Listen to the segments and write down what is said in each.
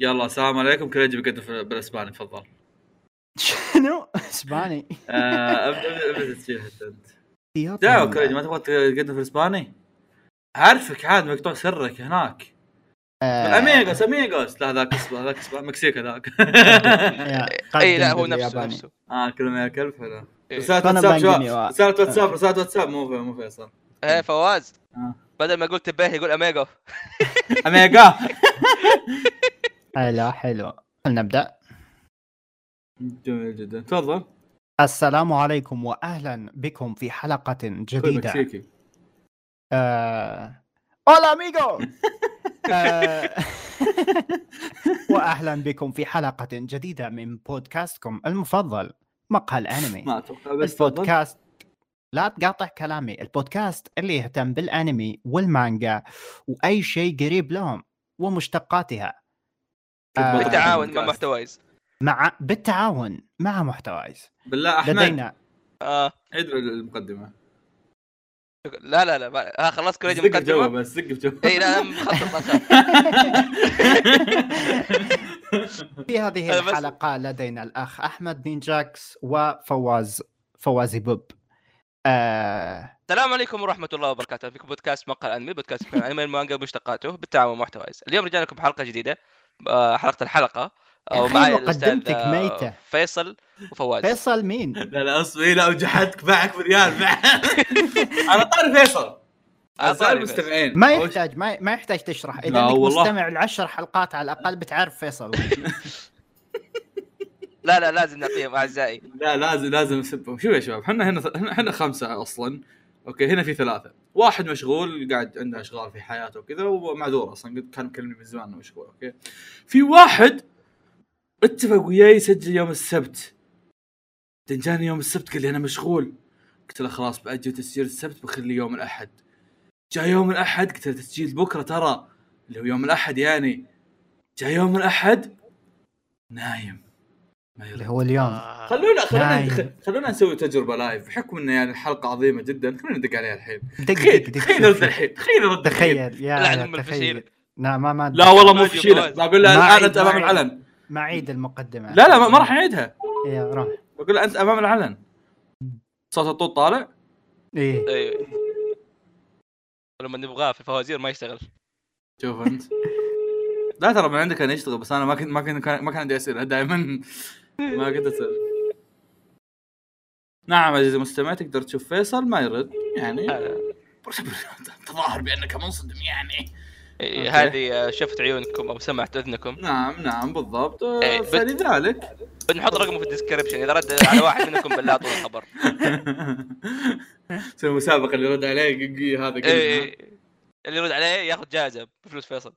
يلا السلام عليكم. كل يجي بقدم في- بالإسباني تفضل. شنو؟ إسباني. آه، أبدأ أبدأ تسجيل حتى أنت. يا دعوة طيب. كريج ما تبغى تقدم في الاسباني؟ عارفك عاد مقطوع سرك هناك. آه، أميغوس أميغوس. لا ذاك اسمه ذاك اسمه مكسيكا ذاك إي لا هو نفسه. نفسه. آه كلمة يا كلب حلو. رسالة واتساب شباب. رسالة واتساب رسالة واتساب. مو مو فيصل. إيه فواز. آه. بدل ما يقول تبيه يقول اميجو اميغا حلو حلو. نبدأ. جميل جدا. تفضل. السلام عليكم واهلا بكم في حلقة جديدة. آه... أولا اميغو آه... واهلا بكم في حلقة جديدة من بودكاستكم المفضل مقهى الأنمي. ما أتوقع بس البودكاست لا تقاطع كلامي. البودكاست اللي يهتم بالأنمي والمانجا وأي شيء قريب لهم ومشتقاتها. بالتعاون مع. محتوايز. مع بالتعاون مع محتوايز. بالله أحمد. لدينا آه. عيد المقدمة. لا لا لا ما- ها خلصت كوريجي زق بجوه مقدمة. بس زق بجوه اي لا مخطط. في هذه الحلقة لدينا الأخ أحمد نينجاكس وفواز فوازي بوب. آه... السلام عليكم ورحمة الله وبركاته. فيكم بودكاست مقهى الانمي بودكاست في الانمي المانجا ومشتقاته بالتعاون مع محتوايز. اليوم رجعنا لكم بحلقة جديدة. آه، حلقة الحلقة. يا أخي ومعي الأستاذ، آه، ميتة. فيصل وفواز. فيصل مين؟ لا لا اصبري لا وجحدك معك بريال معك على طاري فيصل. على اعزائي. المستمعين ما يحتاج ما, ما يحتاج تشرح. إذا لا أنك والله. مستمع لعشر حلقات على الأقل بتعرف فيصل. لا لا لازم نعطيهم أعزائي. لا لازم لازم نسبهم. شوف يا شباب إحنا هنا إحنا خمسة أصلا. okay هنا في ثلاثة. واحد مشغول قاعد عنده أشغال في حياته وكذا ومعذور أصلا قد كان مكلمني من زمان إنه مشغول okay؟ في واحد اتفق وياي يسجل يوم السبت. بعدين جاني يوم السبت قال لي أنا مشغول. قلت له خلاص بأجل تسجيل السبت بخلي يوم الأحد. جاء يوم الأحد قلت له تسجيل بكرة ترى اللي هو يوم الأحد يعني. جاء يوم الأحد نايم. اللي هو اليوم. آه. خلونا خلونا نايم. خلونا نسوي تجربة لايف بحكم انه يعني الحلقة عظيمة جدا خلينا ندق عليها الحين. دق تخيل دق دق تخيل شوف، رد شوف. الحين. تخيل رد الحين. تخيل يا تخيل. لا ما ما لا والله مو فشيلة. بقول له ما الان أنت أمام. العلن. ما عيد المقدمة. لا لا ما- ما راح نعيدها. يا روح. بقول له أنت أمام العلن. صوت الطوط طالع. إيه. أيوه لما نبغاه في الفوازير ما يشتغل. شوف أنت. لا ترى من عندك كان يشتغل بس أنا ما كنت ما كنت ما كان عندي أسئلة. دائما ما أسأل. نعم عزيزي المستمع تقدر تشوف فيصل ما يرد يعني آه، تظاهر بأنك منصدم يعني. إيه،. هذه آه، شفت عيونكم أو سمعت أذنكم. نعم نعم بالضبط. إيه، بت- فلذلك. بنحط رقمه في الديسكربشن إذا رد على واحد منكم بالله طول الخبر. سوي مسابقة اللي يرد عليه هذا. إيه. اللي يرد عليه ياخذ جائزة بفلوس فيصل.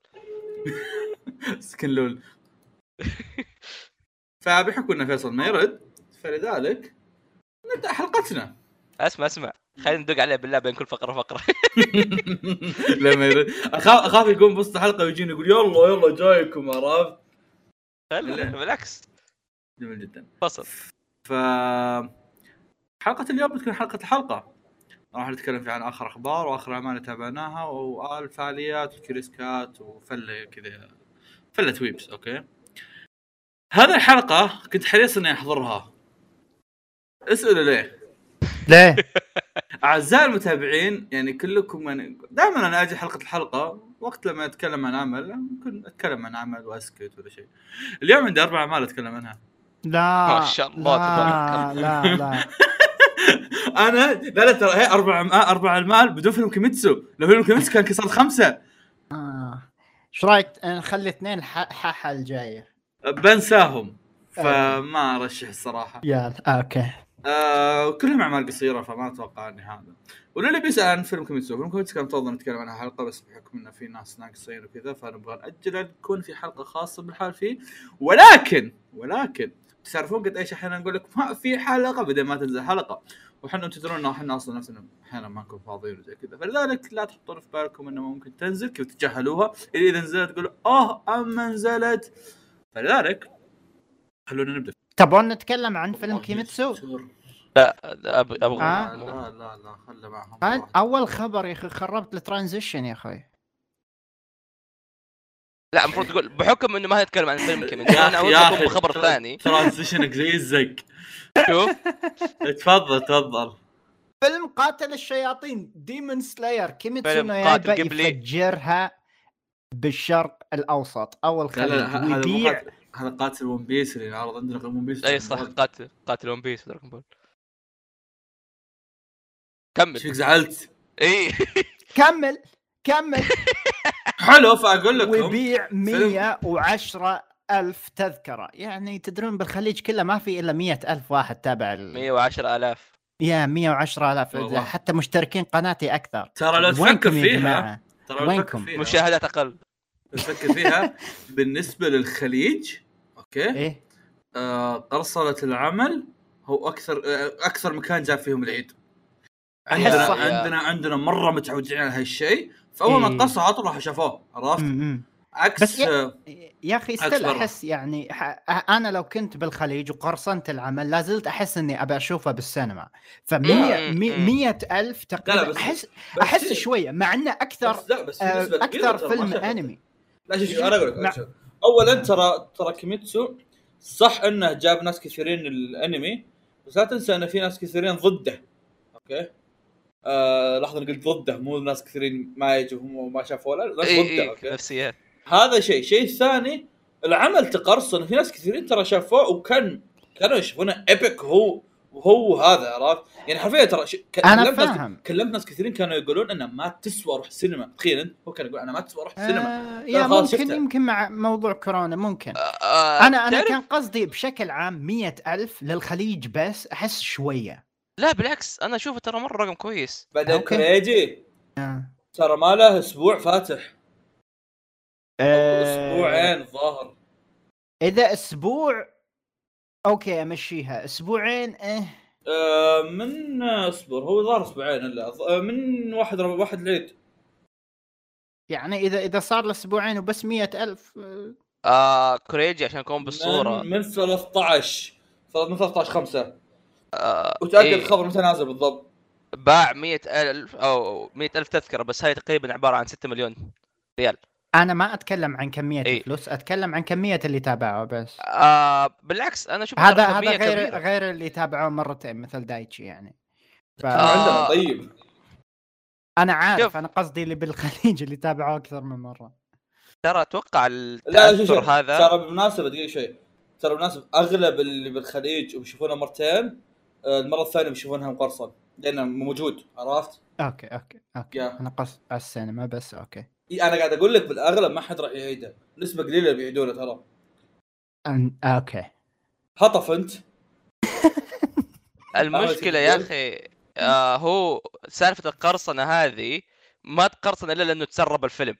سكن لول. فبحكم إن فيصل ما يرد فلذلك نبدأ حلقتنا. اسمع اسمع. خلينا ندق عليه بالله بين كل فقرة وفقره لما يرد. اخاف أخاف يقوم بوسط الحلقة ويجيني يقول يلا يلا جايكم عرفت؟ بالعكس. جميل جدا. فصل ف حلقة اليوم بتكون حلقة الحلقة. راح نتكلم في عن آخر أخبار وآخر أعمال تابعناها والفعاليات والكريسكات وفلة كذا. فلة vibes okay؟ هذه الحلقة كنت حريص إني أحضرها. اسألوا ليه. ليه؟ أعزائي المتابعين يعني كلكم يعني دائما أنا أجي حلقة الحلقة وقت لما أتكلم عن عمل ممكن أتكلم عن عمل وأسكت ولا شيء. اليوم عندي أربع أعمال أتكلم عنها. لا. ما شاء الله لا تبارك لا لا أنا لا لا ترى هي أربع أربع أعمال بدون فيلم كيميتسو. لو فيلم كيميتسو كان كسر خمسة. آه. إيش رأيك نخلي اثنين ح- حلقة الجاية؟ بنساهم. فما أرشح الصراحة. يلا آه، okay. آه كلهم أعمال قصيرة فما أتوقع إني هذا. وللي بيسال عن فيلم كيميتسو فيلم كيميتسو كان مفضل نتكلم عنها حلقة بس بحكم إنه في ناس ناقصين وكذا فنبغى ناجل يكون في حلقة خاصة بالحال فيه. ولكن ولكن تعرفون قد إيش أحيانا نقول لك ما في حلقة بدل ما تنزل حلقة. وحنا تدرون انه إحنا أصلا نفسنا أحيانا ما نكون فاضيين وزي كذا. فلذلك لا تحطون في بالكم إنه ممكن تنزل كيف تتجاهلوها اللي إذا نزلت تقولوا آه اما نزلت؟ فلذلك خلونا نبدأ. تبون نتكلم عن فيلم كيميتسو؟ لا أبغى آه. لا لا لا خله معهم. هذا أول خبر يا أخي خربت ال transition يا أخوي لا المفروض تقول بحكم إنه ما نتكلم عن فيلم كيميتسو يا أنا أخي، بخبر ثاني. ترانزيشنك زي الزق. شوف. تفضل تفضل. فيلم قاتل الشياطين ديمون سلاير كيميتسو نو. يفجرها. بالشرق الأوسط أو الخليج لا ويبيع قاتل- هذا قاتل ون بيس اللي عرض عندنا ون بيس أي صح قاتل. قاتل ون بيس دراجون بول كمل. فيك زعلت؟ إي. كمل كمل. حلو فأقول لكم. ويبيع 110 ألف تذكرة. يعني تدرون بالخليج كله ما في إلا 100 ألف واحد تابع ال... 110000 يا 110 ألاف. حتى مشتركين قناتي أكثر. ترى لو تفكر فيها؟ ترى وينكم؟ مشاهدات أقل لو تفكر فيها بالنسبة للخليج أوكي إيه آه قرصنه العمل هو أكثر آه أكثر مكان جاب فيهم العيد عندنا صح. عندنا عندنا مرة متعودين على هالشيء فأول ما إيه. تقصر على طول راح شافوه عرفت؟ م. عكس بس يا- يا أخي برا. أحس يعني ح- أنا لو كنت بالخليج وقرصنت العمل لازلت أحس إني أبي أشوفه بالسينما ف 100 مم. 100 ألف لا، تقريبا أحس بس أحس شوية مع إنه أكثر بس لا بس آه، أكثر فيلم. أنمي لا شوف أنا أقول لك لا. اولا ترى ترى كيميتسو صح إنه جاب ناس كثيرين الانمي بس لا تنسى إن في ناس كثيرين ضده okay آه لحظة أنا قلت ضده مو ناس كثيرين ما يجوا هم ما شافوا ولا ناس اي ضده اي okay نفسيات هذا شيء. شيء ثاني العمل تقرصن. في ناس كثيرين ترى شافوه وكان كانوا يشوفونه epic هو وهو هذا عرفت؟ يعني حرفيا ترى ش... ك- أنا كلمت ناس- فاهم. كلمت ناس كثيرين كانوا يقولون إنه ما تسوى أروح السينما. تخيل أنت هو كان يقول أنا ما تسوى أروح السينما. آه yeah ممكن شفته. يمكن مع موضوع كورونا ممكن. آه أنا أنا تعرف- كان قصدي بشكل عام مية ألف للخليج بس أحس شوية. لا بالعكس أنا أشوفه ترى مرة رقم كويس. بعدين okay. ترى يجي. آه. ترى ما له أسبوع فاتح. آه، أسبوعين الظاهر. إذا أسبوع okay أمشيها. أسبوعين إيه. آه من آه، أصبر هو ظهر أسبوعين الا آه، من واحد رب- واحد العيد يعني إذا إذا صار له أسبوعين وبس مية ألف آه، آه كوريجي عشان اكون بالصورة. من, من 13 صارت من 13 5 آه وتأكد إيه. الخبر متى نازل بالضبط. باع مئة ألف أو مئة ألف تذكرة بس هاي تقريبا عبارة عن 6 مليون ريال. أنا ما أتكلم عن كمية إيه. الفلوس أتكلم عن كمية اللي تابعوا بس آه بالعكس أنا أشوف هذا هذا غير كبيرة. غير اللي تابعوه مرتين مثل دايتشي يعني ف... آه. طيب أنا عارف شوف. أنا قصدي اللي بالخليج اللي تابعوه أكثر من مرة ترى أتوقع لا لا هذا ترى بالمناسبة دقيقة شوي ترى بالمناسبة أغلب اللي بالخليج وبيشوفونها مرتين آه، المرة الثانية بيشوفونها مقرصن لأنه موجود عرفت؟ okay okay okay yeah. أنا قصد على السينما بس okay أنا قاعد أقول لك بالأغلب ما حد راح يعيده. نسبة قليلة بيعيدونه ترى. أن... okay. هطف أنت. المشكلة يا أخي آه هو سالفة القرصنة هذه ما تقرصن إلا لأنه تسرب الفيلم.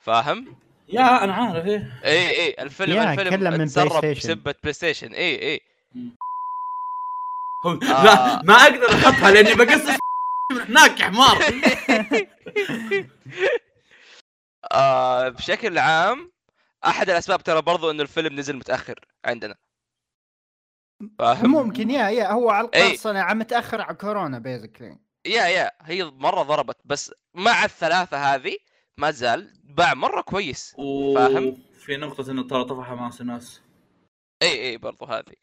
فاهم؟ yeah أنا عارف إيه. إي إي الفيلم yeah، الفيلم من تسرب. بسبة PlayStation إي. اي آه. لا ما أقدر احطها لأني بقص من هناك يا حمار. آه بشكل عام أحد الأسباب ترى برضو إنه الفيلم نزل متأخر عندنا. فاهم؟ ممكن yeah yeah هو على إيه. القرصنه عم متأخر على كورونا basically yeah yeah هي مرة ضربت بس مع الثلاثة هذه ما زال باع مرة كويس. فاهم؟ في نقطة إنه ترى طفى حماس الناس اي اي برضو هذه.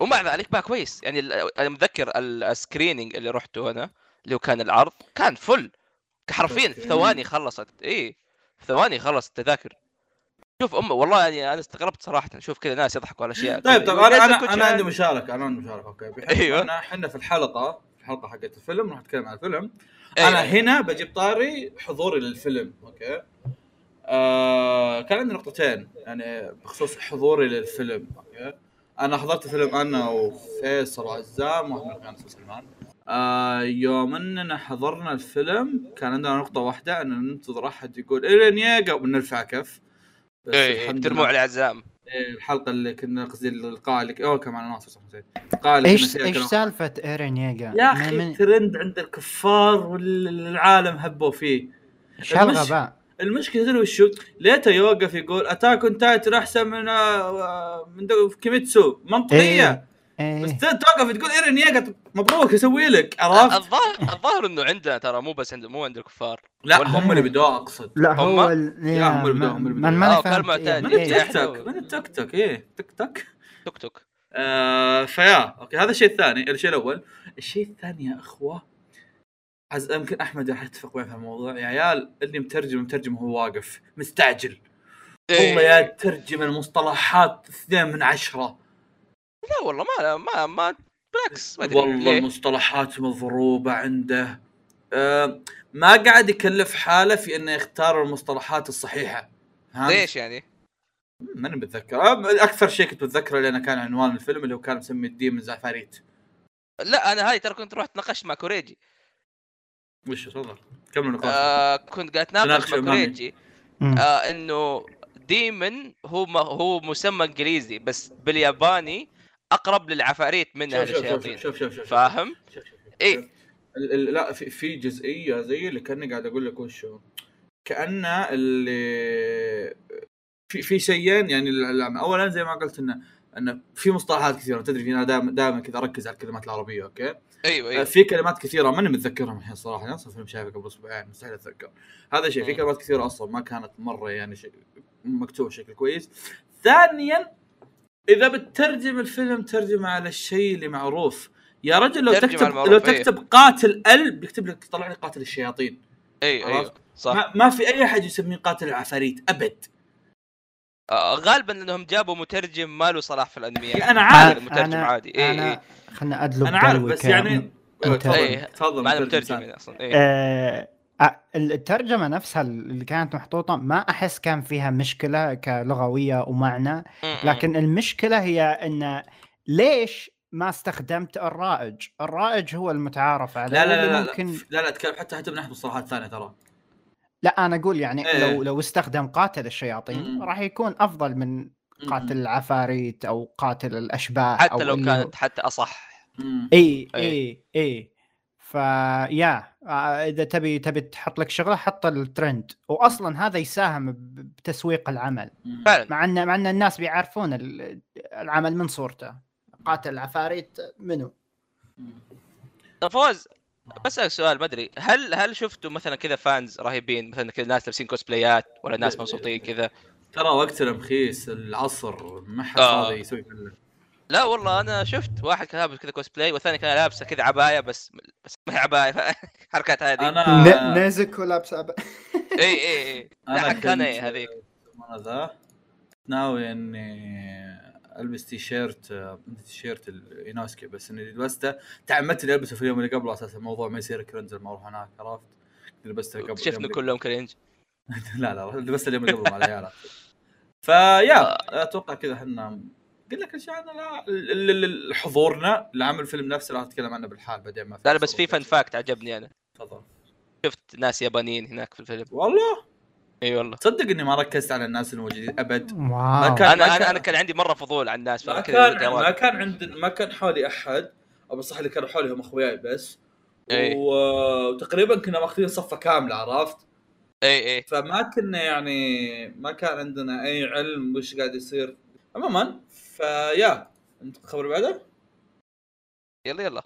ومع ذلك باع كويس. يعني ال- أنا متذكر ال- ال screening اللي رحته أنا اللي هو كان العرض كان full حرفيا في ثواني خلصت. اي في ثواني خلصت التذاكر شوف أم والله يعني أنا استغربت صراحة شوف كذا ناس يضحكوا على أشياء طيب. طيب أنا أنا أنا عندي عادي. مشاركة أنا عندي مشاركة okay أيوة. انا إحنا في الحلقة في الحلقة حقت الفيلم راح نتكلم عن الفيلم أيوة. أنا هنا بجيب طاري حضوري للفيلم okay آه كان عندي نقطتين يعني بخصوص حضوري للفيلم okay أنا حضرت الفيلم أنا وفيصل وعزام وأحمد كان سلمان آه يوم إننا حضرنا الفيلم كان عندنا نقطة واحدة إن ننتظر أحد يقول ايرين ييجا ونرفع كف. بس اي الحمد ترموا لله. على عزام إيه، الحلقة اللي كنا قصدي اللقاء اللي أوه معنا ناصر صح نسيت اللقاء اللي إيش إيش سالفة ايرين ييجا يا من- أخي من- ترند عند الكفار والعالم هبوا فيه. إيش هالغباء المش- المشكلة تدري وشو؟ ليته يوقف يقول Attack on Titan احسن من آه، من دو- كيميتسو منطقية. إيه. بس إيه ت- توقف تقول إيرين ييجا مبروك يسوي لك عرفت؟ الظاهر الظاهر إنه عندنا ترى مو بس عند مو عند الكفار لا هم اللي بدوها أقصد لا هم؟ هو هم اللي بدوا- هم اللي ما- بدوا. ماني آه،. إيه. من إيه، التيك إحنا- توك من التيك توك إيه تيك توك توك توك آه فيا okay هذا الشيء الثاني الشيء الأول الشيء الثاني يا أخوة عز يمكن أحمد راح يتفق معي في الموضوع يا عيال اللي مترجم مترجم وهو واقف مستعجل والله يا إيه. ترجم المصطلحات اثنين من عشرة لا والله ما ما ما بالعكس ما أدري والله ليه؟ المصطلحات مضروبة عنده آه ما قاعد يكلف حاله في إنه يختار المصطلحات الصحيحة فهمت؟ ليش يعني؟ ماني متذكر آه، أكثر شيء كنت متذكره لأنه كان عنوان الفيلم اللي هو كان مسمي ال demons عفاريت لا أنا هاي ترى كنت رحت ناقشت مع كوريجي وش تفضل كمل النقاش آه كنت قاعد اتناقش تناقش مع. كوريجي. آه إنه ديمن هو ما هو مسمى إنجليزي بس بالياباني أقرب للعفاريت منها شوف شوف شوف شوف شوف شوف فاهم؟ ال- لا في, في جزئية زي اللي كأني قاعد أقول لك وشو كانه اللي في في شيئين يعني اولا زي ما قلت إنه إنه في مصطلحات كثيرة. تدري فينا دائما دائما كذا أركز على الكلمات العربية أوكي؟ أيوه أيوه. في كلمات كثيرة ماني متذكرهم الحين صراحة يعني أصلا فيلم شايفه قبل أسبوعين مستحيل أتذكر. هذا شيء في. كلمات كثيرة أصلا ما كانت مرة يعني شيء مكتوب بشكل كويس. ثانيا إذا بتترجم الفيلم ترجمة على الشيء اللي معروف. يا رجل لو ترجم تكتب لو إيه. تكتب قاتل أل بيكتب لك طلع لك قاتل الشياطين. أيوه عرفت؟ صح. ما, ما في أي أحد يسميه قاتل العفاريت أبد. آه غالبا إنهم جابوا مترجم ما له صلاح في الأنميات. أنا عارف. مترجم عادي. اي اي خلنا أدلب أنا عارف بس يعني تفضل إيه. تفضل معنا مترجم مترجم ثاني. يعني أصلا اي آه، آه، الترجمة نفسها اللي كانت محطوطة ما أحس كان فيها مشكلة كلغوية ومعنى لكن المشكلة هي إن ليش ما استخدمت الرائج؟ الرائج هو المتعارف عليه لا لا لا لا, ممكن لا لا لا أتكلم حتى حتى من ناحيه مصطلحات ثانية ترى لا أنا أقول يعني إيه. لو لو استخدم قاتل الشياطين. راح يكون أفضل من قاتل العفاريت أو قاتل الأشباح حتى أو لو كانت حتى أصح. إي إي. إي إي فيا إذا تبي تبي تحط لك شغلة حط الترند واصلا هذا يساهم بتسويق العمل. فعلا. مع إن مع إن الناس بيعرفون ال- العمل من صورته. قاتل العفاريت منو؟ طيب فواز بسألك سؤال ما أدري. هل هل شفتوا مثلا كذا fans رهيبين؟ مثلا كذا ناس لابسين كوسبلايات ولا ناس مبسوطين كذا؟ ترى وقتنا رخيص العصر ما حد آه. يسوي كله لا والله أنا شفت واحد كان لابس كذا كوسبلاي والثاني كان لابسه كذا عباية بس بس ما هي عبايه حركات هذه. أنا نيزكو ولابس اي اي اي لا حق كان إيه هذيك. أنا ذا ناوي إني ألبس تي شيرت آه، تي شيرت الاينوسكي بس إني لبسته. تعمدت إني ألبسه في اليوم اللي قبله أساسا الموضوع ما يصير cringe لما أروح هناك عرفت؟ لبسته قبل اللي- كلهم cringe. لا لا لبسته اليوم اللي قبله مع العيال. فيا أتوقع كذا إحنا قل لك ال- ال- حضورنا لعمل الفيلم نفسه راح نتكلم عنه بالحال بعدين ما لا لا بس في fun fact عجبني أنا. تفضل. شفت ناس يابانيين هناك في الفيلم. والله؟ إي والله. تصدق إني ما ركزت على الناس الموجودين أبد؟ واو. ما كان- أنا ما أنا كان- أنا كان عندي مرة فضول عن الناس ما قلت كان ما. كان عند ما كان حولي أحد. أو بصح اللي كانوا حولي هم أخوياي بس. إي. و- وتقريبا كنا ماخذين صفة كاملة عرفت؟ إي إي. فما كنا يعني ما كان عندنا أي علم وش قاعد يصير. عموما فيا انت الخبر اللي بعده؟ يلا يلا.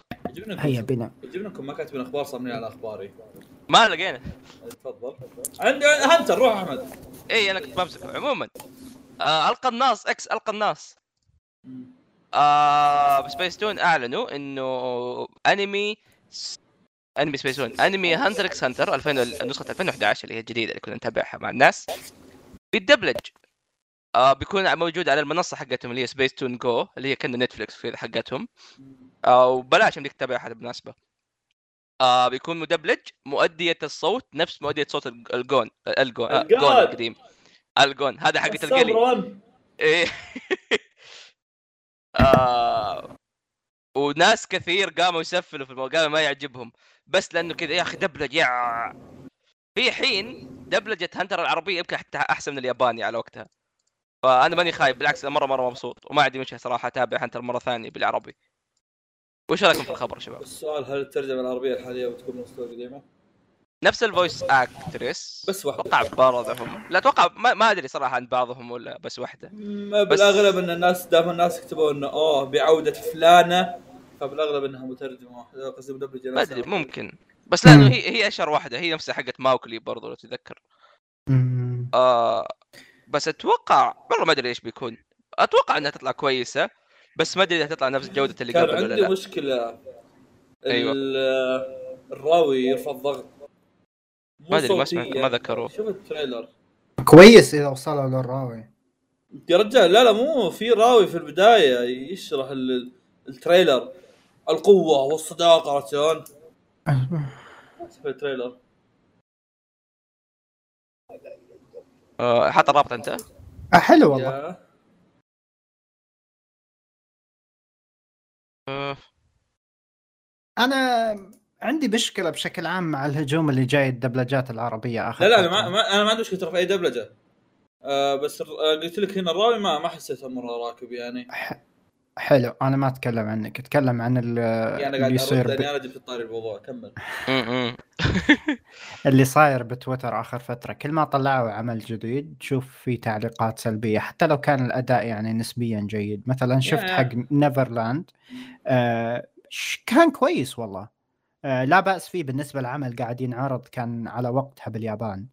هيا بنا. يعجبني انكم ما كاتبين أخبار صاملين على أخباري. ما لقينا. تفضل. عندي Hunter روح أحمد. اي أنا كنت بمسكه. عموما آه القناص x القناص آه بسبيس تون أعلنوا إنه أنمي س... أنمي سبيس تون أنمي Hunter x Hunter 2000 نسخة 2011 اللي هي الجديدة اللي كنا نتابعها مع الناس. بيتدبلج آه بيكون موجود على المنصة حقتهم اللي هي سبيس تون جو اللي هي كأنها نتفلكس حقتهم. آه وبلاش إنك تتابعها بالمناسبه آه بيكون مدبلج مؤدية الصوت نفس مؤدية صوت الج- الجون الجون آه، الجون. الجون القديم. الجون هذا حقت القلي. إيه. آه وناس كثير قاموا يسفلوا في الموضوع ما يعجبهم. بس لأنه كذا يا أخي دبلج يا. في حين دبلجة هنتر العربية يمكن حتى أحسن من الياباني على وقتها. فأنا ماني خايف بالعكس أنا مرة مرة مبسوط وما عندي مشكلة صراحة أتابع هنتر مرة ثانية بالعربي وش رأيكم في الخبر يا شباب؟ السؤال هل الترجمة العربية الحالية بتكون من القديمه؟ نفس الفويس أكتريس بس واحدة أتوقع بعضهم لا أتوقع ما, ما أدري صراحة عن بعضهم ولا بس واحدة بالأغلب إن الناس دائما الناس يكتبوا إنه أوه بعودة فلانة فبالأغلب إنها مترجمة واحدة قصدي مدبلجه ما. أدري ممكن بس لأنه مم. هي هي أشهر واحدة هي نفسها حقت ماوكلي برضو لو تتذكر. آه بس أتوقع والله ما أدري إيش بيكون أتوقع إنها تطلع كويسة بس ما أدري إذا تطلع نفس جودة اللي قبل ولا عندي لا مشكلة أيوة. ال- الراوي يرفع الضغط ما أدري، ما. سمعت- ما ذكروه. شوف ال trailer كويس إذا وصلوا للراوي يا رجال لا لا مو في راوي في البداية يشرح ال- ال trailer القوة والصداقة عرفت شلون؟ في ال trailer حط الرابط انت؟ آه، حلو والله. آه. أنا عندي مشكلة بشكل عام مع الهجوم اللي جاي الدبلجات العربية آخر لا لا. ما, ما أنا ما عندي مشكلة في أي دبلجة. آه بس آه قلت لك هنا الراوي ما ما حسيته مرة راكب يعني. حلو أنا ما أتكلم عنك أتكلم عن ال- يعني أنا اللي قاعد يصير ارد ب... أنا جبت الطاري الموضوع كمل. اللي صاير بتويتر آخر فترة كل ما طلعوا عمل جديد تشوف في تعليقات سلبية حتى لو كان الأداء يعني نسبيا جيد. مثلا شفت. حق Neverland آه ش- كان كويس والله. آه لا بأس فيه بالنسبة للعمل قاعد ينعرض كان على وقتها باليابان.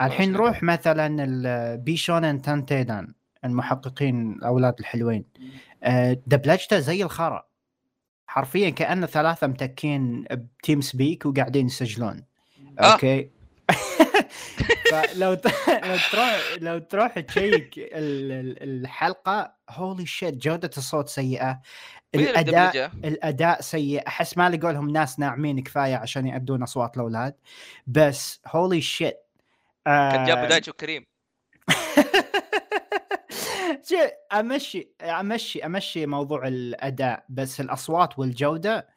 الحين نروح مثلا بيشونن تانتيدان المحققين الأولاد الحلوين. آه، دبلجته زي الخرا حرفيا كانه ثلاثة متكين ب TeamSpeak وقاعدين يسجلون. آه. okay. فلو ت... لو تروح لو تروح check ال- ال- الحلقة holy shit جودة الصوت سيئة. الأداء؟ الأداء سيء. أحس ما لقوا لهم ناس ناعمين كفاية عشان يأدون أصوات الأولاد. بس هولي شيت كان جاب دايتشو كريم. أمشي أمشي أمشي موضوع الأداء بس الأصوات والجودة.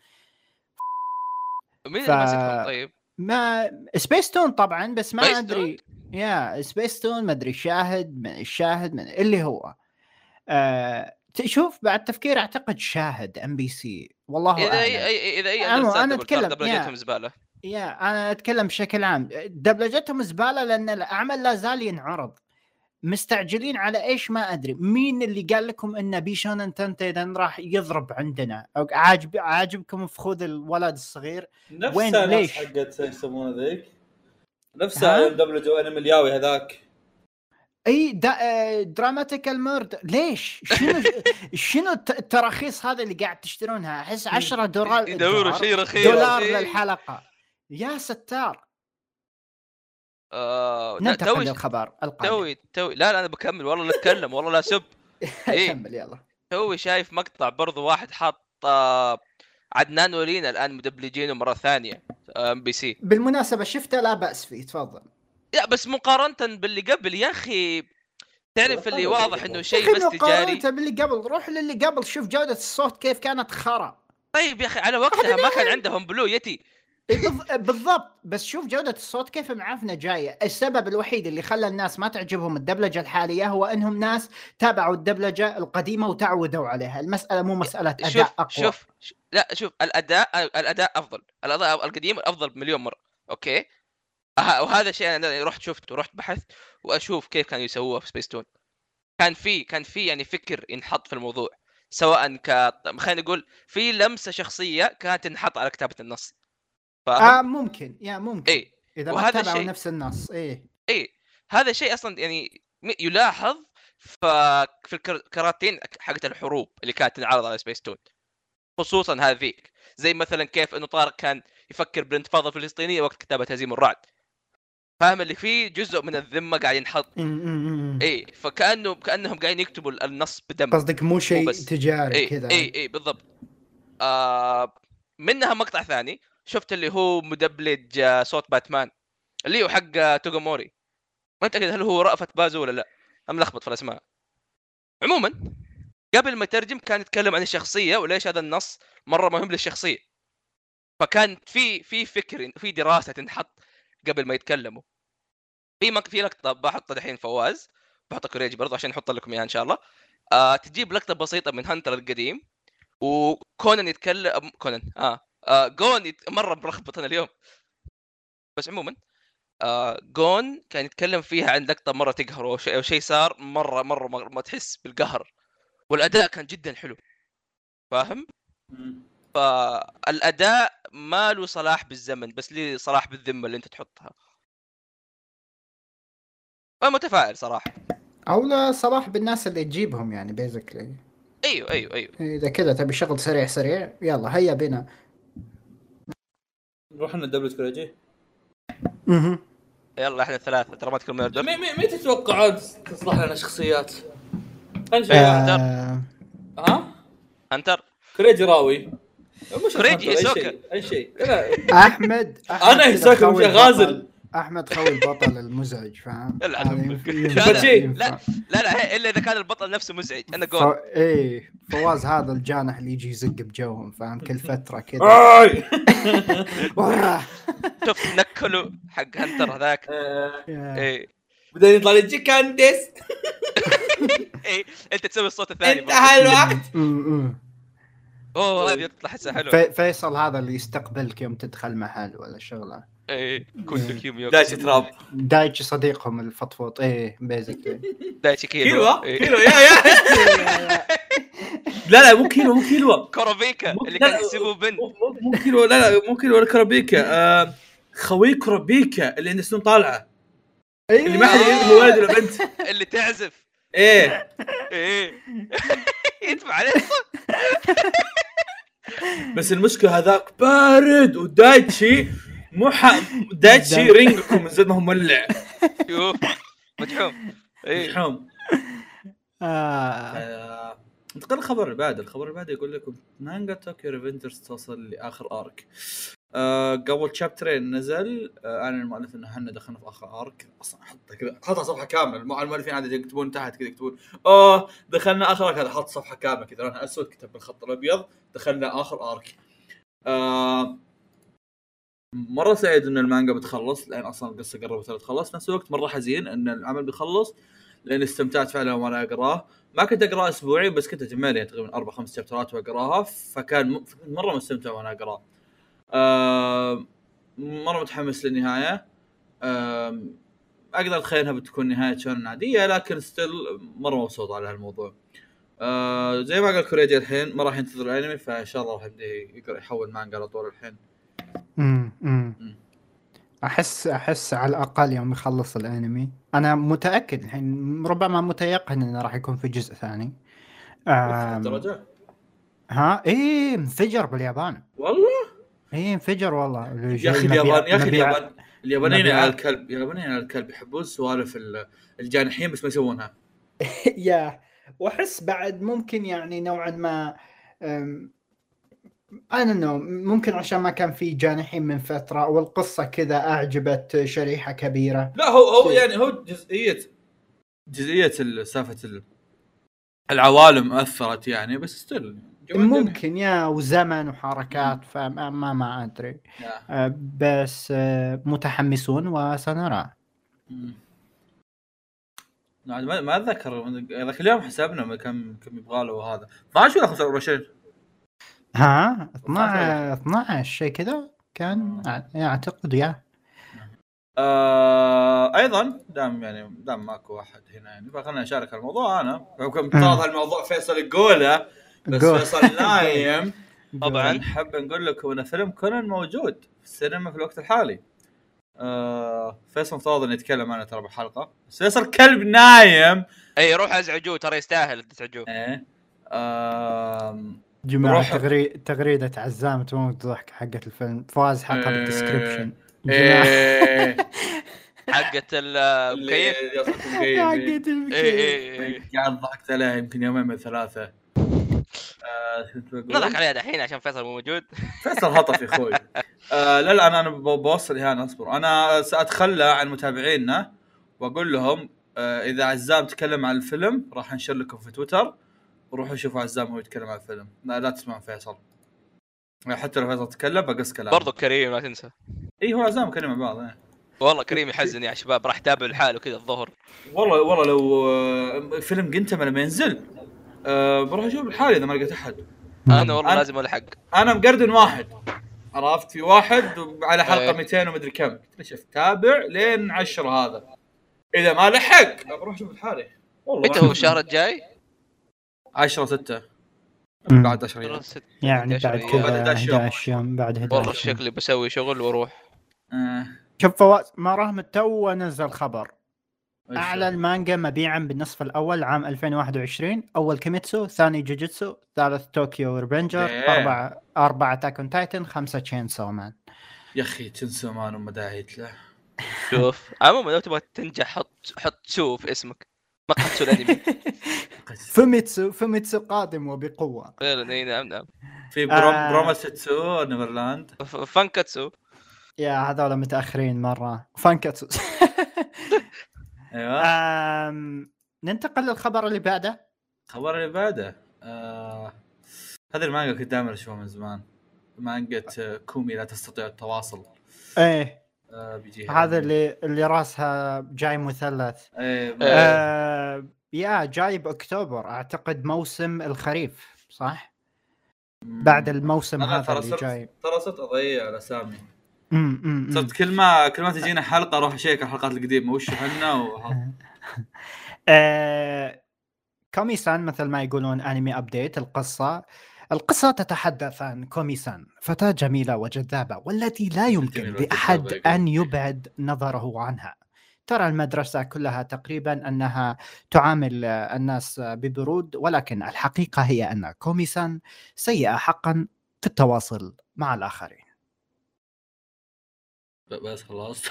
مين ف- اللي ماسكهم؟ طيب؟ ما سبيس تون طبعا بس ما أدري. يا سبيس تون ما أدري شاهد من الشاهد من اللي هو. آه شوف بعد تفكير أعتقد شاهد ام بي سي والله إذا أي إذا أي أندرسات أنا أتكلم، دبلجتهم يا. زبالة. يا أنا أتكلم بشكل عام. دبلجتهم زبالة لأن العمل لا زال ينعرض. مستعجلين على إيش ما أدري. مين اللي قال لكم إن بيشونن تنتيدن راح يضرب عندنا؟ أو عاجب عاجبكم فخوذ الولد الصغير؟ نفسها وين- نفس ليش؟ حقت يسمونه ذيك؟ ها؟ نفسها يوم دبلجوا انمي الياوي هذاك. إي دا Dramatical Murder ليش؟ شنو شنو الت- التراخيص هذه اللي قاعد تشترونها؟ أحس 10 دولار يدوروا دولار- شيء رخيص. دولار. للحلقة. يا ستار. آه، ننتقل توي للخبر القادم. توي توي لا لا أنا بكمل والله لا أتكلم والله لا سب إيه. كمل يلا. توي شايف مقطع برضو واحد حط آه، عدنان ولينا الآن مدبلجينه مرة ثانية أم بي سي. بالمناسبة شفته؟ لا بأس فيه تفضل. لا بس مقارنة باللي قبل يا أخي تعرف اللي واضح إنه يا شيء بس تجاري. مقارنة باللي قبل روح للي قبل شوف جودة الصوت كيف كانت خرا. طيب يا أخي على وقتها ما كان عندهم بلو يتي. بالضبط. بس شوف جودة الصوت كيف معفنة جاية. السبب الوحيد اللي خلى الناس ما تعجبهم الدبلجة الحالية هو إنهم ناس تابعوا الدبلجة القديمة وتعودوا عليها. المسألة مو مسألة أداء شوف أقوى. شوف لا شوف الأداء الأداء أفضل. الأداء القديم أفضل بمليون مرة. أوكي؟ أه- وهذا شيء أنا رحت شفته رحت بحثت وأشوف كيف كانوا يسووها في سبيس تون كان في كان في يعني فكر ينحط في الموضوع سواء ك خلينا نقول في لمسة شخصية كانت تنحط على كتابة النص؟ آه ممكن. yeah ممكن. اي إذا ما وهذا تابعوا الشيء- نفس النص. إيه. اي هذا شيء أصلا يعني يلاحظ في الكر- الكراتين حقت الحروب اللي كانت تنعرض على سبيس تون خصوصا هذيك. زي مثلا كيف إنه طارق كان يفكر بالانتفاضة الفلسطينية وقت كتابة هزيم الرعد. فاهم اللي فيه؟ جزء من الذمة قاعد ينحط. اي فكأنه كأنهم قاعدين يكتبوا النص بدم قصدك مو شيء. تجاري اي كذا. اي اي بالضبط. آه منها مقطع ثاني. شفت اللي هو مدبلج آه، صوت باتمان. اللي هو حق آه، توغوموري ما متاكد هل هو رأفت بازو ولا لا. أنا ملخبط في الأسماء. عموما قبل ما يترجم كان يتكلم عن الشخصية وليش هذا النص مرة مهم للشخصية. فكان في في فكر في دراسة تنحط قبل ما يتكلموا. في مك... في لقطة بحط الحين فواز بحط كوريجي برضو عشان نحط لكم إياها إن شاء الله. آه تجيب لقطة بسيطة من هانتر القديم وكونان يتكلم كونان آه, آه جون يت... مرة ملخبط أنا اليوم. بس عموما آه جون كان يتكلم فيها عن لقطة مرة تقهر أو شيء شيء صار مره مرة ما تحس بالقهر. والأداء كان جدا حلو. فاهم؟ فالأداء ما له صلاح بالزمن بس لي صلاح بالذمة اللي أنت تحطها. أنا متفائل صراحة. أو لا صلاح بالناس اللي تجيبهم يعني بيزكلي أيوه أيوه أيوه. إذا كذا تبي شغل سريع سريع. يلا هيا بنا نروح لنا دبليو كريجي أها يلا إحنا ثلاثة ترى ما الدب مين مين تتوقعون تصلح لنا شخصيات؟ خلينا نشوف آه ها؟ هنتر كريجي راوي مش كريجي هيسوكا. شيء أي شيء أحمد أحمد أنا كذا هيسوكا مش. غازل. أحمد خوي البطل المزعج فاهم؟ لا، لا، ينفع. لا لا إلا إذا كان البطل نفسه مزعج. أنا ف... جون إيه فواز هذا الجانح اللي يجي يزق بجوهم فاهم؟ كل فترة كذا. شفت نكلوا حق هنتر هذاك. آه، إيه. بعدين يطلع لي جيكانديس إيه أنت تسوي الصوت الثاني. انتهى الوقت. أوه هذه تطلع حسها حلو. في- فيصل هذا اللي يستقبلك يوم تدخل محل ولا شغلة. إيه كل كيميو دايتش تراب. دايتش صديقهم الفطفوط. إيه بيزكلي دايتشي كيلو. كيلو إيه. كيلو يا يا. لا لا مو كيلو مو كيلو. كورابيكا مو- اللي كان يسيبوه بنت مو مو- مو كيلو لا لا مو كيلو ولا كرابيكا آه، خوي كرابيكا اللي عنده سنون طالعة. اللي ما حد يدري هو ولد ولا بنت. اللي تعزف. إيه. إيه. يدفع عليه. بس المشكلة هذاك بارد ودايتشي مو ح... دايتشي رينجكم من زد ما هو مولع شوف مدحوم. ملحوم آه. آه، انتقل الخبر اللي بعده الخبر اللي بعده يقول لكم مانجا طوكيو ريفنجرز توصل لآخر arc. آه قبل شابترين نزل آه أعلن المؤلف إنه إحنا دخلنا في آخر arc. أصلا حطها كذا. حطها صفحة كاملة. الم- المؤلفين عاده يكتبون تحت كذا يكتبون أوه دخلنا آخر arc. هذا حط صفحة كاملة كذا. لونها أسود كتب بالخط الأبيض. دخلنا آخر arc. آه مرة سعيد إن المانجا بتخلص لأن أصلا القصة قربت تخلص نفس الوقت مرة حزين إن العمل بيخلص لأن استمتعت فعلا وأنا أقرأه ما كنت أقرأه أسبوعي بس كنت اجمالي تقريبا أربع خمس شابترات وأقراها فكان مرة مستمتع وأنا أقرأه. آه مرة متحمس للنهاية. آه أقدر اتخيل انها بتكون نهاية شون عادية لكن ستيل مرة مبسوط على هالموضوع. آه زي ما قال كوريجي الحين ما راح ينتظر الأنمي فإن شاء الله راح يحول مانجا على طول الحين. أحس أحس على الأقل يوم يخلص الأنمي. أنا متأكد الحين ربما متيقن إنه راح يكون في جزء ثاني. ها؟ إيه انفجر باليابان. والله؟ إيه انفجر والله. يا أخي اليابان يا أخي اليابان اليابانيين. على الكلب اليابانيين على الكلب يحبون سوالف ال- الجانحين بس ما يسوونها. يا وأحس بعد ممكن يعني نوعا ما أنا نو ممكن عشان ما كان في جانحين من فترة والقصة كذا أعجبت شريحة كبيرة. لا هو هو. يعني هو جزئيه جزئية ال- سالفه ال- العوالم أثرت يعني بس still ممكن yeah وزمن وحركات فما ما, ما أدري. أه، بس أه، متحمسون وسنرى ما ما أتذكر ذاك اليوم حسبنا كم كم يبغى له وهذا 12 ولا 25 ها؟ 12 12 شيء كذا كان أع- اعتقد يا. آه أيضا دام يعني دام ماكو أحد هنا يعني فخلنا نشارك الموضوع أنا. يمكن افترض هالموضوع فيصل يقوله بس. فيصل نايم. طبعا نحب نقول لكم إن فيلم كونان موجود في السينما في الوقت الحالي. آه فيصل مفترض إنه يتكلم أنا ترى بالحلقة. بس فيصل كلب نايم. إي روح أزعجوه ترى يستاهل تزعجوه. إيه. آم، جماعة روح. تغري... تغريدة عزام تموت ضحك حقت الفيلم. فواز حطها إيه. بال description إيه. حقت المكيف. إيه. حقت اي المكيف قاعد ضحكت عليها يمكن يومين من ثلاثة. آه، نضحك عليها دحين عشان فيصل مو موجود. فيصل هطف يا أخوي. آه لا لا أنا بوصل اهانه أصبر. أنا سأتخلى عن متابعينا وأقول لهم آه إذا عزام تكلم عن الفيلم راح أنشر لكم في تويتر. وروحوا شوفوا عزام وهو يتكلم عن الفيلم. لا لا تسمعون فيصل. حتى لو فيصل تكلم بقص كلام برضو كريم لا تنسى. إي هو عزام كلمه مع بعض إيه. والله كريم يحزن يا شباب راح يتابع لحاله كذا الظهر. والله والله لو آه، فيلم جنتما لما ينزل آه بروح أشوف لحالي إذا ما لقيت أحد. أنا والله أنا- لازم ألحق. أنا مقردن واحد. عرفت؟ في واحد على حلقة إيه. 200 ومدري كم. قلت له شوف تابع لين 10 هذا. إذا ما لحق بروح أشوف لحالي والله متى هو الشهر الجاي؟ 10 6 مم. بعد 10 أيام يعني 11 بعد. كذا بعد 11 يوم. 11 يوم بعد والله 11 يوم شكلي بسوي شغل وأروح آه. شوف فواز ما رغم تو نزل خبر اعلى المانجا مبيعا بالنصف الأول عام 2021 أول كيميتسو ثاني جوجيتسو ثالث طوكيو ريفنجر. أربعة أربعة Attack on Titan خمسة Chainsaw Man يا أخي تنسى مان وما داعيت له شوف عموما لو تبغى تنجح حط حط سو في اسمك سو الانمي فوميتسو فوميتسو قادم وبقوة. فعلا اي نعم نعم. في برو... آه. بروما ستسو نيفرلاند فانكاتسو. يا هذول متأخرين مرة. فانكاتسو. أيوه. آم، ننتقل للخبر اللي بعده. الخبر اللي بعده آه... هذه المانجا كنت دائما أشوفها من زمان. مانجا كومي لا تستطيع التواصل. إيه. آه بيجي هذا اللي اللي راسها جاي مثلث. إيه آه يا جاي بأكتوبر. أعتقد موسم الخريف صح؟ بعد الموسم أنا هذا اللي جاي. ترى صرت أضيع الاسامي أمم، أمم، أمم. صرت كل ما كل ما تجينا حلقة أروح أشيك الحلقات القديمة. وش إحنا وهذا. آه، كومي سان مثل ما يقولون أنمي update القصة؟ القصة تتحدث عن كومي سان فتاة جميلة وجذابة والتي لا يمكن لأحد. أن يبعد نظره عنها. ترى المدرسة كلها تقريبا أنها تعامل آه، الناس آه، ببرود ولكن الحقيقة هي أن كومي سان سيئة حقا في التواصل مع الآخرين. بس خلاص.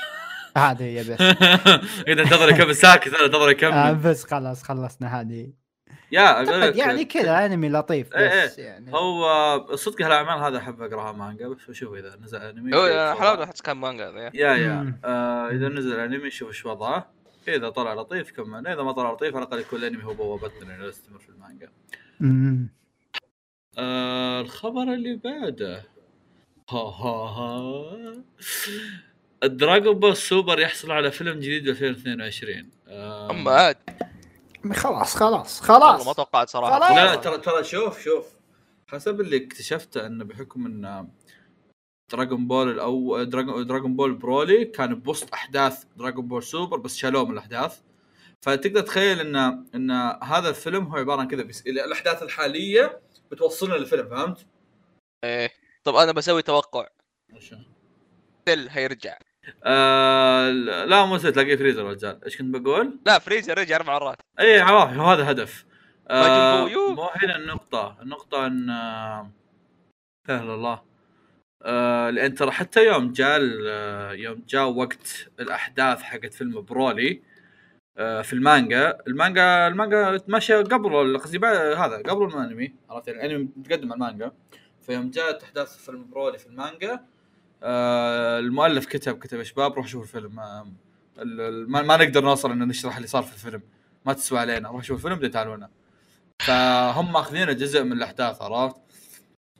هذه هي بس. إذا انتظر يكمل ساكت أنا انتظر آه يكمل بس خلاص خلصنا هذه. يا أقول لك يعني كذا. أنمي لطيف إيه بس يعني. هو صدق هالأعمال هذا أحب أقرأها مانجا بس أشوف إذا نزل أنمي هو حلاوته. حتى كان مانجا يا. يا. آه إذا نزل أنمي شوف إيش وضعه. إذا طلع لطيف كمل إذا ما طلع لطيف على الأقل يكون الانمي هو بوابتنا إنه نستمر في المانجا. آه الخبر اللي بعده. ها ها ها. الدراغون بول سوبر يحصل على فيلم جديد ب 2022 آه اما عاد. خلاص خلاص والله ما خلاص توقعت صراحة. خلاص. لا لا ترى ترى شوف شوف. حسب اللي اكتشفته إنه بحكم إن دراغون بول الأول دراغون دراغون بول برولي كان بوسط أحداث دراغون بول سوبر بس شالوه من الأحداث. فتقدر تتخيل إن إن هذا الفيلم هو عبارة عن كذا بس الأحداث الحالية بتوصلنا للفيلم فهمت؟ إيه. طب أنا بسوي توقع. تل هيرجع. آه لا مو تلاقيه فريزر رجال. إيش كنت بقول؟ لا فريزر رجع أربع مرات. اي عرف هو هذا هدف. آه. مو هنا النقطة. النقطة إن آه، لا الله. آه لأن ترى حتى يوم جاء يوم جاء وقت الأحداث حقت فيلم برولي آه في المانجا. المانجا المانجا ماشيه قبل قصدي هذا قبل الأنمي عرفت يعني؟ الأنمي متقدم على المانجا. فيوم جاءت أحداث فيلم برولي في المانجا آه المؤلف كتب كتب يا شباب روح شوفوا الفيلم. ال- ال- ما, ما نقدر نوصل ان نشرح اللي صار في الفيلم. ما تسوى علينا. روح شوف الفيلم بعدين تعالوا لنا فهم ماخذينه جزء من الأحداث عرفت؟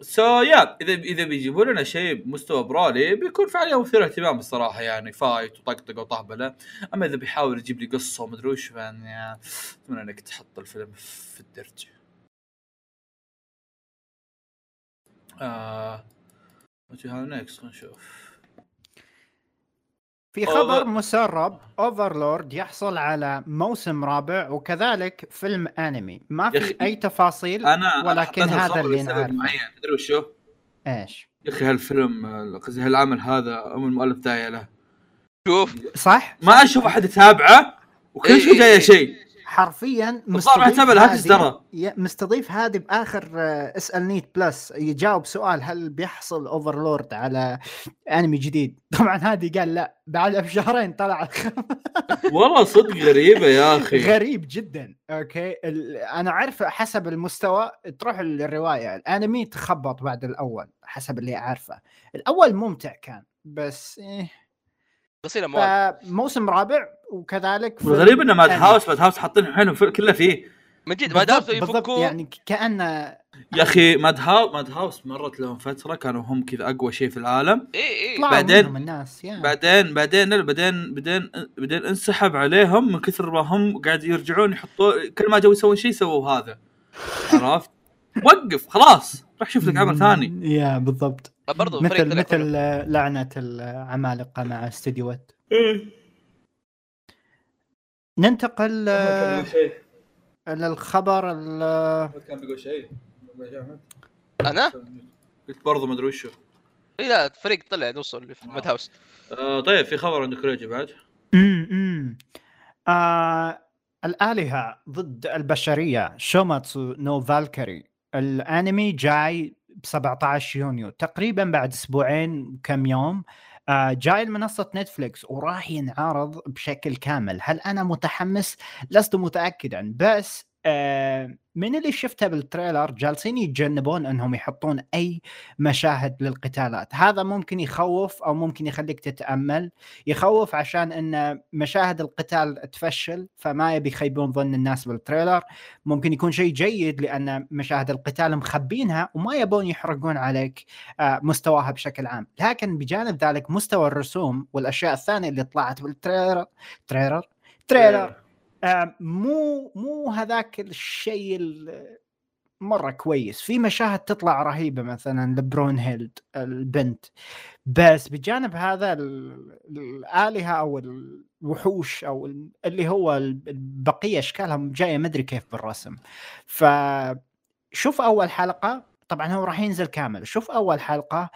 سو so, يا إذا إذا بيجيبوا لنا شيء بمستوى برولي بيكون فعليا مثير اهتمام الصراحة يعني fight وطقطقة وطهبله أما إذا بيحاول يجيب لي قصة ومدري وش يعني أتمنى إنك تحط الفيلم في الدرج. آه what you have next خلينا نشوف في خبر مسرب اوفرلورد يحصل على موسم رابع وكذلك فيلم أنمي. ما في أي تفاصيل ولكن أنا حطيت هذا اللي نعرفه. معين. تدري وشو؟ إيش؟ يا أخي هالفيلم قصدي هالعمل هذا أم المؤلف داعيه له شوف. صح؟ ما أشوف أحد يتابعه وكل إيه شيء إيه جاي إيه. شيء. حرفيا الهاكس هادي- ترى. مستضيف هادي بآخر اسال نيت بلس يجاوب سؤال هل بيحصل اوفرلورد على انمي جديد؟ طبعا هادي قال لا. بعدها بشهرين طلع. والله صدق غريبة يا أخي. غريب جدا. أوكي. ال- أنا عارف حسب المستوى تروح للرواية. الأنمي تخبط بعد الأول حسب اللي عارفه الأول ممتع كان بس إيه. موسم رابع وكذلك في والغريب إنه ماد. هاوس ماد هاوس حاطين حيلهم في- كله فيه. من جد ما دام بالضبط- بالضبط يفكوه يعني كأنه يا أخي ماد هاوس ماد هاوس مرت لهم فترة كانوا هم كذا أقوى شيء في العالم. إي إي. طلعوا بعدين- منهم الناس يا. بعدين بعدين بعدين بعدين بعدين انسحب عليهم من كثر ما هم قاعد يرجعون يحطوا كل ما جو يسوون شيء سووا هذا. عرفت؟ وقف خلاص روح شوف لك عمل ثاني. يا بالضبط. برضو مثل مثل لعنة العمالقة مع استديوهات ننتقل آه، للخبر ال- كان بيقول شيء. أنا؟ قلت برضه ما أدري وشو اي لا فريق طلع نوصل في ماد هاوس آه طيب في خبر عندك ريجي بعد؟ أمم. آه الآلهة ضد البشرية شوماتسو نو فالكري. الأنمي جاي ب 17 يونيو. تقريبا بعد أسبوعين كم يوم آه جاي لمنصة نتفليكس وراح ينعرض بشكل كامل هل أنا متحمس؟ لست متأكدا بس آه من اللي شفته بال trailer جالسين يتجنبون انهم يحطون اي مشاهد للقتالات. هذا ممكن يخوف أو ممكن يخليك تتأمل. يخوف عشان إن مشاهد القتال تفشل فما يبي يخيبون ظن الناس بال trailer. ممكن يكون شيء جيد لأن مشاهد القتال مخبينها وما يبون يحرقون عليك آه، مستواها بشكل عام. لكن بجانب ذلك مستوى الرسوم والأشياء الثانية اللي طلعت بال trailer trailer trailer. آه، مو مو هذاك الشيء ال- مرة كويس. في مشاهد تطلع رهيبة مثلا لبرونهيلد البنت. بس بجانب هذا ال- الآلهة أو الوحوش أو ال- اللي هو ال- البقية أشكالهم جاية ما أدري كيف بالرسم. فشوف أول حلقة. طبعا هو راح ينزل كامل. شوف أول حلقة.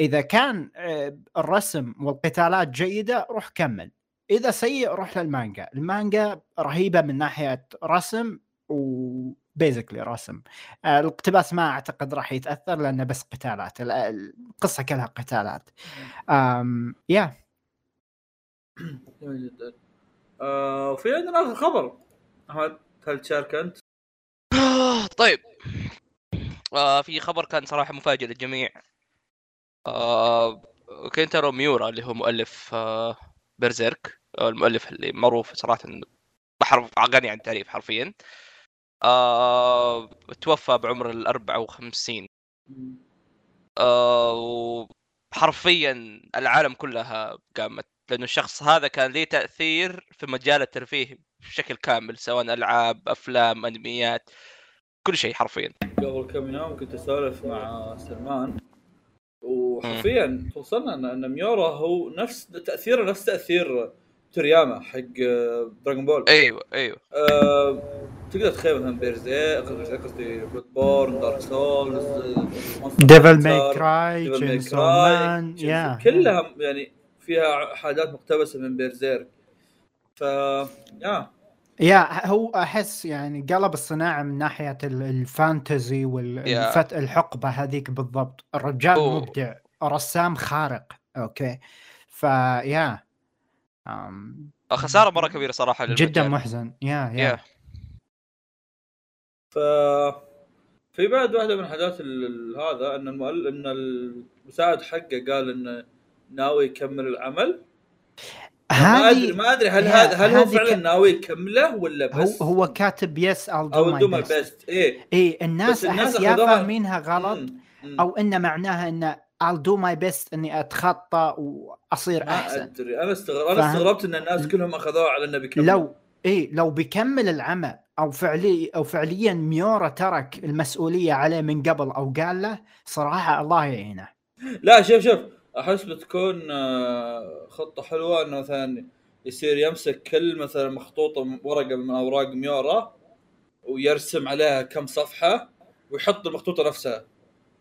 إذا كان آه، الرسم والقتالات جيدة روح كمل. إذا سيء روح للمانجا. المانجا رهيبة من ناحية رسم و بيزكلي رسم. آه، الاقتباس ما أعتقد راح يتأثر لأنه بس قتالات. ال- القصة كلها قتالات. أم يا جميل جدا. آه وفي عندنا آخر خبر. أحمد هل تشارك أنت؟ طيب. آه في خبر كان صراحة مفاجئ للجميع. آه كينتارو ميورا اللي هو مؤلف آه بيرزيرك. آه المؤلف اللي معروف صراحة بحرف غني عن التعريف حرفيا. آه توفى بعمر ال 54 آه وحرفيا العالم كلها قامت لأنه الشخص هذا كان له تأثير في مجال الترفيه بشكل كامل سواء ألعاب أفلام أنميات كل شيء حرفيا. قبل كم يوم كنت أسولف مع سلمان وحرفيا توصلنا إن ميورا هو نفس تأثيره نفس تأثير تورياما حق آه، دراغون بول أيوه أيوه. آه، تقدر تخيل مثلا بيرزي قصدي بلود بورن دارك سولز ديفل ماي كراي يا كلها يعني فيها حاجات مقتبسة من بيرزيرك ف يا yeah هو أحس يعني قلب الصناعة من ناحية ال- ال fantasy والحقبه هذيك بالضبط. الرجال. مبدع رسام خارق okay. ف yeah أم، خساره مرة كبيرة صراحة للمجال. جدا محزن. yeah yeah. yeah. ف في بعد واحدة من حاجات هذا إن المؤل... إن المساعد حقه قال انه ناوي يكمل العمل. ما ادري ما أدري هل هذا هل هو فعلا ك- ناوي يكمله ولا هو بس؟ هو كاتب yes I'll do أو my do my best. best اي الناس الناس أحس yeah فاهمينها غلط مم. مم. أو انه معناها انه I'll do my best إني أتخطى وأصير أحسن. أدري. أنا استغرب أنا؟ استغربت إن الناس كلهم أخذوها على إنه بيكمل. لو اي لو بيكمل العمل أو فعلي أو فعليا ميورا ترك المسؤولية عليه من قبل أو قال له صراحة الله يعينه. لا شوف شوف. أحس بتكون آه، خطة حلوة إنه مثلا يصير يمسك كل مثلا مخطوطة ورقة من أوراق ميورا ويرسم عليها كم صفحة ويحط المخطوطة نفسها.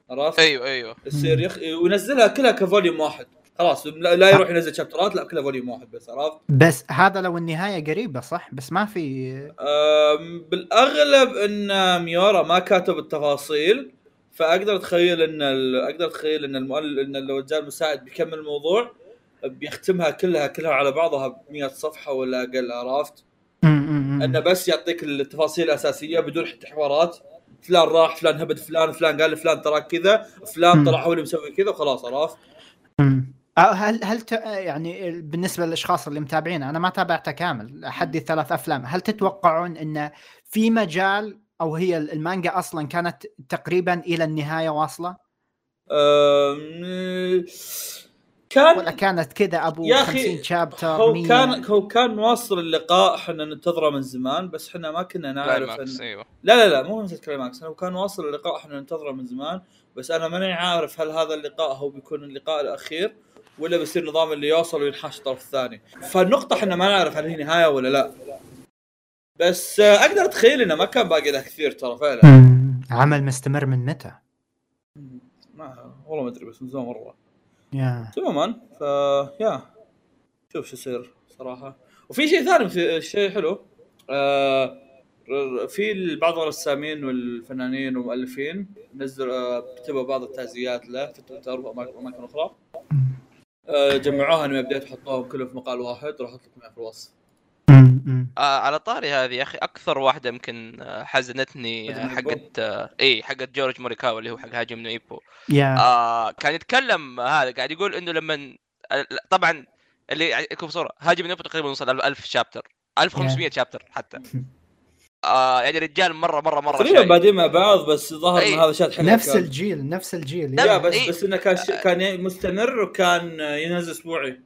عرفت؟ أيوه أيوه يصير يخ... وينزلها كلها ك volume واحد خلاص لا, لا يروح ينزل chapter ات لا كلها volume واحد بس عرفت؟ بس هذا لو النهاية قريبة صح بس ما في أم، بالأغلب إن ميورا ما كاتب التفاصيل فأقدر أتخيل إن ال... أقدر أتخيل إن المؤلف إن لو الرجال المساعد بيكمل الموضوع بيختمها كلها كلها على بعضها ب 100 صفحة ولا أقل عرفت؟ إنه بس يعطيك التفاصيل الأساسية بدون حتى حوارات فلان راح فلان هبد فلان فلان قال لفلان تراك كذا فلان. طلع هو اللي مسوي كذا وخلاص عرفت؟ أه، هل هل ت... يعني بالنسبة للأشخاص اللي متابعين أنا ما تابعته كامل حدي ثلاث أفلام هل تتوقعون انه في مجال أو هي المانجا أصلا كانت تقريبا إلى النهاية واصلة؟ أم... ولا كان كانت كذا أبو يا أخي، 50 شابتر هو 100 كان هو كان واصل اللقاء إحنا ننتظره من زمان بس إحنا ما كنا نعرف إن... أيوه. لا لا لا مو نسيت كلايماكس هو كان واصل اللقاء إحنا ننتظره من زمان بس أنا ماني عارف هل هذا اللقاء هو بيكون اللقاء الأخير ولا بيصير نظام اللي يوصل وينحاش الطرف الثاني فالنقطة إحنا ما نعرف هل هي نهاية ولا لا. بس آه، أقدر أتخيل إنه ما كان باقي له كثير ترى فعلا. عمل مستمر من متى؟ ما والله ما أدري بس من زمان مرة. يا تماما ف يا شوف شو يصير صراحة. وفي شيء ثاني شيء حلو. آه في بعض الرسامين والفنانين والمؤلفين نزلوا آه كتبوا بعض التعزيات له في تويتر وأماكن أخرى. آه جمعوها انهم بديت حطوهم كلهم في مقال واحد راح أحط لكم في الوصف. آه على طاري هذه يا أخي أكثر واحدة يمكن آه، حزنتني آه، نويبو؟ حقت آه، اي حقت جورج موريكاوا اللي هو حق هاجم نويبو يا آه كان يتكلم هذا قاعد يقول إنه لما طبعا اللي يكون صوره هاجم نويبو تقريبا وصل 1000 شابتر 1500 شابتر حتى آه يعني رجال مرة مرة مرة تقريبا. بادين مع بعض بس ظهر. إن هذا شاد نفس كان. الجيل نفس الجيل لا،. بس إي. بس إنه كان ش... كان مستمر وكان ينزل أسبوعي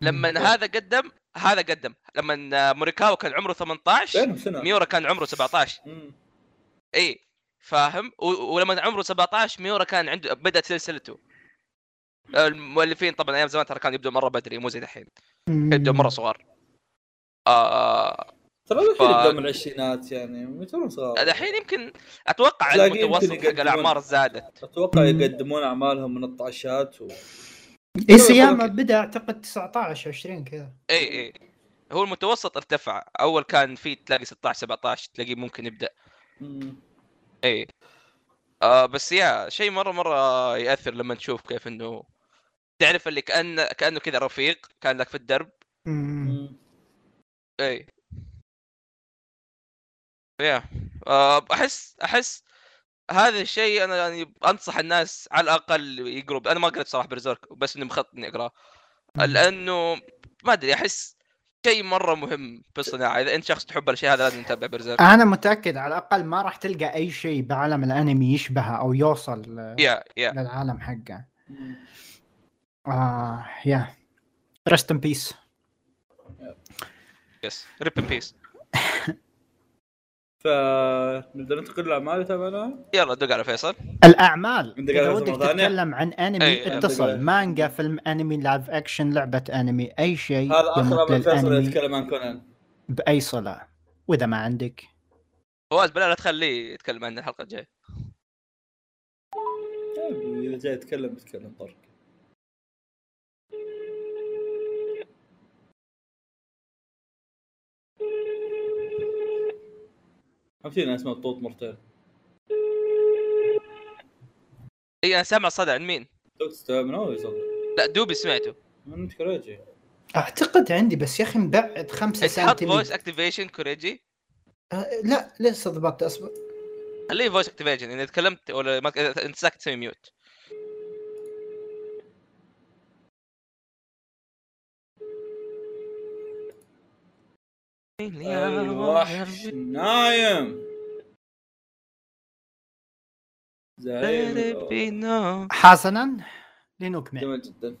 لما هذا قدم هذا قدم. لما موريكاوا كان عمره 18 بينهم سنة. ميورا كان عمره 17 مم. إي فاهم؟ ولما عمره 17 ميورا كان عنده بدأت سلسلته المؤلفين طبعا أيام زمان ترى كانوا يبدوا مرة بدري مو زي دحين يبدوا مرة صغار. آه ترى الحين ف- يبدأ من العشرينات يعني يعتبرون صغار. دحين يمكن أتوقع المتوسط حق الأعمار زادت. أتوقع يقدمون أعمالهم من الطعشات و... اي سياما okay. بدأ أعتقد 19 20 كذا اي اي هو المتوسط ارتفع أول كان في تلاقي 16 17 تلاقيه ممكن يبدأ مم. اي آه بس يا شيء مرة مرة يأثر لما تشوف كيف إنه تعرف اللي كأن كأنه كذا رفيق كان لك في الدرب. مم. اي يا آه أحس أحس هذا الشيء أنا يعني أنصح الناس على الأقل يقروا أنا ما قريت صراحة برزيرك بس إني مخطط إني أقرأه. لأنه ما أدري أحس شيء مرة مهم في الصناعه إذا أنت شخص تحب الأشياء هذا لازم تتابع بيرزيرك أنا متأكد على الأقل ما راح تلقى أي شيء بعالم الأنمي يشبهه أو يوصل يا يا للعالم حقه. آه yeah rest in peace yes rip in peace فنبدا ننتقل للأعمال اللي تابعناها يلا دق على فيصل. الأعمال. إذا ودك؟ تتكلم عن أنمي أي. اتصل. مانجا فيلم أنمي live action لعبة أنمي أي شيء هذا آخر عمل فيصل يتكلم عن كونان. بأي صله وإذا ما عندك؟ فواز بلا لا تخليه يتكلم عن الحلقة الجاية. إذا جاي يتكلم بيتكلم طرق فهمتني اسمه الطوط مرتين. اي أنا سامع صدى عن مين؟ من أول يصدق لا دوبي سمعته. من كوريجي. أعتقد عندي بس يا أخي مبعد 5 تحط فويس سنتيمتر. اكتيفيشن كوريجي؟ آه لا لسه ضبطت أصبر. خليه فويس اكتيفيشن إذا تكلمت ولا ما أنت ساكت تسوي ميوت الوحش نايم حسنا لنكمل. جميل جدا.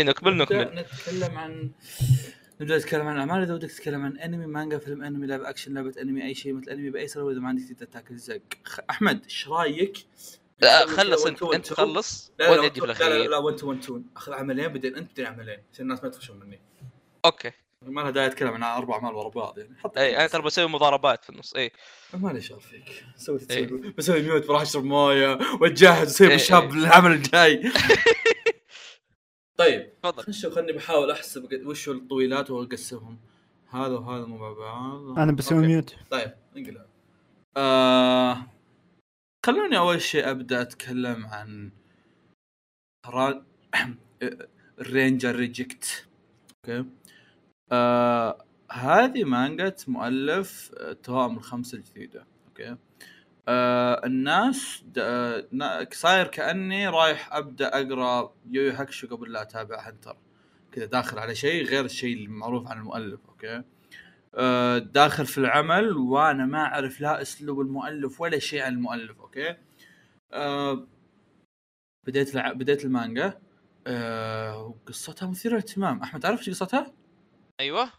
نكمل نبدأ نكمل. نتكلم عن نبدأ نتكلم عن أعمال. إذا ودك تتكلم عن انمي مانجا فيلم انمي لعبه اكشن لعبة انمي أي شيء مثل انمي بأي سبب إذا ما عندك تقدر تاكل خ- أحمد إيش رأيك؟ لا خلص. انت أنت. خلص. وأنا لا أجي في لا لا الاخير لا 1 two 1 2 أخذ عملين بعدين أنت بعدين عملين. عشان الناس ما تفشل مني. okay. ما لها داعي أتكلم عن أربع اعمال ورا بعض يعني. حط اي أنا ترى بسوي مضاربات في النص اي مالي شغل فيك. سوي إيه. تسوي بسوي mute بروح أشرب موية وأتجهز أسوي إيه، بالشاب إيه. للعمل الجاي. طيب تفضل. نشوف خلني بحاول أحسب وش الطويلات وأقسمهم. هذا وهذا مو مع بعض. أنا بسوي. mute. طيب انقلع. آه... خلوني أول شيء أبدأ أتكلم عن ران... ال Ranger Reject okay. آه... هذه مانجا مؤلف آه، توام الخمسة الجديدة okay آه الناس. آه، صاير كأني رايح أبدأ أقرأ يويو هاكشو قبل لا أتابع هنتر كذا داخل على شيء غير الشيء المعروف عن المؤلف okay آه، داخل في العمل وأنا ما أعرف لا أسلوب المؤلف ولا شيء عن المؤلف okay آه، بديت. بديت المانجا آه قصتها مثيرة للاهتمام أحمد تعرف إيش قصتها؟ أيوه.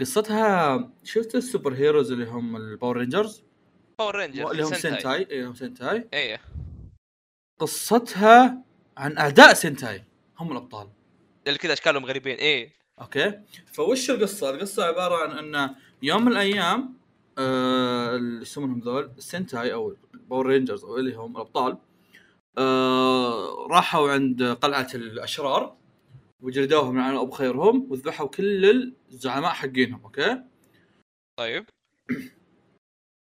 قصتها شفت ال superheroes اللي هم ال Power Rangers Power Ranger اللي هم سنتاي اللي هم سنتاي إيه. قصتها عن أعداء سنتاي هم الأبطال. اللي كذا أشكالهم غريبين. إيه. okay. فوش القصة؟ القصة عبارة عن إن يوم من الأيام آه اللي يسمونهم ذول السنتاي أو ال Power Rangers أو اللي هم الأبطال آه راحوا عند قلعة الأشرار. وجلدوهم أبو خيرهم وذبحوا كل الزعماء حقينهم okay؟ طيب.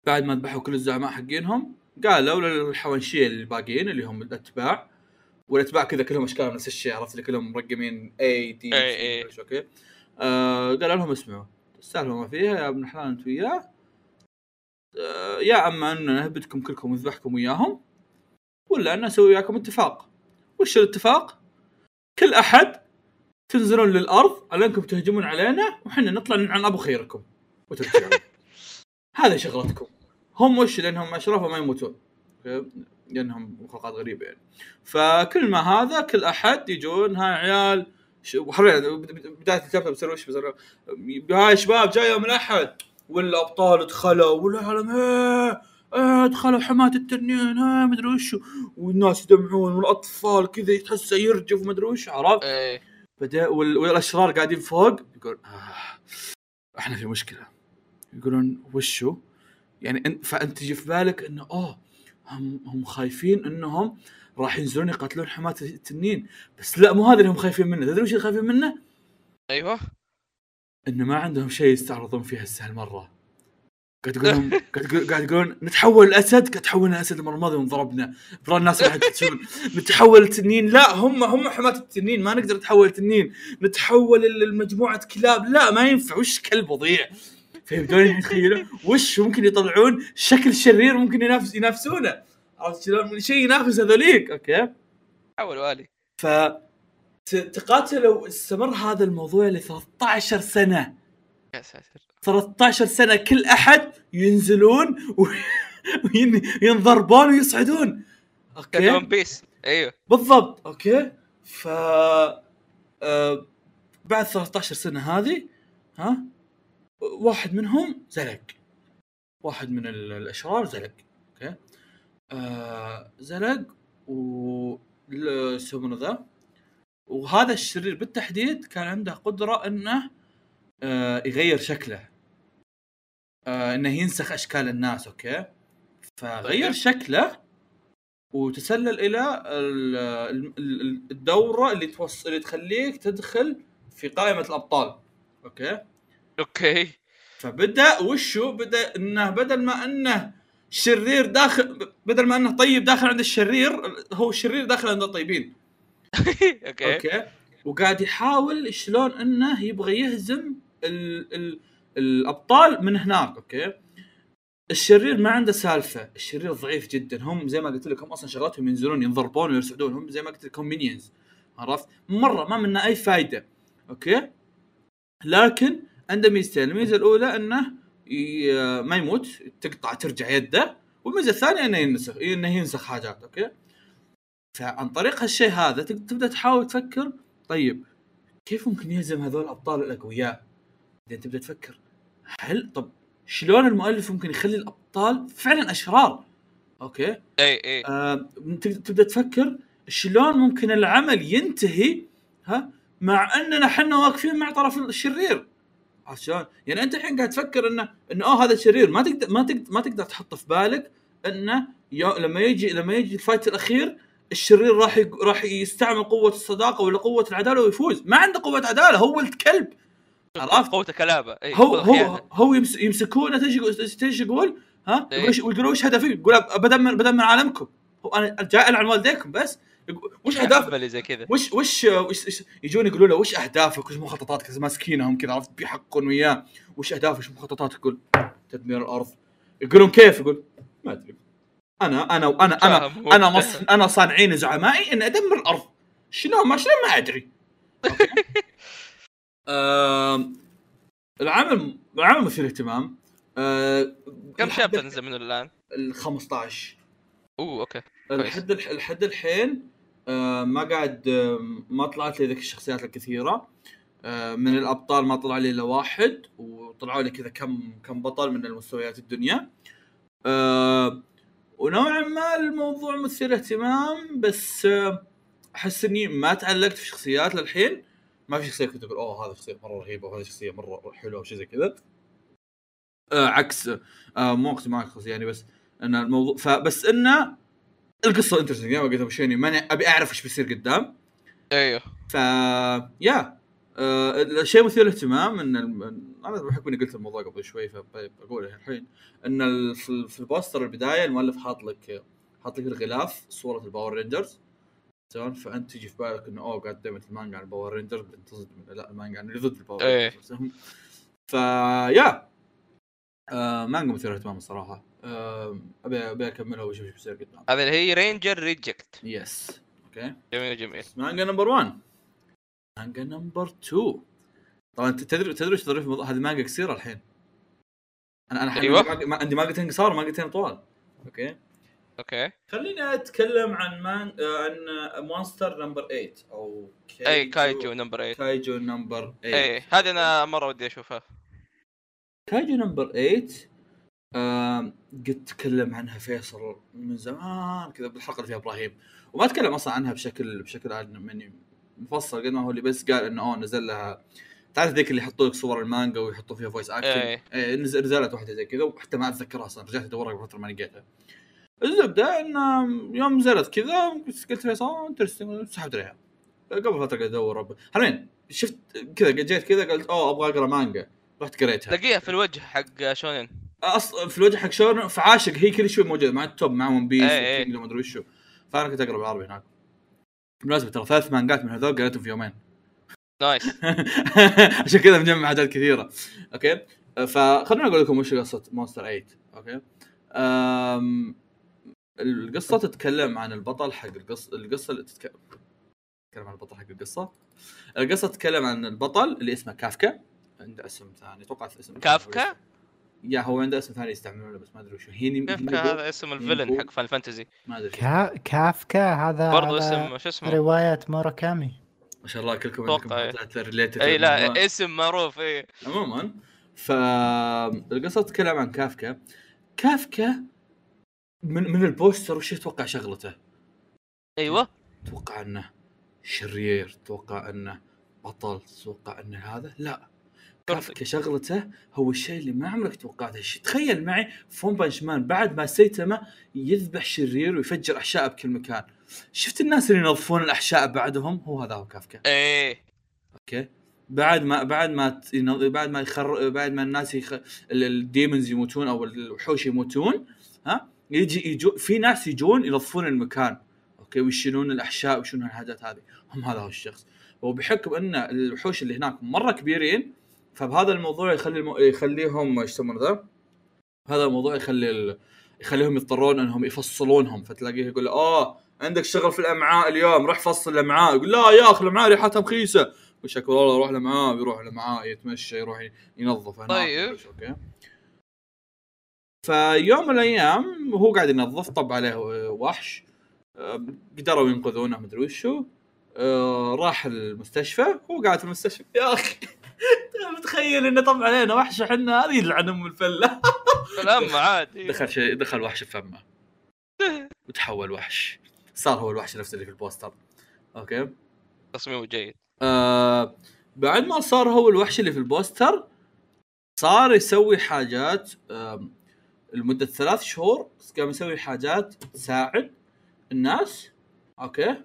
بعد ما ذبحوا كل الزعماء حقينهم قالوا للحوانشية الباقيين اللي هم الأتباع والأتباع كذا كلهم أشكالهم نفس الشيء عرفت؟ اللي كلهم مرقمين اي دي إي إي. okay؟ آه قالوا لهم اسمعوا تستاهلوا ما فيها يا ابن حلال أنت وياه. آه يا اما ان نهبدكم كلكم ونذبحكم وياهم ولا إن نسوي وياكم اتفاق. وش الاتفاق؟ كل أحد تنزلون للأرض على انكم تهجمون علينا وحنا نطلع عن أبو خيركم. وترجعون. هذه شغلتكم. هم وش؟ لأنهم اشراف ما يموتون؟ لأنهم مخلوقات غريبة يعني. فكل ما هذا كل أحد يجون ها عيال وحرفيا بداية الشابتر بيصير وش؟ بيصير هاي شباب جاي يوم الأحد. والابطال دخلوا والعالم إيه إيه دخلوا حماة التنين إيه مدري وش. والناس يدمعون والأطفال كذا تحسه يرجف مدري وش عرفت؟ إيه. بدا وال- والأشرار قاعدين فوق يقول آه إحنا في مشكلة. يقولون وشو؟ يعني انت فأنت تجي في بالك إنه أوه هم هم خايفين إنهم راح ينزلون يقاتلون حماة التنين. بس لا مو هذا اللي هم خايفين منه. تدري وش اللي خايفين منه؟ أيوه. إنه ما عندهم شيء يستعرضون فيه هسه هالمرة. قاعد يقولون قاعد يقول- قاعد يقولون نتحول الأسد؟ قاعد تحولنا اسد المرة الماضية وانضربنا ترى الناس راح يكتشفون نتحول التنين؟ لا هم هم حماة التنين. ما نقدر نتحول التنين. نتحول لمجموعه كلاب. لا ما ينفع. وش كلب وضيع؟ فيبدون يتخيلون وش ممكن يطلعون؟ شكل شرير ممكن ينافس ينافسونه. عرفت شلون؟ شيء ينافس هذوليك. okay؟ حول والي. ف تقاتلوا استمر هذا الموضوع ل 13 سنة. يا ساتر 13 سنة كل أحد ينزلون و- وين- ينضربون ويصعدون. كان One okay Piece. أيوه. بالضبط. okay؟ ف آه بعد 13 سنة هذه ها واحد منهم زلق. واحد من ال- الأشرار زلق. okay؟ آه زلق و يسمونه ذا. وهذا الشرير بالتحديد كان عنده قدرة إنه آه يغير شكله. آه إنه ينسخ أشكال الناس okay؟ فغير طيب. شكله وتسلل إلى ال- ال- ال- الدورة اللي توصل اللي تخليك تدخل في قائمة الأبطال okay؟ okay. فبدأ وشو؟ بدأ إنه بدل ما إنه شرير داخل بدل ما إنه طيب داخل عند الشرير هو الشرير داخل عند الطيبين. okay. okay؟ وقاعد يحاول شلون إنه يبغى يهزم ال ال الأبطال من هناك okay؟ الشرير ما عنده سالفة. الشرير ضعيف جدا. هم زي ما قلت لكم أصلا شغلتهم ينزلون ينضربون ويصعدون هم زي ما قلت لكم minions عرفت؟ مرة ما منه أي فايدة. okay؟ لكن عنده ميزتين. الميزة الأولى أنه ما يموت. تقطع ترجع يده. والميزة الثانية إنه ينسخ إنه ينسخ حاجات okay؟ فعن طريق هالشيء هذا تبدأ تحاول تفكر طيب كيف ممكن يهزم هذول الأبطال الأقوياء؟ بعدين تبدأ تفكر. هل طب شلون المؤلف ممكن يخلي الأبطال فعلا أشرار؟ okay؟ إي إي آه تب- تبدأ تفكر شلون ممكن العمل ينتهي ها مع أننا إحنا واقفين مع طرف الشرير عرفت شلون؟ يعني أنت الحين قاعد تفكر انه إنه آه هذا شرير ما تقدر ما تقدر ما تقدر تحط في بالك إنه لما يجي لما يجي ال fight الأخير الشرير راح راح يستعمل قوة الصداقة ولا قوة العدالة ويفوز ما عنده قوة عدالة هو ولد كلب عرفت؟ قوته كلابه اي هو. هو هو يمس يمسكونه يقول ها؟ إيه. يقول إيش- ويقولوا وش هدفك؟ يقول بدل من عالمكم. أنا جاي ألعن والديكم بس. وش اهدافك؟ اللي زي كذا. وش وش وش, وش يجون يقولوا له وش أهدافك؟ وش مخططاتك؟ ماسكينهم كذا عرفت؟ بيحققون وياه. وش أهدافك؟ وش مخططاتك؟ يقول تدمير الأرض. يقولون كيف؟ يقول ما أدري. أنا أنا أنا أنا. أنا مص... أنا صانعين زعمائي اني أدمر الأرض. شلون ما شلون ما أدري. العمل العمل مثير اهتمام آه، كم شاب تنزل منه الآن؟ ال 15 أوه أوكي الحد الح- الحد الحين آه ما قاعد آه ما طلعت لي ذيك الشخصيات الكثيرة. آه من الأبطال ما طلع لي إلا واحد وطلعوا لي كذا كم كم بطل من المستويات الدنيا. آه ونوعا ما الموضوع مثير اهتمام بس أحس إني ما تعلقت في شخصيات للحين. ما في شخصية كنت أقول أوه هذه شخصية مرة رهيبة وهذه شخصية مرة حلوة وشيء زي كذا. آه عكس آه مو اقصد معك يعني بس إن الموضوع فبس إنه القصة interesting زي ما قلت أبو شيني ماني أبي أعرف إيش بيصير قدام. أيوه. ف yeah آه الشيء مثير للاهتمام إن الم... أنا بحكم إني قلت الموضوع قبل شوي فبقوله الحين إن ال- في ال poster البداية المؤلف حاط لك حاط لك الغلاف صورة ال Power Rangers تمام فأنت تجي في بالك إنه أوه قاعد دائما المانجا عن ال Power بعدين تصدم إنه لا المانجا عن اللي ضد ال Power إيه. Rangers ف yeah آه مانجا مثير للاهتمام الصراحة. آه أبي أبي أكملها وأشوف إيش بيصير قدام. هذه اللي هي Ranger Reject yes okay جميل جميل. مانجا number 1 مانجا number 2 طبعا انت تدري تدري إيش ظريف الموضوع هذه مانجا قصيرة الحين. أنا أنا أيوة. عندي مانجتين قصار ومانجتين طوال. okay okay. خليني أتكلم عن مان... عن Monster Number 8 أو كايجو أي كايجو Number 8 كايجو Number 8 أي هذه أنا مرة ودي أشوفها. كايجو Number 8 آم، قد تكلم عنها فيصل من زمان كذا بالحلقة اللي فيها إبراهيم. وما تكلم أصلا عنها بشكل بشكل يعني مفصل قد ما هو اللي بس قال إنه أوه نزل لها. تعرف ذيك اللي يحطوا لك صور المانجا ويحطوا فيها voice acting. إيه نزل- نزلت واحدة زي كذا وحتى ما أتذكرها أصلا رجعت أدورها قبل فتره ما لقيتها. الزبدة انه يوم نزلت كذا قلت فيصل interesting سحبت عليها. قبل فترة قاعد أدور رب. حرين شفت كذا جيت كذا قلت أوه أبغى أقرأ مانجا. رحت قريتها. تلاقيها في الوجه حق شونن أصلا في الوجه حق شون في عاشق هي كل شوي موجودة مع ال top مع One Piece إيه، إيه. و Kingdom مدري وشو. فأنا كنت أقرأ بالعربي هناك. بالمناسبة ترى ثلاث مانجات من هذول قريتهم في يومين. nice. عشان كذا مجمع حاجات كثيرة. okay؟ فخلونا أقول لكم وش قصة Monster 8 okay؟ أم... القصة تتكلم عن البطل حق القصة القصة اللي تتكلم تتكلم عن البطل حق القصة. القصة تتكلم عن البطل اللي اسمه كافكا. عنده اسم ثاني أتوقع اسم كافكا؟ yeah هو عنده اسم ثاني يستعملونه بس ما أدري وشو يعني كافكا هذا اسم ال villain حق Final Fantasy. ما أدري. شو. كا... كافكا هذا برضو على اسم شو اسمه؟ رواية موراكامي. ما شاء الله كلكم عندكم. حاجات related إي لا اسم معروف إي. عموما فالقصة تتكلم عن كافكا. كافكا من من ال poster وش يتوقع شغلته؟ أيوه. توقع أنه شرير توقع أنه بطل توقع انه هذا؟ لا. كافكا شغلته هو الشيء اللي ما عمرك توقعته. تخيل معي One Punch Man بعد ما سايتاما يذبح شرير ويفجر احشاء بكل مكان. شفت الناس اللي ينظفون الأحشاء بعدهم؟ هو هذا هو كافكا إيه. okay. بعد ما بعد ما بعد ما يخر بعد ما الناس يخ... ال- الـ demons يموتون أو الوحوش يموتون ها؟ يجي يجو في ناس يجون ينظفون المكان. okay؟ ويشيلون الأحشاء ويشيلون الحاجات هذه. هم هذا هو الشخص. وبحكم ان الوحوش اللي هناك مرة كبيرين فبهذا الموضوع يخلي الم... يخليهم إيش يسمونه ذا؟ هذا الموضوع يخلي ال... يخليهم يضطرون أنهم يفصلونهم. فتلاقيه يقول آه عندك شغل في الأمعاء اليوم روح فصل الأمعاء. يقول لا يا أخي الأمعاء ريحتها رخيصه وشكل والله يروح لمعاه يروح لمعاه يتمشى يروح ينظف هناك. طيب. أوكي؟ فيوم من الأيام وهو قاعد ينظف طب عليه وحش آه، قدروا ينقذونه مدري وشو. آه، راح المستشفى هو قاعد في المستشفى. يا أخي متخيل إنه طب علينا وحش إحنا هذه يلعن أم الفلة. الام عادي دخل شيء دخل وحش في فمه وتحول وحش. صار هو الوحش نفسه اللي في ال poster. okay؟ تصميمه جيد. آه بعد ما صار هو الوحش اللي في ال poster صار يسوي حاجات آم، لمدة ثلاث شهور قام يسوي حاجات تساعد الناس. okay.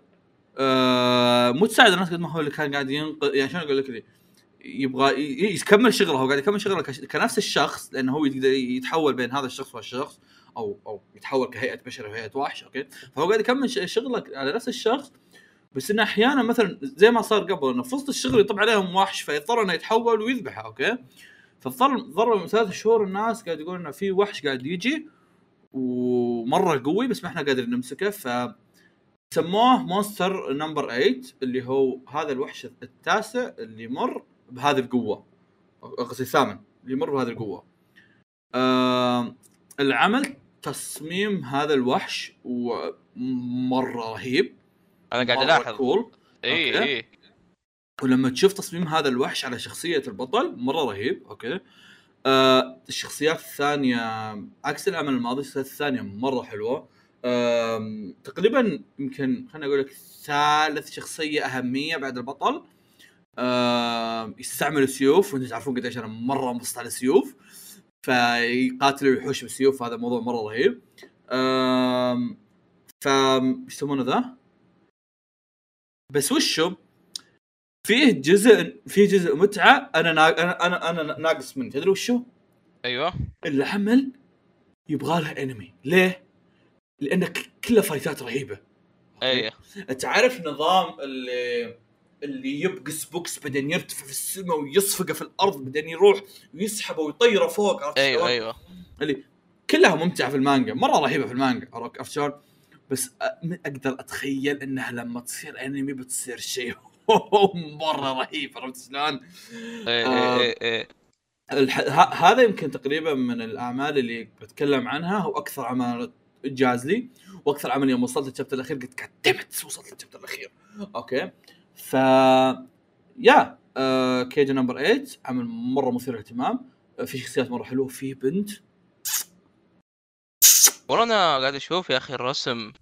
آه مو تساعد الناس قد ما هو اللي كان قاعد ينقذ يعني شلون أقول لك يبغى يكمل شغله هو قاعد يكمل شغله كنفس الشخص لأنه هو يقدر يتحول بين هذا الشخص وهالشخص أو أو يتحول كهيئة بشر وهيئه وحش okay. فهو قاعد يكمل شغله على نفس الشخص. بس إنه أحيانا مثلا زي ما صار قبل إنه في وسط الشغل يطب عليهم وحش فيضطر إنه يتحول ويذبحه okay. فاضطر ضرب ثلاث شهور الناس قاعد يقولون إنه في وحش قاعد يجي ومرة قوي بس ما إحنا قادرين نمسكه. ف سموه Monster Number 8 اللي هو هذا الوحش التاسع اللي يمر بهذه القوة. قصدي الثامن اللي يمر بهذه القوة. آه العمل تصميم هذا الوحش ومره رهيب. أنا قاعد ألاحظ. cool اي okay. اي ولما تشوف تصميم هذا الوحش على شخصية البطل مرة رهيب okay؟ آه الشخصيات الثانية عكس الأعمال الماضية الشخصيات الثانية مرة حلوة. آم، تقريبا يمكن خليني أقول لك ثالث شخصية أهمية بعد البطل. آم، يستعمل السيوف وأنتم تعرفون قديش أنا مرة انبسط على السيوف فيقاتل الوحوش بالسيوف هذا موضوع مرة رهيب. آم، ف يسمونه ذا؟ بس وشو؟ فيه جزء فيه جزء متعة أنا نا... أنا أنا أنا ناقص منه. تدري وشو؟ أيوه. العمل يبغى له انمي ليه؟ لأنه ك- كله فايتات رهيبة. اي انت عارف نظام اللي اللي يبقس بوكس بعدين يرتفع في السماء ويصفقه في الأرض بعدين يروح ويسحبه ويطيره فوق عرفت أيوه؟ أيوه. اللي كلها ممتعة في المانجا. مرة رهيبة في المانجا عرفت شلون؟ بس أقدر أتخيل إنها لما تصير انمي بتصير شيء. مرة رهيب عرفت شلون؟ اي آه. اي اي الح... ه... هذا يمكن تقريبا من الأعمال اللي بتكلم عنها هو أكثر عمل جاز لي وأكثر عمل يوم وصلت لل chapter الأخير قلت God damn it وصلت لل chapter الأخير okay ف yeah آه... Number 8 عمل مرة مثير للاهتمام آه، في شخصيات مرة حلوة في بنت والله أنا قاعد أشوف يا أخي الرسم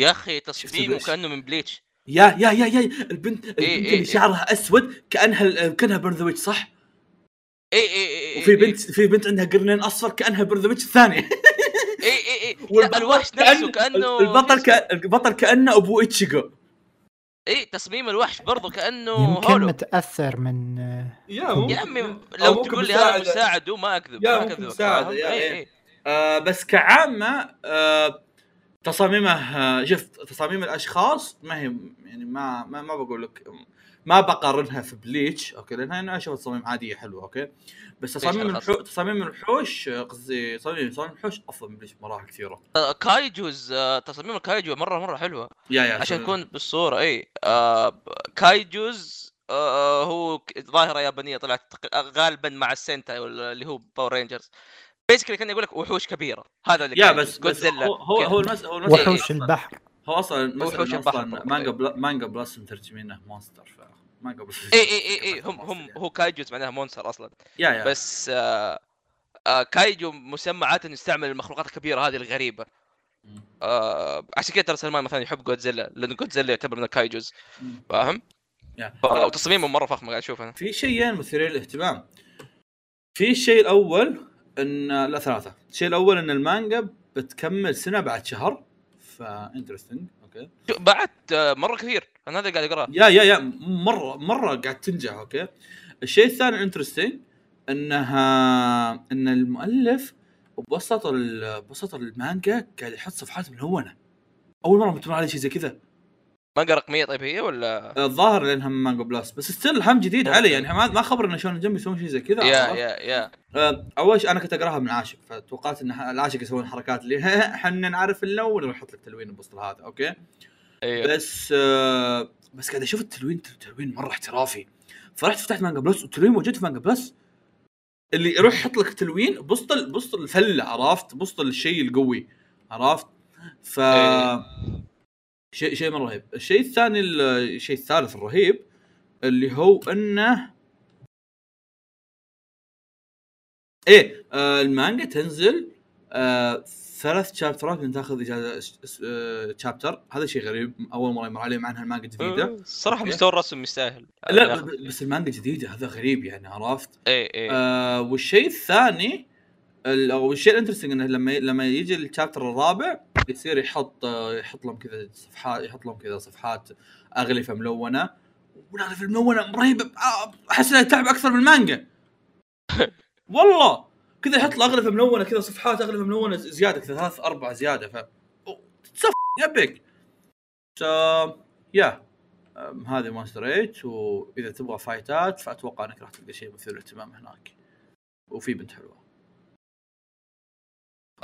يا أخي تصميمه؟ كأنه من بليتش يا يا يا يا البنت البنت إيه، اللي إيه. شعرها أسود كأنها كأنها Burn the Witch صح؟ اي اي اي وفي بنت في بنت عندها قرنين أصفر كأنها Burn the Witch الثانية اي اي اي الوحش كأن- نفسه كأنه البطل ك... البطل كأنه أبو إتشيجو اي تصميم الوحش برضو كأنه يمكن hollow متأثر من آه، يا يا عمي لو ممكن تقول لي هذا مساعدة. مساعد وما أكذب يا ما ممكن أكذب إي، إيه. إي. آه بس كعامة آه تصاميمه شفت تصاميم الأشخاص ما هي يعني ما ما, ما بقول لك ما بقارنها في Bleach okay لانها أنا أشوف تصاميم عادية حلوة okay بس تصاميم. الحو... تصاميم الوحوش آه، قصدي تصاميم تصاميم الوحوش أفضل من Bleach بمراحل كثيرة. آه، kaijus آه، تصاميم الكايجو مرة مرة حلوة. yeah yeah عشان تكون بالصورة إي آه kaijus آه هو ظاهرة يابانية طلعت غالبا مع السنتاي ولا اللي هو Power Rangers basically كان يقول لك وحوش كبيرة. هذا اللي يا كان بس بس جودزيلا هو هو. هو المس هو المسألة وحوش أصلاً- البحر. هو أصلا وحوش البحر. مانجا بلا... Manga Plus مترجمينه Monster ف Manga Plus اي اي اي اي هم هم هو kaijus معناها monster أصلا. yeah yeah. بس آه آه kaiju مسمى عاده يستعمل المخلوقات الكبيرة هذه الغريبة. آه عشان كذا ترى سلمان مثلا يحب جودزيلا لأن جودزيلا يعتبر من ال kaijus. فاهم؟ وتصميمه مرة فخم قاعد أشوف أنا. في شيئين مثيرين للاهتمام. في الشيء الأول ان لا ثلاثة. الشيء الأول إن المانجا بتكمل سنة بعد شهر. ف interesting okay. بعد آه، مرة كثير. أنا هذا قاعد أقرأه. yeah yeah yeah مرة مرة قاعد تنجح okay. الشيء الثاني interesting إنها إن المؤلف بوسط ال- بوسط المانجا قاعد يحط صفحات ملونة. أول مرة تمر علي شيء زي كذا. مانجا رقميه طيب هي ولا؟ الظاهر لانها من Manga Plus بس still هم جديد. علي يعني ما ما خبر انه Shonen Jump يسوون شيء زي كذا yeah؟ yeah yeah. آه، أول شيء أنا كنت أقراها من عاشق فتوقعت إن العاشق يسوون حركات اللي إحنا نعرف اللون ونحط لك تلوين بوسط هذا okay؟ أيوه. بس آه، بس قاعد أشوف التلوين تلوين مرة احترافي. فرحت فتحت Manga Plus والتلوين موجود في Manga Plus اللي يروح يحط لك تلوين بوسط بوسط الفلة عرفت؟ بوسط الشيء القوي عرفت؟ ف إيه. شيء شيء مرة رهيب. الشيء الثاني ال- الشيء الثالث الرهيب اللي هو إنه إيه آه المانجا تنزل آه ثلاث شابترات ثم تاخذ إجازة آه chapter هذا شيء غريب. أول مرة يمر علي مع إنها المانجا جديدة. الصراحه okay. مستوى الرسم يستاهل. لا بس المانجا جديدة. هذا غريب يعني عرفت؟ اي اي آه والشيء الثاني ال- أو الشيء ال interesting إنه لما لما يجي ال chapter الرابع يصير يحط آه، يحط لهم كذا صفحات يحط لهم كذا صفحات أغلفة ملونة. والاغلفه الملونه رهيبة آه، أحس إنها تعب أكثر من المانجا والله! كذا يحط له أغلفة ملونة كذا صفحات أغلفة ملونة زيادة كذا ثلاث أربع زيادة ف تتصف يبك ف يا هذه مونستر 8 وإذا تبغى فايتات فأتوقع إنك راح تلقى شيء مثير للاهتمام هناك. وفي بنت حلوة.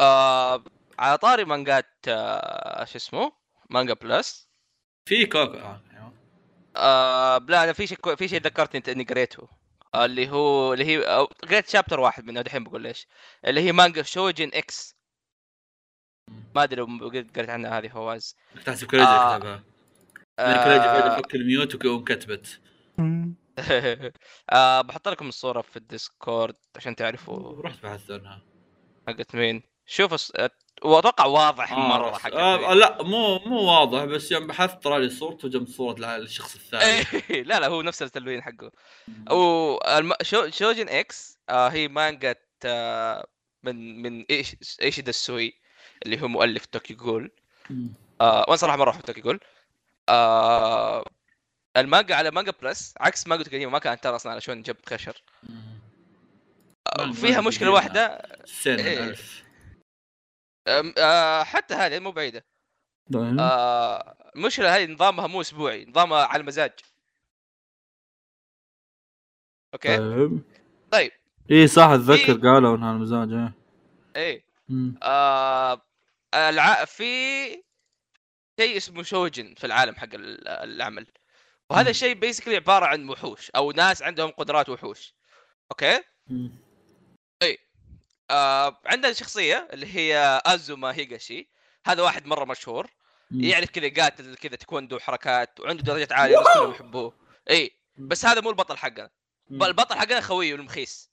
آه على طاري مانجات آه شو اسمه؟ مانجا بلس. في كوكو آه أيوه. آه لا أنا في شيء في شيء ذكرتني انت اني قريته. آه اللي هو اللي هي أو قريت chapter واحد منه دحين بقول ليش. اللي هي مانجا Choujin X. ما أدري لو قريت عنها هذه فواز. تحسب كريدي آه. كتبها فجاه فك ال mute ويقوم كتبت آه بحط لكم الصورة في ال Discord عشان تعرفوا. رحت بحثت عنها. حقت مين؟ شوف الص... وأتوقع واضح آه مرة. حق آه لا مو مو واضح بس يوم بحثت طلع لي صورته جنب صورة الشخص الثاني إيه، لا لا هو نفس التلوين حقه والم... شو... شوجن إكس آه هي مانجا آه من من إيش إيشيدا السوي اللي هو مؤلف توكي جول. آه وأنا صراحة مرة أحب توكي جول آه المانجا على مانجا بريس عكس مانجا القديمه ما كانت ترى أصلا على شون جب خشر. آه، فيها مشكلة. واحدة سنة إيه. ألف آه حتى هذه مو بعيدة. طيب. آه المشكلة هذه نظامها مو أسبوعي نظامها على المزاج. أوكي؟ طيب. طيب. إي صح أتذكر في- قالوا إنها المزاج إيه إيه. آه الع... في شيء اسمه choujin في العالم حق ال- العمل. وهذا. الشيء basically عبارة عن وحوش أو ناس عندهم قدرات وحوش. أوكي؟ مم. آه عندنا شخصية اللي هي أزوما هيغاشي. هذا واحد مرة مشهور. يعرف كذا قاتل كذا تكوندو حركات وعنده درجات عالية الناس كلهم يحبوه. إي بس هذا مو البطل حقنا. البطل حقنا خويه المخيس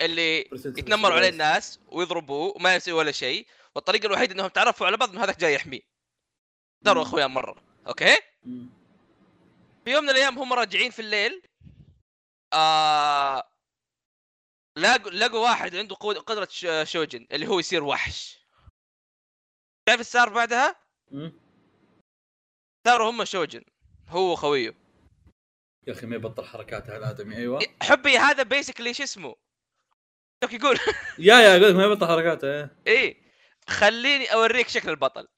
اللي يتنمروا عليه الناس ويضربوه وما يسوي ولا شيء. والطريقة الوحيدة إنهم تعرفوا على بعض إنه هذاك جاي يحميه. داروا مم. أخويا مرة. أوكي. في يوم من الأيام هم راجعين في الليل آه... لاقوا لقوا واحد عنده قوة- قدرة ش- شوجن اللي هو يصير وحش. تعرف إيش صار بعدها؟ صاروا هم شوجن هو وخويه. يا أخي ما يبطل حركات الآدمي أيوه. حبي هذا بيسكلي شو اسمه؟ يقول؟ يا يا أقول لك ما يبطل حركاته إيه. إيه. خليني أوريك شكل البطل.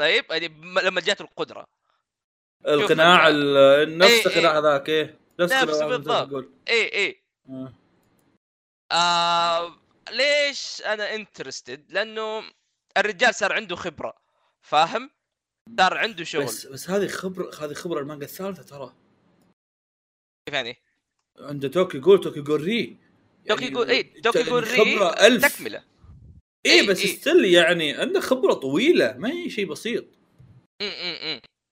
طيب يعني لما جات القدرة. القناع ال- نفس إيه، القناع هذاك إيه. نفس نفس بالضبط. إيه إيه. آه. ليش أنا interested؟ لأنه الرجال صار عنده خبرة فاهم؟ صار عنده شغل بس بس هذه خبرة هذه خبرة المانجا الثالثة ترى كيف يعني؟ عنده Tokyo Ghoul Tokyo Ghoul re Tokyo Ghoul إيه Tokyo يعني Ghoul re خبرة ألف تكمله إيه إيه، بس إيه. still يعني عنده خبرة طويلة ما هي شيء بسيط.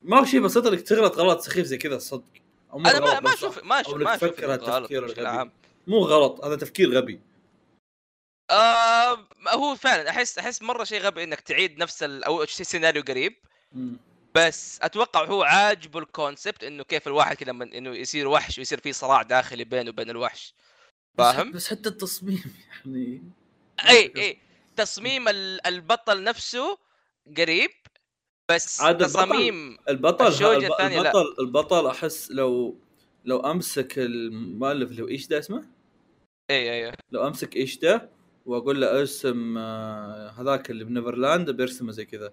ما هو شيء بسيط إنك تغلط غلط سخيف زي كذا صدق أو مو أنا ما ما. أشوف ما أشوف ما أشوف تفكر التفكير الغبي. مو غلط هذا تفكير غبي آه هو فعلا أحس أحس مرة شيء غبي إنك تعيد نفس ال... أو شيء سيناريو قريب مم. بس أتوقع هو عاجبه ال concept إنه كيف الواحد كذا من إنه يصير وحش ويصير في صراع داخلي بينه وبين الوحش فاهم؟ بس حتى التصميم يعني إي إي تصميم ال- البطل نفسه قريب بس البطل- تصاميم البطل ال choujin الب- الثانية لا. البطل البطل أحس لو لو أمسك المؤلف اللي هو إيشيدا اسمه؟ اي اي لو أمسك إيشيدا وأقول له أرسم آه، هذاك اللي ب Neverland بيرسمه زي كذا.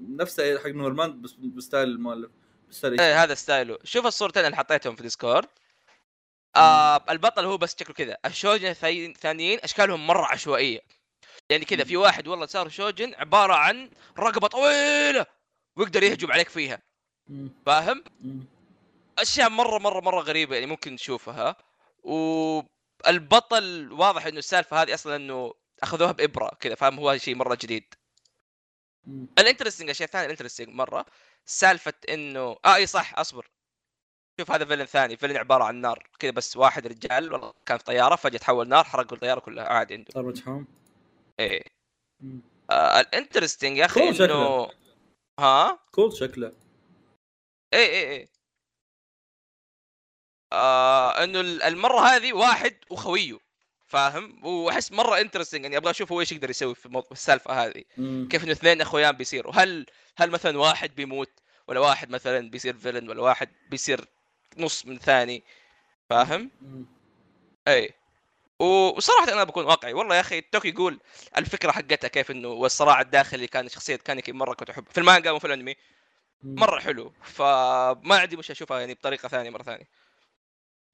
نفسه حق Neverland بس ب style المؤلف ب style إيه هذا style ه. شوف الصورتين اللي حطيتهم في Discord آه البطل هو بس شكله كذا. ال choujin الثانيين أشكالهم مرة عشوائية. يعني كذا في واحد والله صار choujin عبارة عن رقبة طويلة ويقدر يهجم عليك فيها. فاهم. أشياء مره مره مرة غريبة يعني ممكن نشوفها والبطل واضح إنه السالفة هذه أصلا إنه أخذوها بإبرة كذا فاهم؟ هو شيء مرة جديد. ال interesting الشيء الثاني ال interesting مرة. سالفة إنه آه إي صح أصبر. شوف هذا villain ثاني. villain عبارة عن نار كذا بس واحد رجال والله كان في طيارة فجأة تحول نار حرق الطياره كلها عادي عنده. صار إيه. آه ال interesting يا أخي إنه. ها؟ cool شكله. إيه إيه إيه آه إنه ال- المرة هذه واحد وخويه فاهم؟ وأحس مرة interesting يعني أبغى أشوف هو إيش يقدر يسوي في السالفة هذه. مم. كيف إنه اثنين إخويان بيصيروا. هل هل مثلا واحد بيموت ولا واحد مثلا بيصير villain ولا واحد بيصير نص من ثاني؟ فاهم. إي. و- وصراحة أنا بكون واقعي. والله يا أخي توكي يقول الفكرة حقتها كيف إنه والصراع الداخلي كان شخصية كانيكي مرة كنت احب في المانجا وفي الأنمي. مرة حلو. فما عندي مش أشوفها يعني بطريقة ثانية مرة ثانية.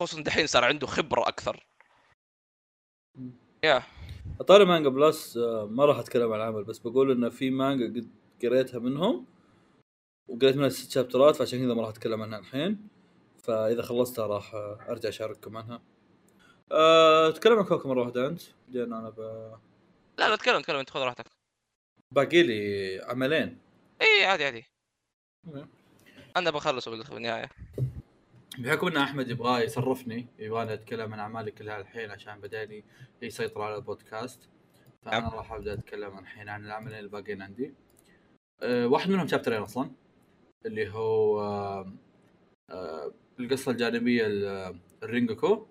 خصوصا دحين صار عنده خبرة أكثر. يا أطاري مانجا plus آه، ما راح أتكلم عن العمل بس بقول انه في مانجا قد قريتها منهم وقريت منها ست شابترات فعشان كذا ما راح أتكلم عنها الحين. فإذا خلصتها راح آه، أرجع أشارككم عنها. أه... تكلم عن كوكو مرة واحدة أنت؟ بعدين أنا ب... لا لا تكلم تكلم أنت خذ راحتك. باقي لي عملين. اي عادي عادي. أنا بخلصه بال- بالنهاية. بحكم إن أحمد يبغى يصرفني يبغاني أتكلم عن أعمالي كلها الحين عشان بدأني يسيطر على البودكاست فأنا. راح أبدأ أتكلم الحين عن العملين اللي باقيين عندي. أه واحد منهم شابترين أصلا اللي هو أه أه القصة الجانبية ال- الرينجوكو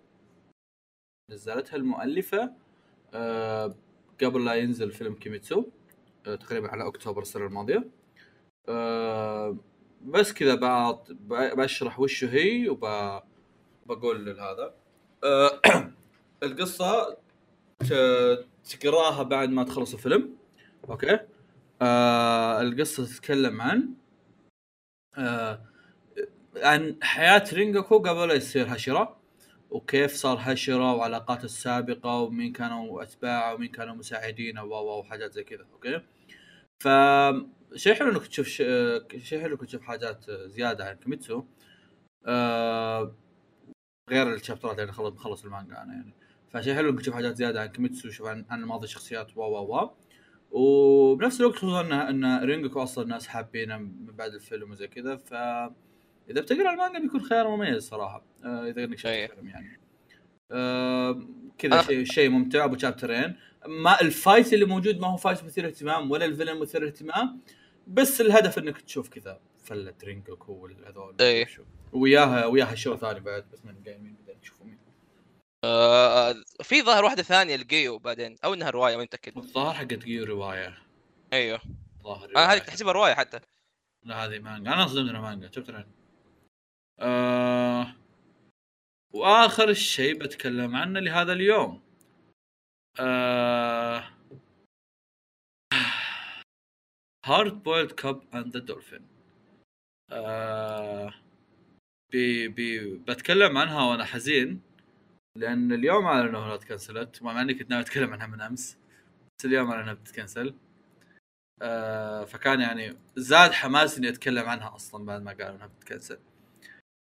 نزلتها المؤلفة أه قبل لا ينزل فيلم كيميتسو أه تقريبا على أكتوبر السنة الماضية. أه بس كذا بشرح وش هي وبقول هذا أه القصة تقراها بعد ما تخلص الفيلم. أوكي؟ آه القصة تتكلم عن آه عن حياة رينجوكو قبل لا يصير هاشيرا وكيف صار هاشيرا وعلاقاته السابقة ومين كانوا أتباعه ومين كانوا مساعدينه و وحاجات زي كذا. أوكي؟ ف شيء حلو إنك تشوف. آه، شيء حلو إنك تشوف حاجات زيادة عن كيميتسو. آه غير ال chapters ات اللي خلص خلص المانجا أنا يعني. فشيء حلو إنك تشوف حاجات زيادة عن كيميتسو شوف عن, عن ماضي الشخصيات و و و وبنفس الوقت خصوصا ان إن رينجوكو أصلا الناس حابينه من بعد الفيلم وزي كذا. ف إذا بتقرأ المانجا بيكون خيار مميز صراحة آه إذا إنك شفت أيه. الفيلم يعني. آه كذا شيء شيء ممتع أبو شابترين ما ال fight اللي موجود ما هو fight مثير اهتمام ولا الفيلم مثير اهتمام. بس الهدف انك تشوف كذا فله رينجوكو والهذول أيه. وياها وياها شو ثاني بعد بس من جايين بعدين تشوفوا مين. آه في ظاهر واحدة ثانية لقيو بعدين أو إنها رواية ما متأكد. الظاهر حقت جيو رواية. أيوه. ظاهر أنا هذه رواية. تحسبها رواية حتى. لا هذه مانجا. أنا صدمت إنها مانجا. شفت آه... وآخر شيء بتكلم عنه لهذا اليوم. آه... Hard-Boiled Cop and the Dolphin آه، بي بي بتكلم عنها وأنا حزين لأن اليوم اعلنوا انها تكنسلت مع إني كنت ناوي أتكلم عنها من أمس بس اليوم اعلنوا إنها بتتكنسل آه فكان يعني زاد حماس إني أتكلم عنها أصلا بعد ما قالوا إنها بتتكنسل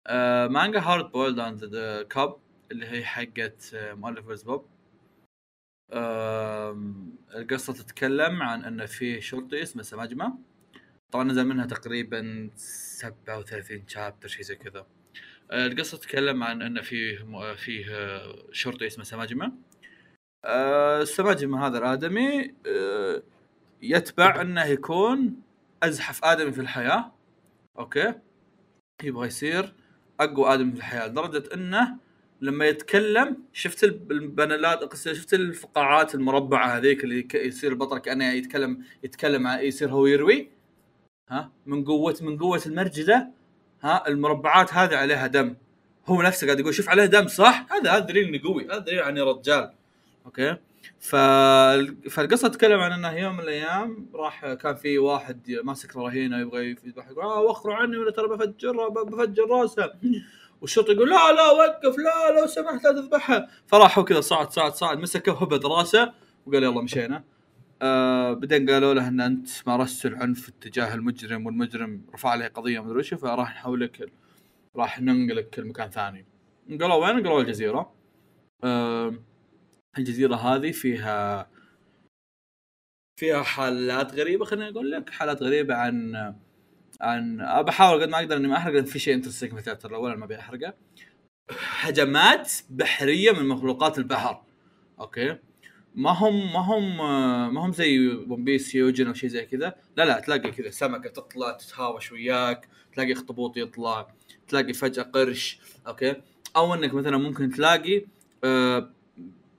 آه مانجا Hard-Boiled and the Cop اللي هي حقت آه، مؤلف بلزبوب آم، القصة تتكلم عن أن في شرطي اسمه سماجمة. طبعا نزل منها تقريبا 37 شابتر شيء زي كذا. آه، القصة تتكلم عن أن فيه فيه آه، شرطي اسمه سماجمة. آه، السماجمة هذا الآدمي آه، يتبع أنه يكون أزحف آدمي في الحياة. أوكي؟ يبغى يصير أقوى آدمي في الحياة لدرجة أنه لما يتكلم شفت الب- البانلات قصدي شفت الفقاعات المربعة هذيك اللي يصير البطل كأنه يتكلم يتكلم يصير هو يروي؟ ها؟ من قوه من قوة المرجلة ها؟ المربعات هذه عليها دم. هو نفسه قاعد يقول شوف عليه دم صح؟ هذا هذا دليل إنه قوي. هذا دليل اني رجال. أوكي. فالقصة تتكلم عن إنه يوم من الأيام راح كان في واحد ماسك رهينة يبغى يذبح يقول آه وخروا عني ولا ترى بفجر بفجر راسه. والشرطي يقول لا لا وقف لا لو سمحت لا تذبحها. فراحوا كذا صعد صعد صعد مسكه وهبد راسه وقال يلا مشينا. آه بعدين قالوا له إن أنت مارست العنف تجاه المجرم والمجرم رفع عليه قضية مدري وش فراح نحولك راح ننقلك لمكان ثاني. قالوا وين؟ قالوا الجزيرة. آه الجزيرة هذه فيها فيها حالات غريبة خليني أقول لك حالات غريبة عن عن أه بحاول قد ما أقدر إني ما أحرق لأن في شيء interesting في ال chapter الأول ما أبي أحرقه. هجمات بحرية من مخلوقات البحر. أوكي؟ ما هم ما هم ما هم زي One Piece يوجن أو شيء زي كذا. لا لا تلاقي كذا سمكة تطلع تتهاوش وياك تلاقي اخطبوط يطلع تلاقي فجأة قرش. أوكي؟ أو إنك مثلا ممكن تلاقي آه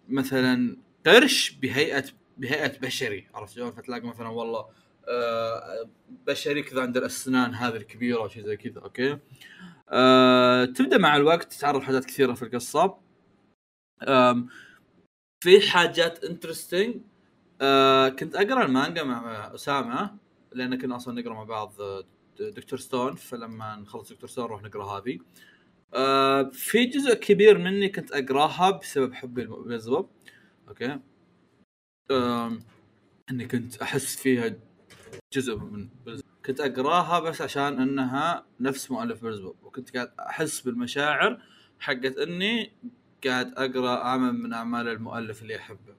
مثلا قرش بهيئه بهيئة بشري عرفت شلون؟ فتلاقي مثلا والله آه بشري كذا عند الاسنان هذه الكبيرة أو شيء زي كذا أوكي؟ آه تبدأ مع الوقت تتعرف حاجات كثيرة في القصة. آم، في حاجات interesting آه كنت أقرأ المانجا مع أسامة لأن كنا أصلا نقرأ مع بعض آه، Dr. Stone فلما نخلص Dr. Stone نروح نقرأ هذه. آه في جزء كبير مني كنت أقرأها بسبب حبي لبلزبوب أوكي؟ آم، إني كنت أحس فيها جزء من بلز- كنت أقراها بس عشان أنها نفس مؤلف بلزبوب وكنت قاعد أحس بالمشاعر حقت إني قاعد أقرأ عمل من أعمال المؤلف اللي أحبه.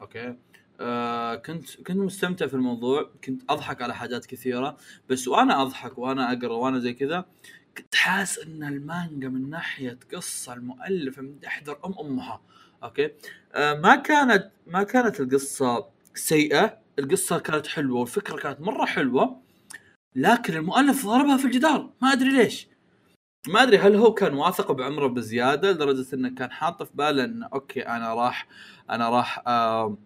أوكي؟ آه كنت كنت مستمتع في الموضوع. كنت أضحك على حاجات كثيرة. بس وأنا أضحك وأنا أقرأ وأنا زي كذا كنت حاس إن المانجا من ناحية قصة المؤلف مدحضر أم أمها. أوكي؟ آه ما كانت ما كانت القصة سيئة. القصة كانت حلوة والفكرة كانت مرة حلوة لكن المؤلف ضربها في الجدار. ما أدري ليش. ما أدري هل هو كان واثق بعمره بزيادة لدرجة إنه كان حاطه في باله انه أوكي أنا راح أنا راح آه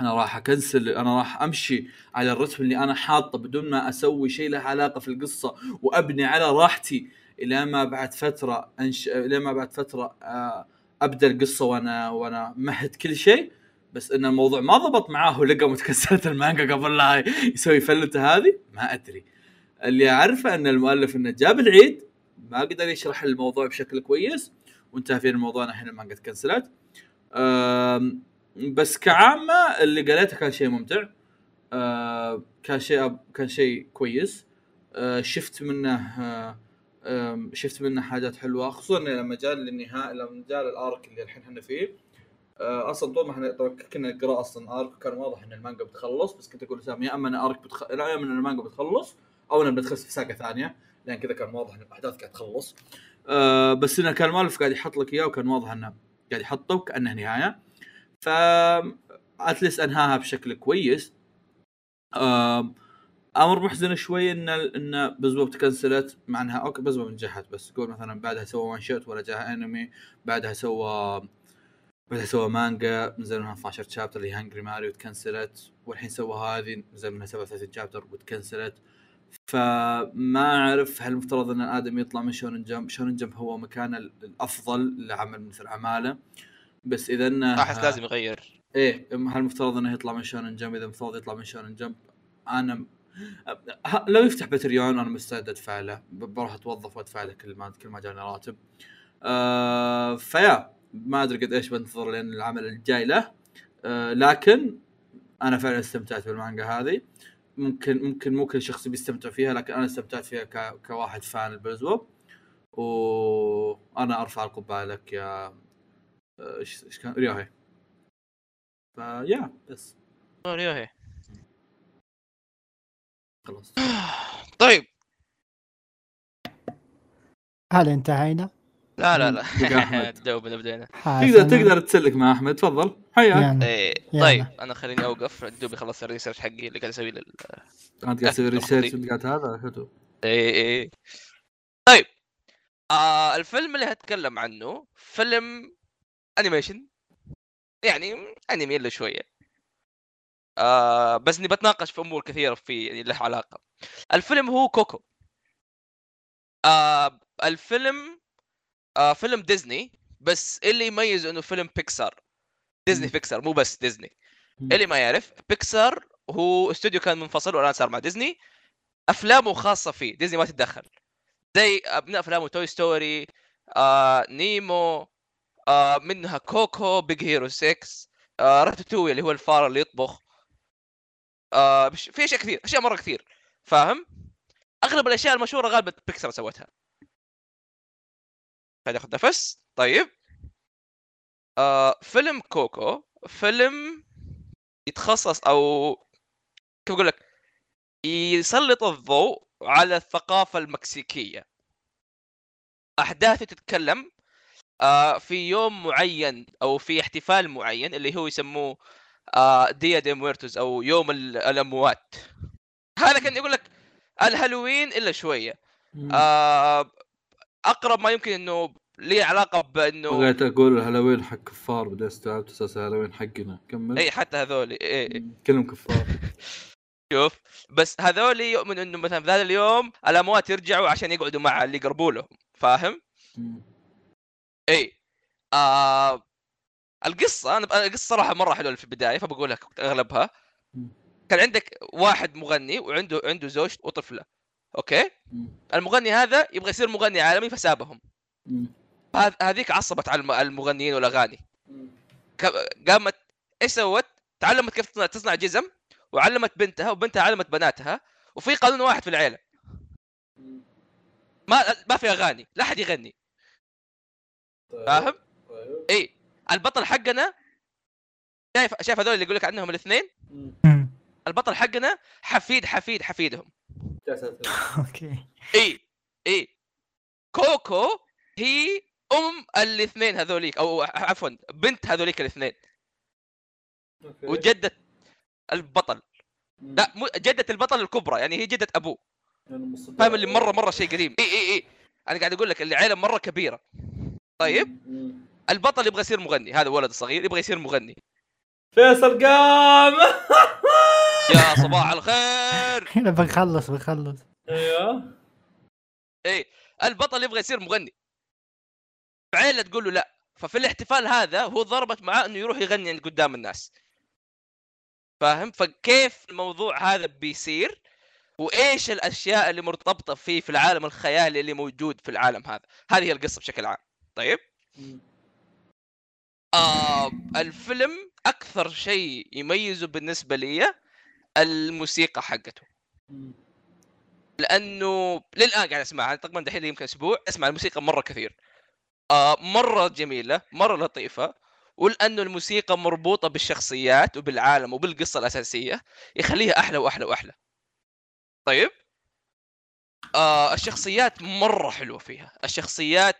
أنا راح أتكنسل أنا راح أمشي على الرتم اللي أنا حاطه بدون ما أسوي شيء له علاقة في القصة وأبني على راحتي إلى ما بعد فترة أنش إلى ما بعد فترة آه أبدأ القصة وأنا وأنا مهد كل شيء. بس إن الموضوع ما ضبط معاه ولقى متكسره المانجا قبل لا يسوي فلتة هذه ما أدري. اللي أعرفه إن المؤلف إنه جاب العيد ما قدر يشرح الموضوع بشكل كويس وانتهى في الموضوع الحين المانجا تكنسلت بس كعامة اللي قريته كان شيء ممتع. كان شيء كان شيء كويس. شفت منه شفت منه حاجات حلوة خصوصا لما جاء للنهايه لما جاء الأرك اللي الحين إحنا فيه. أصلا طول ما إحنا كنا نقرأ أصلا ارك كان واضح إن المانجا بتخلص بس كنت أقول لسام يا أما إن ارك بتخ... لا يا أما إن المانجا بتخلص أو انها بندخل في ساقة ثانية لأن كذا كان واضح إن الأحداث قاعد تخلص. آه بس انه كان المؤلف قاعد يحط لك إياه وكان واضح إنه قاعد يحطه وكأنه نهاية. ف at least أنهاها بشكل كويس. آم، أمر محزن شوي إن إن بلزبوب تكنسلت مع إنها أوكي بلزبوب نجحت بس. قول مثلا بعدها سوى one shot ولا جاها انمي بعدها سوى بعدها سوى مانجا نزل منها 12 chapter اللي Hungry Marie تكنسلت والحين سوى هذه نزل منها 37 chapter وتكنسلت. فما أعرف هل المفترض أن الادمي يطلع من Shonen Jump Shonen Jump هو مكانه الأفضل لعمل مثل اعماله بس إذا إنه احس لازم يغير. إيه هل المفترض إنه يطلع من شونن جمب إذا المفترض يطلع من شونن جمب أنا لو يفتح بتريون أنا مستعد ادفع له بروح أتوظف وادفع له كل ما كل ما جاني راتب. آه فيا. ما أدري قد إيش بنتظر لين العمل الجاي له. آه لكن أنا فعلا استمتعت بالمانجا هذه. ممكن ممكن مو كل شخص بيستمتع فيها لكن أنا استمتعت فيها ك... كواحد فان البيزوب وأنا أرفع القبعة لك يا آه، إيش إيش كان؟ ريوهي. فيا بس. ريوهي. خلاص. طيب. هل انتهينا؟ لا لا. لا. دوب بدينا تقدر. تقدر تسلك مع أحمد تفضل. حياك. يعني إيه يلا. طيب أنا خليني أوقف. دوبي خلصت الريسيرش حقي اللي قاعد أسويه لل أنت قاعد تسوي research قاعد هذا حلو إيه إيه. طيب آه الفيلم اللي هتكلم عنه فيلم animation يعني انمي إلا شوية. آه بس إني بتناقش في أمور كثيرة في يعني له علاقة. الفيلم هو كوكو. آه الفيلم آه فيلم ديزني بس اللي يميز إنه فيلم بيكسار؟ ديزني. بيكسار مو بس ديزني. اللي ما يعرف بيكسار هو استوديو كان منفصل والآن صار مع ديزني. أفلامه خاصة فيه ديزني ما تتدخل. زي من أفلامه توي ستوري آه نيمو آه منها كوكو بيج هيرو 6 آه راتاتوي اللي هو الفار اللي يطبخ. آه في أشياء كثير أشياء مرة كثير. فاهم؟ أغلب الأشياء المشهورة غالبا بيكسار سوتها. خليني اخذ نفس. طيب. آه فيلم كوكو. فيلم يتخصص أو كيف أقول لك؟ يسلط الضوء على الثقافة المكسيكية. أحداثه تتكلم آه في يوم معين أو في احتفال معين اللي هو يسموه آه ديا دي مورتوس أو يوم ال- الأموات. هذا كان يقول لك الهالوين إلا شوية. مم. آه أقرب ما يمكن إنه لي علاقة بإنه بغيت أقول الهالوين حق كفار بعدين استوعبت أساس الهالوين حقنا. كمل. إي حتى هذول إيه مم. كلهم كفار. شوف بس هذول يؤمنوا إنه مثلا في هذا اليوم الأموات يرجعوا عشان يقعدوا مع اللي يقربوا لهم. فاهم؟ إي. آه القصة أنا القصة صراحة مرة حلوة في البداية فبقول لك اغلبها. كان عندك واحد مغني وعنده عنده زوج وطفلة. أوكي. المغني هذا يبغى يصير مغني عالمي فسابهم هذيك عصبت على الم- المغنيين والأغاني قامت إيش سوت؟ تعلمت كيف تصنع, جزم وعلمت بنتها وبنتها علمت بناتها وفي قانون واحد في العيلة. ما ما في أغاني لا أحد يغني طيب. فاهم؟ طيب. اي البطل حقنا شايف شايف هذول اللي يقول لك عنهم الاثنين. البطل حقنا حفيد حفيد حفيدهم أوكي. إي إي. كوكو هي أم الاثنين هذوليك أو عفوا بنت هذوليك الاثنين. وجدة البطل. لا مو جدة البطل الكبرى يعني هي جدة أبوه. يعني. فاهم اللي مرة مرة شيء قديم. إي إي إي. أنا قاعد أقول لك اللي عيله مرة كبيرة. طيب. البطل يبغى يصير مغني. هذا ولد صغير يبغى يصير مغني. فيصل قام! يا صباح الخير. هنا بنخلص بنخلص. أيوه. إيه البطل يبغى يصير مغني. عيله تقول له لا. ففي الاحتفال هذا هو ضربت معاه إنه يروح يغني عند قدام الناس. فاهم؟ فكيف الموضوع هذا بيصير؟ وإيش الأشياء اللي مرتبطة فيه في العالم الخيالي اللي موجود في العالم هذا؟ هذه هي القصة بشكل عام. طيب. آه الفيلم أكثر شيء يميزه بالنسبة لي الموسيقى حقته. لأنه للآن قاعد اسمعها تقريبا دحين يمكن أسبوع أسمع الموسيقى مرة كثير. آه مرة جميلة مرة لطيفة ولأنه الموسيقى مربوطة بالشخصيات وبالعالم وبالقصة الأساسية يخليها أحلى وأحلى وأحلى. طيب؟ آه الشخصيات مرة حلوة فيها. الشخصيات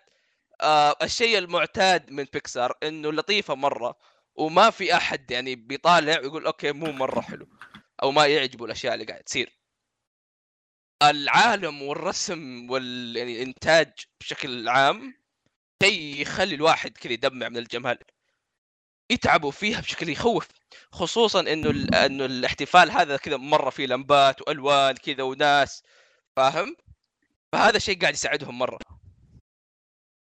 آه الشيء المعتاد من بيكسار إنه لطيفة مرة وما في أحد يعني بيطالع ويقول أوكي مو مرة حلو. أو ما يعجبه الأشياء اللي قاعد تصير. العالم والرسم والانتاج بشكل عام شيء يخلي الواحد كذا يدمع من الجمال. يتعبوا فيها بشكل يخوف. خصوصا إنه إنه الاحتفال هذا كذا مرة فيه لمبات وألوان كذا وناس فاهم؟ فهذا شيء قاعد يساعدهم مرة.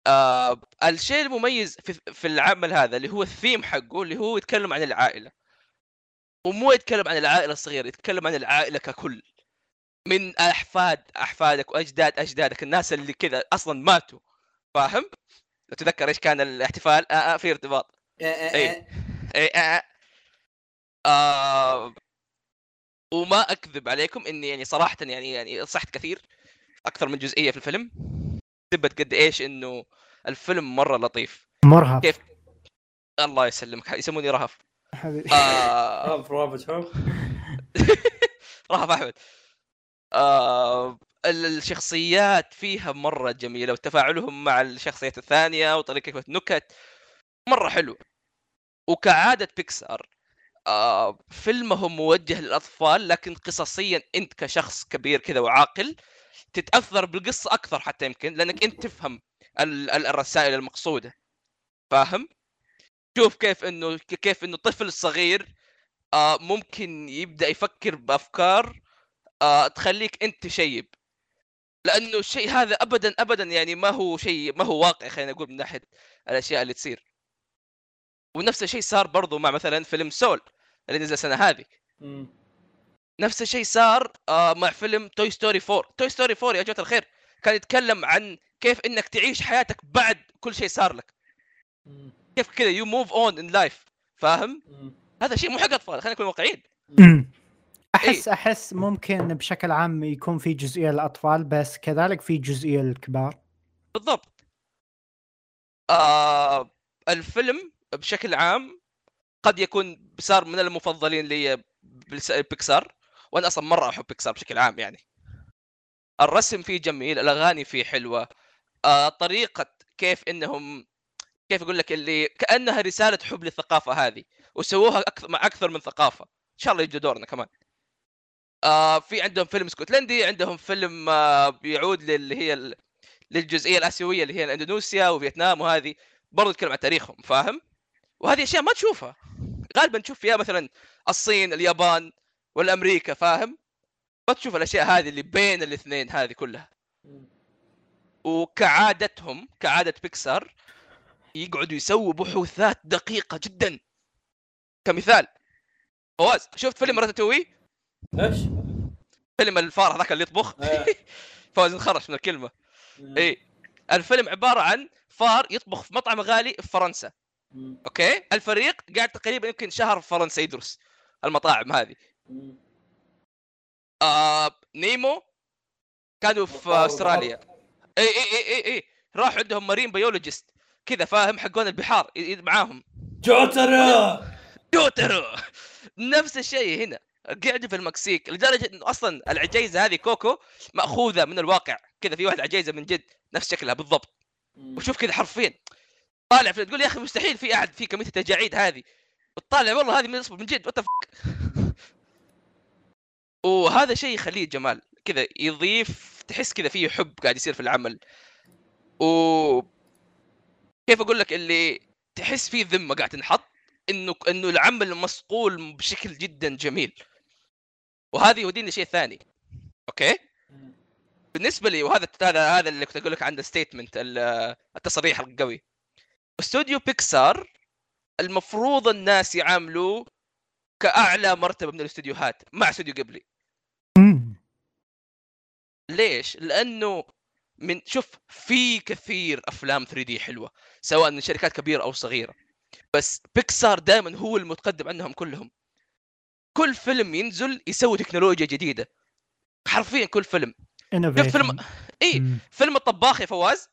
آه الشيء المميز في, في العمل هذا اللي هو الثيم حقه اللي هو يتكلم عن العائلة. ومو يتكلم عن العائلة الصغيرة يتكلم عن العائلة ككل. من أحفاد أحفادك وأجداد أجدادك الناس اللي كذا أصلا ماتوا. فاهم؟ لو تتذكر إيش كان الاحتفال؟ آه آه في ارتباط. اي اي آه. آه. وما أكذب عليكم إني يعني صراحة يعني يعني صحت كثير أكثر من جزئية في الفيلم. ثبت قد إيش إنه الفيلم مرة لطيف. مرهف. كيف؟ الله يسلمك. يسموني رهف. حبيبي آه. رهف أحمد آه ال- الشخصيات فيها مرة جميلة وتفاعلهم مع الشخصيات الثانية وطريقة كتابة النكت مرة حلو وكعادة بيكسار آه فيلمهم موجه للأطفال لكن قصصيا أنت كشخص كبير كذا وعاقل تتأثر بالقصة أكثر حتى يمكن لأنك أنت تفهم ال- ال- الرسائل المقصودة فاهم؟ شوف كيف إنه كيف إنه طفل صغير آه ممكن يبدأ يفكر بأفكار آه تخليك أنت تشيب لأنه الشيء هذا ابدا ابدا يعني ما هو شيء ما هو واقع خلينا نقول من ناحية الأشياء اللي تصير. ونفس الشيء صار برضو مع مثلا فيلم سول اللي نزل السنة هذه. نفس الشيء صار آه مع فيلم توي ستوري 4 توي ستوري 4 يا جماعة الخير كان يتكلم عن كيف إنك تعيش حياتك بعد كل شيء صار لك. مم. كيف كذا you move on in life فاهم. هذا شيء مو حق أطفال خلينا نكون واقعيين. أمم. احس أحس ممكن بشكل عام يكون في جزئية للأطفال بس كذلك في جزئية للكبار. بالضبط. آه الفيلم بشكل عام قد يكون صار من المفضلين لي بيكسار وأنا أصلا مرة أحب بيكسار بشكل عام يعني. الرسم فيه جميل الأغاني فيه حلوة. آه طريقة كيف إنهم كيف أقول لك اللي كأنها رسالة حب للثقافة هذه وسووها أكثر مع أكثر من ثقافة. إن شاء الله يجوا دورنا كمان. آه في عندهم فيلم اسكتلندي عندهم فيلم آه بيعود للي هي ال- للجزئية الآسيوية اللي هي إندونيسيا وفيتنام وهذه برضو يتكلم عن تاريخهم فاهم؟ وهذه أشياء ما تشوفها. غالبا تشوف فيها مثلا الصين اليابان ولا أمريكا فاهم؟ ما تشوف الأشياء هذه اللي بين الاثنين هذه كلها. وكعادتهم كعادة بيكسار يقعدوا يسووا بحوثات دقيقة جدا كمثال فواز شفت فيلم راتاتوي إيش؟ فيلم الفار هذاك اللي يطبخ إيه. فواز انخرش من الكلمة مم. اي الفيلم عبارة عن فار يطبخ في مطعم غالي في فرنسا. أوكي الفريق قاعد تقريبا يمكن شهر في فرنسا يدرس المطاعم هذه. آه نيمو كانوا في. أستراليا اي اي اي اي اي راح عندهم marine biologist كذا فاهم؟ حقون البحار معاهم. توترو! توترو نفس الشيء هنا قاعد في المكسيك لدرجة إنه أصلا العجيزه هذه كوكو مأخوذة من الواقع. كذا في واحد عجيزه من جد نفس شكلها بالضبط. وشوف كذا حرفيا. طالع في تقول يا أخي مستحيل في أحد في كمية التجاعيد هذه. وتطالع والله هذه من من جد what وهذا شيء يخليه جمال. كذا يضيف تحس كذا فيه حب قاعد يصير في العمل. و كيف أقول لك اللي تحس فيه ذمة قاعد تنحط؟ إنه إنه العمل مصقول بشكل جدا جميل. وهذه يوديني شيء ثاني. أوكي؟ بالنسبة لي وهذا هذا هذا اللي كنت أقول لك عنده statement التصريح القوي. استوديو بيكسار المفروض الناس يعاملوه كأعلى مرتبة من الاستديوهات مع استوديو جيبلي. ليش؟ لأنه من شوف في كثير أفلام 3D حلوة سواء من شركات كبيرة أو صغيرة بس بيكسار دائما هو المتقدم عنهم كلهم. كل فيلم ينزل يسوي تكنولوجيا جديدة. حرفيا كل فيلم. شوف فيلم إي مم. فيلم الطباخ يا فواز.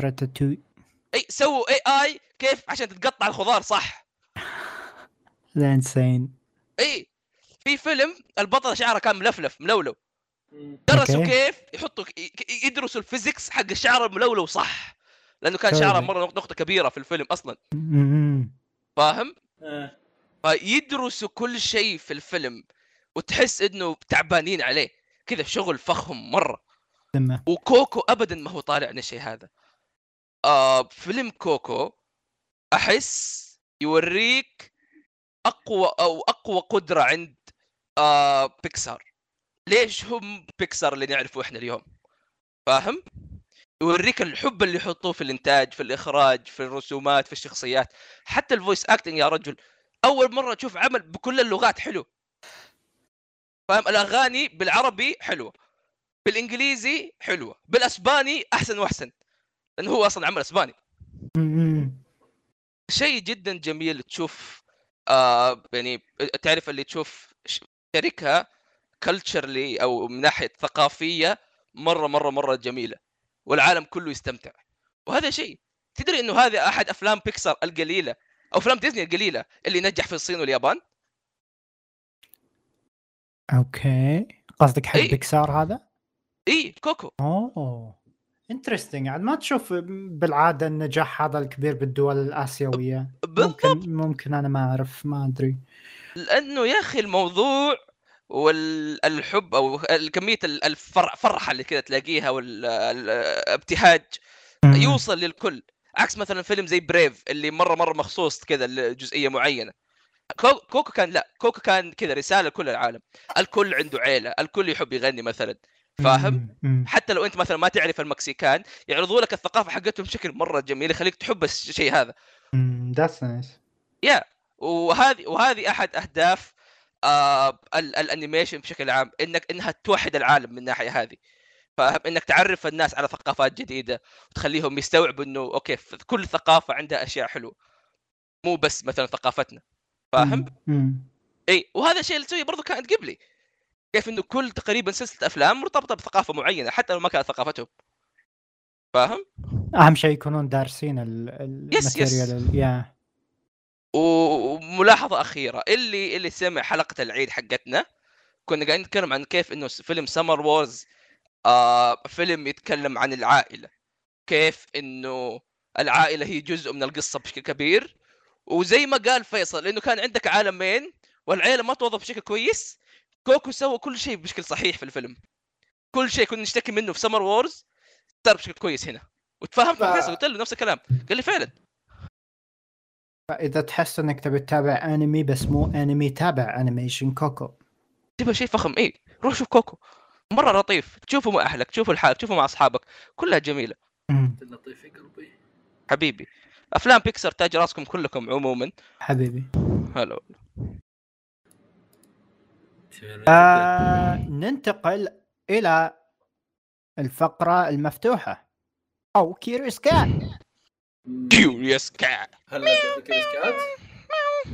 راتاتوي. إي سووا اي اي كيف؟ عشان تتقطع الخضار صح. that's insane. إي في فيلم البطل شعره كان ملفلف ملولو. درسوا. كيف يحطوا يدرسوا ال physics حق الشعر الملولو صح لأنه كان شعره تمام. مره نقطة كبيرة في الفيلم أصلا. فاهم آه. فيدرسوا كل شيء في الفيلم وتحس إنه تعبانين عليه كذا شغل فخم مرة. وكوكو ابدا ما هو طالع عن الشيء هذا آه فيلم كوكو أحس يوريك أقوى أو أقوى قدرة عند آه بيكسار ليش هم بيكسار اللي نعرفه إحنا اليوم؟ فاهم؟ يوريك الحب اللي يحطوه في الإنتاج في الإخراج في الرسومات في الشخصيات. حتى ال voice acting يا رجل. أول مرة تشوف عمل بكل اللغات حلو. فاهم؟ الأغاني بالعربي حلوة. بالإنجليزي حلوة. بالأسباني أحسن وأحسن. لأنه هو أصلا عمل أسباني. شيء جدا جميل تشوف آه يعني تعرف اللي تشوف شركه culturally أو من ناحية ثقافية مرة مرة مرة جميلة والعالم كله يستمتع. وهذا شيء. تدري إنه هذا أحد أفلام بيكسار القليلة أو أفلام ديزني القليلة اللي نجح في الصين واليابان؟ أوكي. قصدك حق إي. بيكسار هذا؟ إي كوكو. أوه. interesting عاد ما تشوف بالعادة النجاح هذا الكبير بالدول الآسيوية؟ بالضبط. ممكن ممكن أنا ما أعرف ما أدري. لأنه يا أخي الموضوع والحب أو كمية الفرحه اللي كذا تلاقيها والابتهاج. يوصل للكل عكس مثلا فيلم زي بريف اللي مره مرة مخصوص كذا لجزئية معينة كو- كوكو كان لا كوكو كان كذا رسالة لكل العالم الكل عنده عيلة الكل يحب يغني مثلا فاهم. حتى لو أنت مثلا ما تعرف المكسيكان يعرضوا لك الثقافة حقتهم بشكل مرة جميل يخليك تحب الشيء هذا مم. that's nice وهذه وهذه أحد أهداف آه ال- ال animation بشكل عام إنك إنها توحد العالم من الناحية هذه. فاهم؟ إنك تعرف الناس على ثقافات جديدة وتخليهم يستوعبوا إنه okay كل ثقافة عندها أشياء حلوة. مو بس مثلا ثقافتنا. فاهم؟ إي وهذا الشيء اللي تسويه برضو كانت قبلي كيف إنه كل تقريبا سلسلة أفلام مرتبطة بثقافة معينة حتى لو ما كانت ثقافتهم. فاهم؟ أهم شيء يكونون دارسين ال- yes، yes. ال material يا وملاحظة أخيرة اللي اللي سمع حلقة العيد حقتنا كنا قاعدين نتكلم عن كيف إنه فيلم Summer Wars آه فيلم يتكلم عن العائلة. كيف إنه العائلة هي جزء من القصة بشكل كبير. وزي ما قال فيصل إنه كان عندك عالمين والعيلة ما توظف بشكل كويس. Coco سوى كل شيء بشكل صحيح في الفيلم. كل شيء كنا نشتكي منه في Summer Wars صار بشكل كويس هنا. وتفاهمت مع ف- فيصل قلت له نفس الكلام. قال لي فعلا. فاذا تحس إنك تبي تتابع أنمي بس مو أنمي تابع animation Coco. تبغى شيء فخم إيه روح شوف Coco. مرة لطيف تشوفه مع أهلك تشوفه لحالك تشوفه مع أصحابك كلها جميلة. في قلبي. حبيبي. أفلام بيكسر تاج راسكم كلكم عموما. حبيبي. هلا آه ننتقل إلى الفقرة المفتوحة. أو Curious Cat Curious Cat هل لك كيف كات؟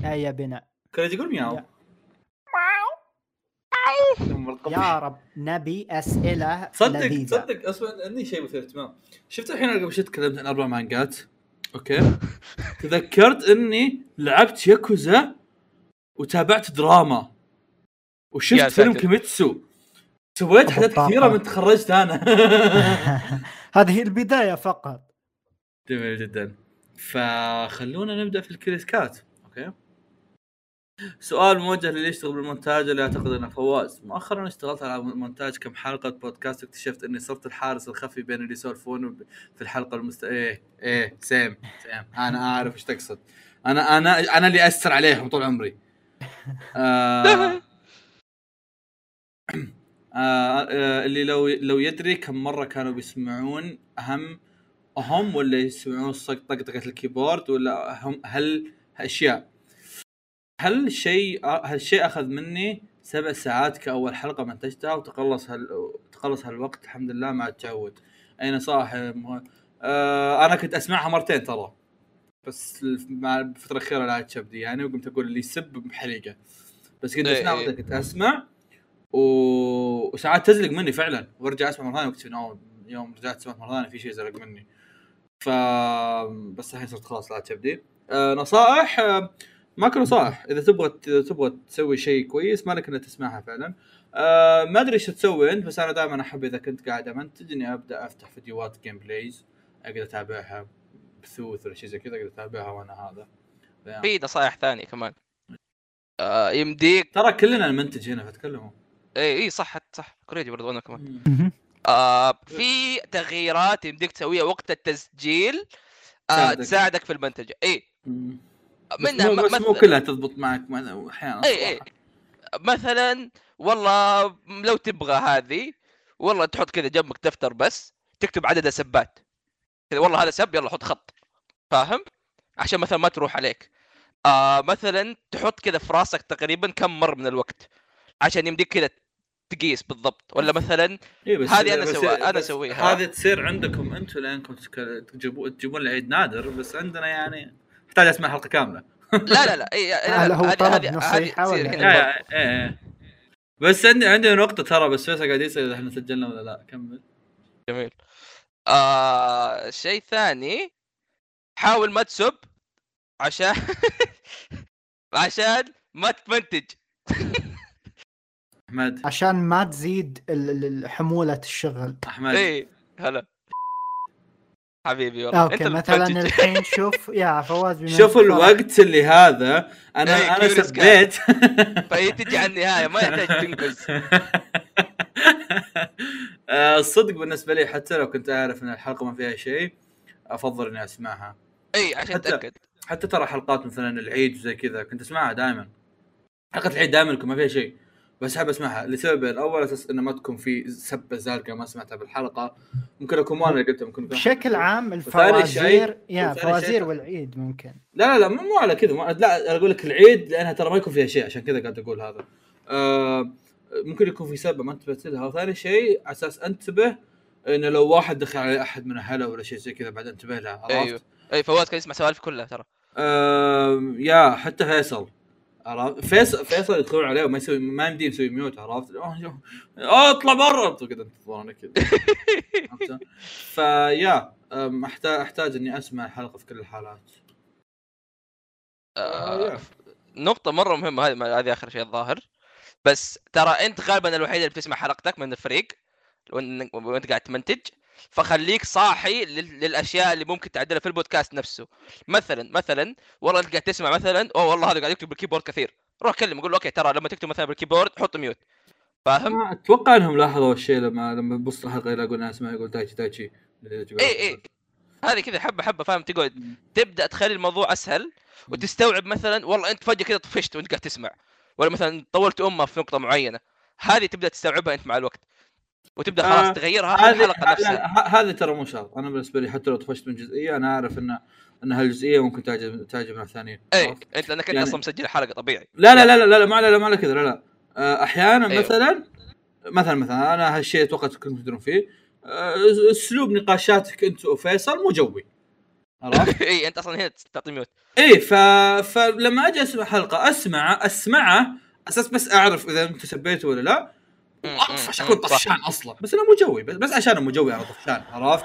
هيا بنا. كان يقول مياو. يا. رب نبي أسئلة لذيذة. تصدق اسمع عندي شيء مثير اهتمام شفت الحين أنا قبل شوي تكلمت عن أربع مانجات؟ okay. تذكرت إني لعبت ياكوزا وتابعت دراما. وشفت فيلم. Kimetsu. سويت حاجات. كثيرة من تخرجت أنا. هذه هي البداية فقط. جميل جدا. فخلونا نبدأ في ال Curious Cat okay. سؤال موجه للي يشتغل بالمونتاج اللي أعتقد إنه فواز. مؤخرا اشتغلت على مونتاج كم حلقة بودكاست اكتشفت إني صرت الحارس الخفي بين اللي يسولفون في الحلقة المست. إيه إيه same same أنا أعرف إيش تقصد. أنا أنا أنا اللي أثر عليهم طول عمري. آه آه آه اللي لو لو يدري كم مرة كانوا بيسمعون أهم هم ولا يسمعون صق طقطقه الكيبورد ولا هم هل أشياء؟ هل شيء هالشيء أخذ مني سبع ساعات كأول حلقة منتجتها وتقلص هال تقلص هالوقت؟ الحمد لله مع التعود اي نصائح مه... آه أنا كنت أسمعها مرتين ترى. بس مع الفترة الأخيرة لا تشبدي يعني وقمت أقول اللي يسب بحريقه بس كنت اسمع إيه. كنت أسمع و... وساعات تزلق مني فعلا. وأرجع أسمع مرة ثانية إنه يوم رجعت سمعت مرة ثانية في شيء زلق مني. ف بس الحين صرت خلاص لا تبدي. آه نصائح آه ماكو نصائح. إذا تبغى إذا تبغى تسوي شيء كويس مالك إنك تسمعها فعلا. آه ما أدري إيش تسوي أنت بس أنا دائما أحب إذا كنت قاعد امنتج اني أبدأ أفتح فيديوهات gameplays أقدر أتابعها بثوث ولا شيء زي كذا أقدر أتابعها وأنا هذا. في نصائح ثانية كمان. آه يمديك ترى كلنا نمنتج هنا فتكلموا. اي اي صح صح. كوريجي برضو أنا كمان. آه في تغييرات يمديك تسويها وقت التسجيل آه تساعدك. في المنتجه اي مم. بس منها مو, بس مو كلها تضبط معك أحيانا اي اي مثلا والله لو تبغى هذه والله تحط كذا جنبك دفتر بس تكتب عدد السبات. كذا والله هذا سب يلا حط خط. فاهم؟ عشان مثلا ما تروح عليك. آه مثلا تحط كذا في راسك تقريبا كم مر من الوقت. عشان يمديك كذا تقيس بالضبط ولا مثلا إيه بس هذه أنا بس- سوى- أنا بس أسويها. هذه تصير عندكم أنتم لانكم تجيبون تجيبون العيد نادر بس عندنا يعني احتاج أسمع حلقة كاملة. لا لا لا إيه هذه- هذه- هذه هنا. إيه؟ إيه. بس عندي عندي نقطة ترى بس فيصل قاعد يسأل إذا إحنا سجلنا ولا لا. كمل. جميل. آه شيء ثاني. حاول ما تسب عشان عشان ما تمنتج أحمد. عشان ما تزيد ال- ال- ال- حمولة الشغل. أحمد. اي هلا. حبيبي والله. okay مثلا. الحين شوف يا فواز بما شوف الوقت اللي هذا. أنا إيه، أنا سبيت. فهي تجي على النهاية ما يحتاج تنقز. آه، الصدق بالنسبة لي حتى لو كنت أعرف إن الحلقة ما فيها شيء أفضل إني أسمعها. اي عشان حتى- تتاكد حتى ترى حلقات مثلا العيد وزي كذا كنت أسمعها دائما حلقة العيد دائما يكون ما فيها شيء. بس أحب أسمعها. لسبب الأول أساس إنه ما تكون في سبه زرقاء ما سمعتها بالحلقة. ممكن أكون ما أنا قلتها ممكن بشكل عام الفوازير يا فوازير والعيد ممكن. لا لا لا مو على كذا لا أقول لك العيد لأنها ترى ما يكون فيها شيء عشان كذا قاعد أقول هذا. آه ممكن يكون في سبه ما انتبهت لها وثاني شيء على أساس أنتبه إنه لو واحد دخل على أحد من أهله ولا شيء زي كذا بعد انتبه لها عرفت؟ أيوه. أي فواز كان يسمع سوالف كلها ترى. آه يا حتى فيصل. عرفت؟ فيصل فيصل يدخلون عليه وما يسوي ما يمدي يسوي ميوت عرفت؟ آه،. آه، اطلع برا! كذا. انتظروني كذا؟ فيا احتاج أحتاج إني أسمع الحلقة في كل الحالات. آه نقطة مرة مهمة هذه هذه آخر شيء الظاهر. بس ترى أنت غالبا الوحيد اللي بتسمع حلقتك من الفريق وأنت قاعد تمنتج. فخليك صاحي لل- للأشياء اللي ممكن تعدلها في البودكاست نفسه. مثلا مثلا والله أنت قاعد تسمع مثلا أوه والله هذا قاعد يكتب بال keyboard كثير. روح كلم قول له okay ترى لما تكتب مثلا بال keyboard حط mute فاهم؟ ما أتوقع إنهم لاحظوا الشيء لما لما يبص الحلقة يلاقون ناس اسمها يقول تايتشي تايتشي. اي اي هذه كذا حبة حبة فاهم؟ تقعد تبدأ تخلي الموضوع أسهل وتستوعب مثلا والله أنت فجأة كذا طفشت وأنت قاعد تسمع. ولا مثلا طولت أمه في نقطة معينة. هذه تبدأ تستوعبها أنت مع الوقت. وتبدأ خلاص آه، تغيرها هذه الحلقة نفسها. لا، ه- هذه ترى مو شرط. أنا بالنسبة لي حتى لو طفشت من جزئية أنا أعرف ان إن هالجزئية ممكن تعجب تعجب ناس ثانيين. اي؟ انت لأنك يعني- أصلا مسجل الحلقة طبيعي. لا لا لا لا لا, لا ما لا ما على كذا لا لا. آه، أحيانا أيوه. مثلا مثلا مثلا أنا هالشيء أتوقع كنتم تدرون فيه. آه، أسلوب نقاشاتك أنت وفيصل مو جوي. عرفت؟ اي أنت أصلا هنا تعطي ميوت. إيه ف... فلما أجي أسمع حلقة اسمع أسمعه أساس بس أعرف إذا انت سبيته ولا لا. واطفش اكون. طفشان أصلا بس أنا مو جوي بس, عشان مو جوي أنا طفشان عرفت؟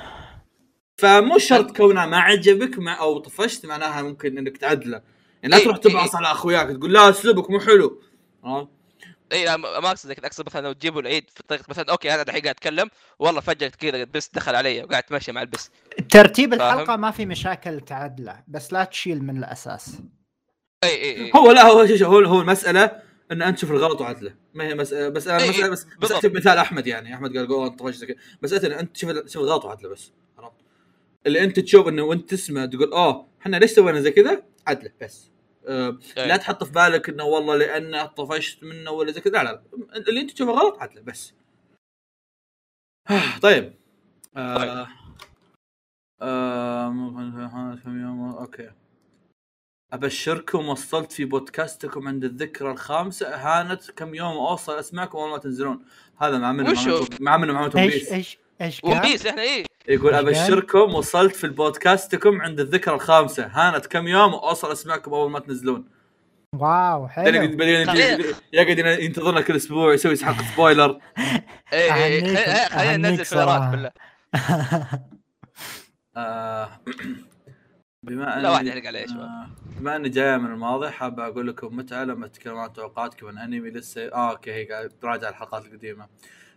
فمو شرط كونه ما عجبك مع أو طفشت معناها ممكن إنك تعدله يعني لا إيه، تروح إيه، تبعص إيه. على أخوياك تقول لا اسلوبك مو حلو عرفت؟ اي لا ما ما أقصد كذا اقصد مثلا لو تجيبوا العيد في طريقه مثلا okay أنا الحين قاعد أتكلم والله فجأة كذا بس دخل علي وقاعد أتمشى مع البس ترتيب؟ الحلقة ما في مشاكل تعدله بس لا تشيل من الأساس اي اي اي هو لا هو شو هو هو المسألة ان انت تشوف الغلط وعدله ما هي مساله بس إيه، مساله بس بس بالضبط. اكتب مثال احمد يعني احمد قال جو انت زي كذا بس أنت- انت تشوف تشوف الغلط وعدله بس عرفت؟ اللي انت تشوف انه وانت تسمع تقول اوه إحنا ليش سوينا زي كذا؟ عدله بس أه إيه. لا تحط في بالك انه والله لأن طفشت منه ولا زي كذا لا لا اللي انت تشوفه غلط عدله بس طيب آه آه كم يوم أوكي أبشركم وصلت في بودكاستكم عند الذكرى الخامسة هانت كم يوم أوصل أسمعكم اول ما تنزلون هذا مع منه وشو؟ مع منه مع منه إيش إيش إيش ون؟ بيس إحنا إيه يقول؟ أبشركم وصلت في البودكاستكم عند الذكرى الخامسة هانت كم يوم واوصل أسمعكم أول ما تنزلون واو حلو صحيح. يقعد ينتظرنا كل أسبوع يسوي حلقه spoiler اي اي أهنيك- خلينا ننزل فيلرات صراحة. بالله آه بما لا واحد يحرق عليه يا شباب. آه، بما أني جاية من الماضي حاب أقول لكم متى لما تتكلم عن توقعاتكم عن أنمي لسه آه أوكي هي قاعد تراجع الحلقات القديمة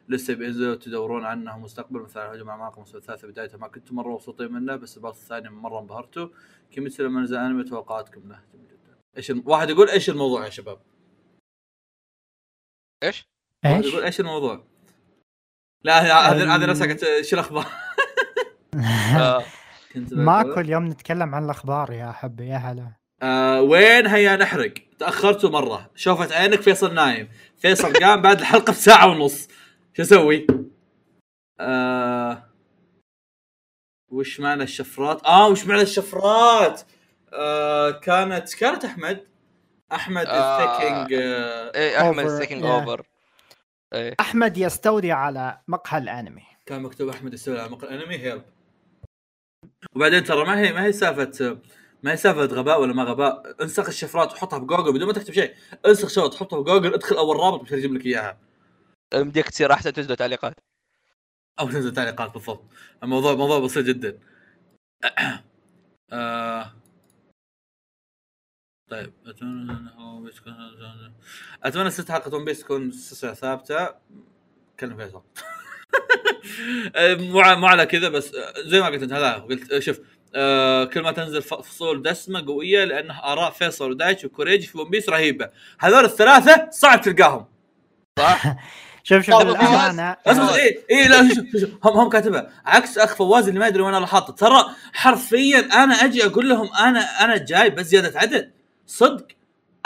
لسه بينزلوا تدورون عنه مستقبل مثل هجوم اعماق الموسم الثالث بدايته ما كنتوا مرة مبسوطين منه بس الباص الثاني مرة انبهرتوا كيميتسو لما نزل أنمي توقعاتكم له جدا إيش الم... واحد يقول إيش الموضوع يا شباب؟ إيش؟ واحد إيش؟ يقول إيش الموضوع؟ لا هذه هذه نفسها قلت إيش الأخبار؟ آه، كنت ما بقول- كل يوم نتكلم عن الأخبار يا حبي يا هلا. آه وين هيا نحرق؟ تأخرتوا مرة. شوفت عينك فيصل نايم. فيصل قام بعد الحلقة بساعة ونص. شو أسوي؟ آه وش معنى الشفرات؟ آه وش معنى الشفرات؟ آه كانت كانت أحمد. أحمد آه. الثيكينج آه إيه أحمد yeah. اوفر إيه. أحمد يستولي على مقهى الأنمي. كان مكتوب أحمد يستولي على مقال انمي هيلب وبعدين ترى ما هي ما هي سالفه ما هي سالفة غباء ولا ما غباء. انسخ الشفرات وحطها بجوجل بدون ما تكتب شيء. انسخ شغله تحطها بجوجل ادخل أول رابط مش يجيب لك إياها. يمديك تصير أحسن تنزل تعليقات. أو تنزل تعليقات بالضبط. الموضوع موضوع بسيط جدا. آه... طيب أتمنى انه بيكون أتمنى ست حلقه One Piece تكون سلسلة ثابتة. كلم فيصل. مو ع- مو على كذا بس آه، زي ما قلت أنت هذا قلت آه، شوف آه كل ما تنزل فصول دسمة قوية لأن آراء فيصل ودايتش وكوريجي في One Piece رهيبة. هذول الثلاثة صعب تلقاهم. صح؟ شوف شوف اسمع فواز. اي اي لا شوف شوف شوف هم هم كاتبها عكس أخ فواز اللي ما يدري وين أنا حاطه. ترى حرفيا أنا أجي أقول لهم أنا أنا جاي بس زياده عدد. صدق.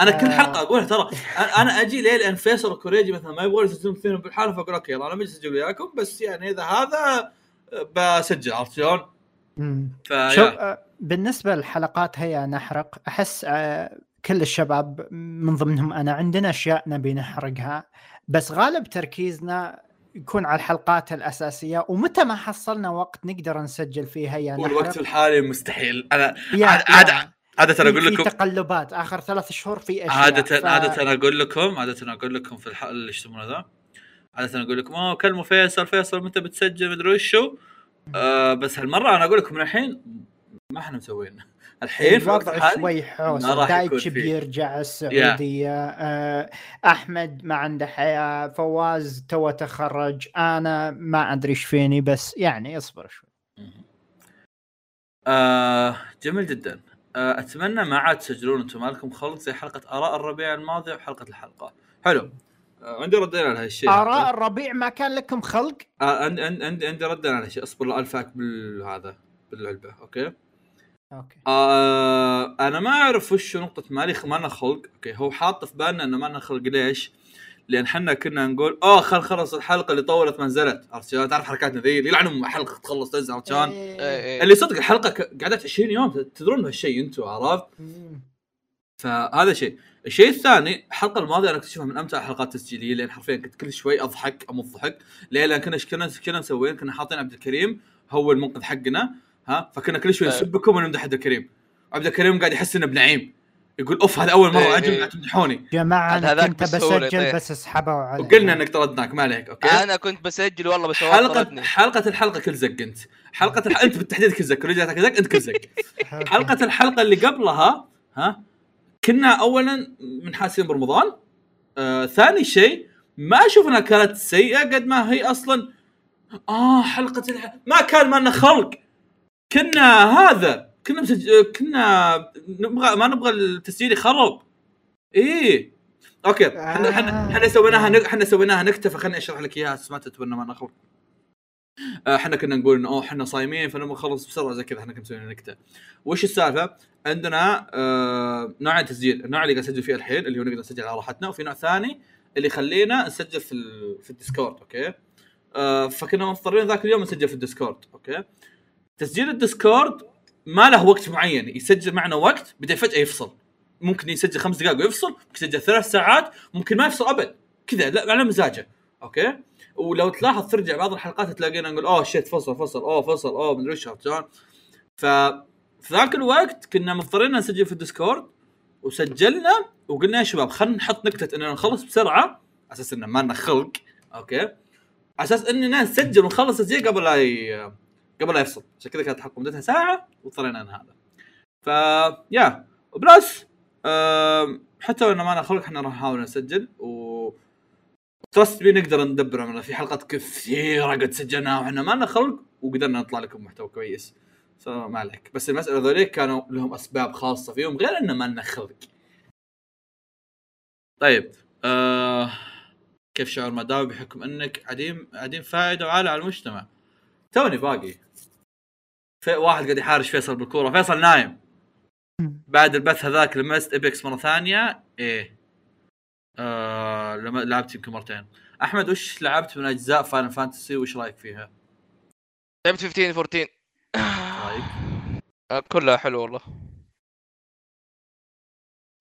أنا كل آه. حلقة أقولها ترى أنا- أنا أجي ليه؟ لأن فيصل وكوريجي مثلا ما يبغون يسجلون فيلم بالحاله فأقول أوكي يلا أنا بجي أسجل وياكم بس يعني إذا هذا بسجل عرفت شلون؟ شوف آه، بالنسبة للحلقات هي نحرق أحس آه، كل الشباب من ضمنهم أنا عندنا أشياء نبي نحرقها بس غالب تركيزنا يكون على الحلقات الأساسية ومتى ما حصلنا وقت نقدر نسجل فيها يا والوقت الحالي مستحيل. أنا عاد- عاد- عادة في- أقول في لكم تقلبات آخر ثلاث شهور في أشياء عادة ف- عادة أقول لكم عادة أقول لكم في الحلقة اللي يسمونه ذا. عادة أقول لكم أوه كلموا فيصل فيصل متى بتسجل؟ مدري وشو. آه بس هالمرة أنا أقول لكم من الحين ما إحنا مسوين الحين في الوقت الوضع شوي يكون دايتش. بيرجع السعودية. آه، أحمد ما عنده حياة فواز تو تخرج. أنا ما أدري إيش فيني بس يعني اصبر شوي. آه جميل جدا. أتمنى ما عاد تسجلون أنتم مالكم خلق زي حلقة آراء الربيع الماضي وحلقة الحلقة. حلو. آه عندي ردين على هالشيء. آراء الربيع ما كان لكم خلق؟ آه عندي عندي عندي ردين على هالشيء. اصبر ألفاك بالهذا باللعبة أوكي؟ أوكي. آه أنا ما أعرف وش نقطة مالي ما لنا خلق، أوكي هو حاط في بالنا إنه ما لنا خلق. ليش؟ لأن حنا كنا نقول اوه خل خلص الحلقة اللي طولت ما نزلت، عرفت شلون؟ تعرف حركاتنا ذي اللي يلعنهم حلقة تخلص تنزل عرفت شلون؟ إيه، إيه. إيه. اللي صدق الحلقة ك- قعدت 20 يوم تدرون بهالشيء أنتم عرفت؟ فهذا شيء، الشيء الثاني الحلقة الماضية أنا اكتشفها من أمتع الحلقات التسجيلية لأن حرفيا كنت كل شوي أضحك امض ضحك، ليه؟ لأن كنا كنا كنا مسوين كنا حاطين عبد الكريم هو المنقذ حقنا ها فكنا كل شوي إيه. نسبكم ونمدح عبد الكريم عبد الكريم قاعد يحس إنه بنعيم يقول أوف هذا أول مرة إيه، أجي إيه. قاعد تمدحوني. جماعة أنا هذاك كنت بسجل يطيح. بس اسحبوا علي وقلنا إنك طردناك ما عليك أوكي؟ أنا كنت بسجل والله بس حلقه طردني. حلقة الحلقة كل زق أنت. حلقة الح... أنت بالتحديد كل زق كل جاتك زق أنت كل زق. حلقة الحلقة اللي قبلها ها كنا اولا منحاسين برمضان. آه ثاني شيء ما أشوف انها كانت سيئة قد ما هي أصلا. آه حلقة الح... ما كان مالنا خلق. كنا هذا كنا مسج... كنا نبغى ما نبغى التسجيل يخرب. إيه. أوكي إحنا إحنا إحنا سويناها إحنا سويناها نكتة فخلني أشرح لك إياها ما تتبنى مالنا خلق إحنا كنا نقول إنه أوه إحنا صايمين فنبغى نخلص بسرعة زي كذا إحنا كنا مسويين نكتة. وش السالفة؟ عندنا آه نوعين تسجيل. النوع اللي قاعد نسجل فيه الحين اللي هو نقدر نسجل على راحتنا وفي نوع ثاني اللي يخلينا نسجل في ال... في ال Discord أوكي؟ آه فكنا مضطرين ذاك اليوم نسجل في ال Discord أوكي؟ تسجيل ال Discord ما له وقت معين يسجل معنا وقت بعدين فجأة يفصل. ممكن يسجل خمس دقائق ويفصل ممكن يسجل ثلاث ساعات ممكن ما يفصل أبد. كذا لا على مزاجه. أوكي؟ ولو تلاحظ ترجع بعض الحلقات تلاقينا نقول أوه shit فصل فصل أوه فصل أوه مدري إيش ف في ذاك الوقت كنا مضطرين نسجل في ال Discord وسجلنا وقلنا يا شباب خلينا نحط نكتة إننا نخلص بسرعة على أساس إنه ما لنا خلق. أوكي؟ على أساس إننا نسجل ونخلص التسجيل قبل لا. قبل لا يفصل. عشان كذا كانت الحلقة مدتها ساعة واضطرينا ان هذا. ف yeah و plus أم، حتى لو ما لنا خلق إحنا راح نحاول نسجل و trust me نقدر ندبر عملنا في حلقات كثيرة قد سجلناها وإحنا ما لنا خلق وقدرنا نطلع لكم محتوى كويس. فما عليك. بس المسألة ذوليك كانوا لهم أسباب خاصة فيهم غير إنه ما لنا خلق طيب آه كيف شعور مداوي بحكم إنك عديم عديم فائدة وعالة على المجتمع؟ توني باقي. في واحد قاعد يحارش فيصل بالكورة. فيصل نايم. بعد البث هذاك لمست Apex مرة ثانية. إيه. آه لما لعبت يمكن مرتين. أحمد وش لعبت من أجزاء Final Fantasy وش رأيك فيها؟ لعبت 15 14 رأيك؟ آه، كلها حلو والله.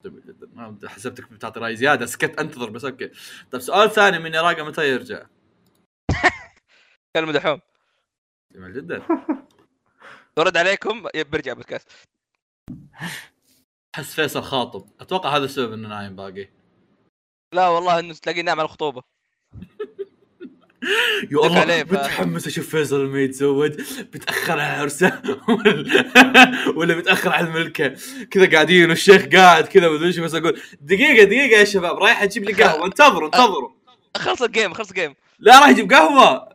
جميل جدا ما حسبتك بتعطي رأي زيادة. سكت أنتظر بس أوكي. طيب سؤال ثاني من يراقه متى يرجع؟ كلمة دحوم. جميل جدا. برد عليكم برجع بودكاست أحس فيصل خاطب. أتوقع هذا السبب إنه نايم باقي. لا والله إنه تلاقيه نام على الخطوبة. يا الله متحمس أشوف فيصل لما يتزوج. بتأخر على عرسه؟ ولا- ولا بتأخر على الملكة؟ كذا قاعدين والشيخ قاعد كذا مدري إيش بس أقول دقيقة دقيقة يا شباب رايح أجيب لي قهوة. انتظروا انتظروا. خلص الجيم خلص الجيم. لا راح يجيب قهوة.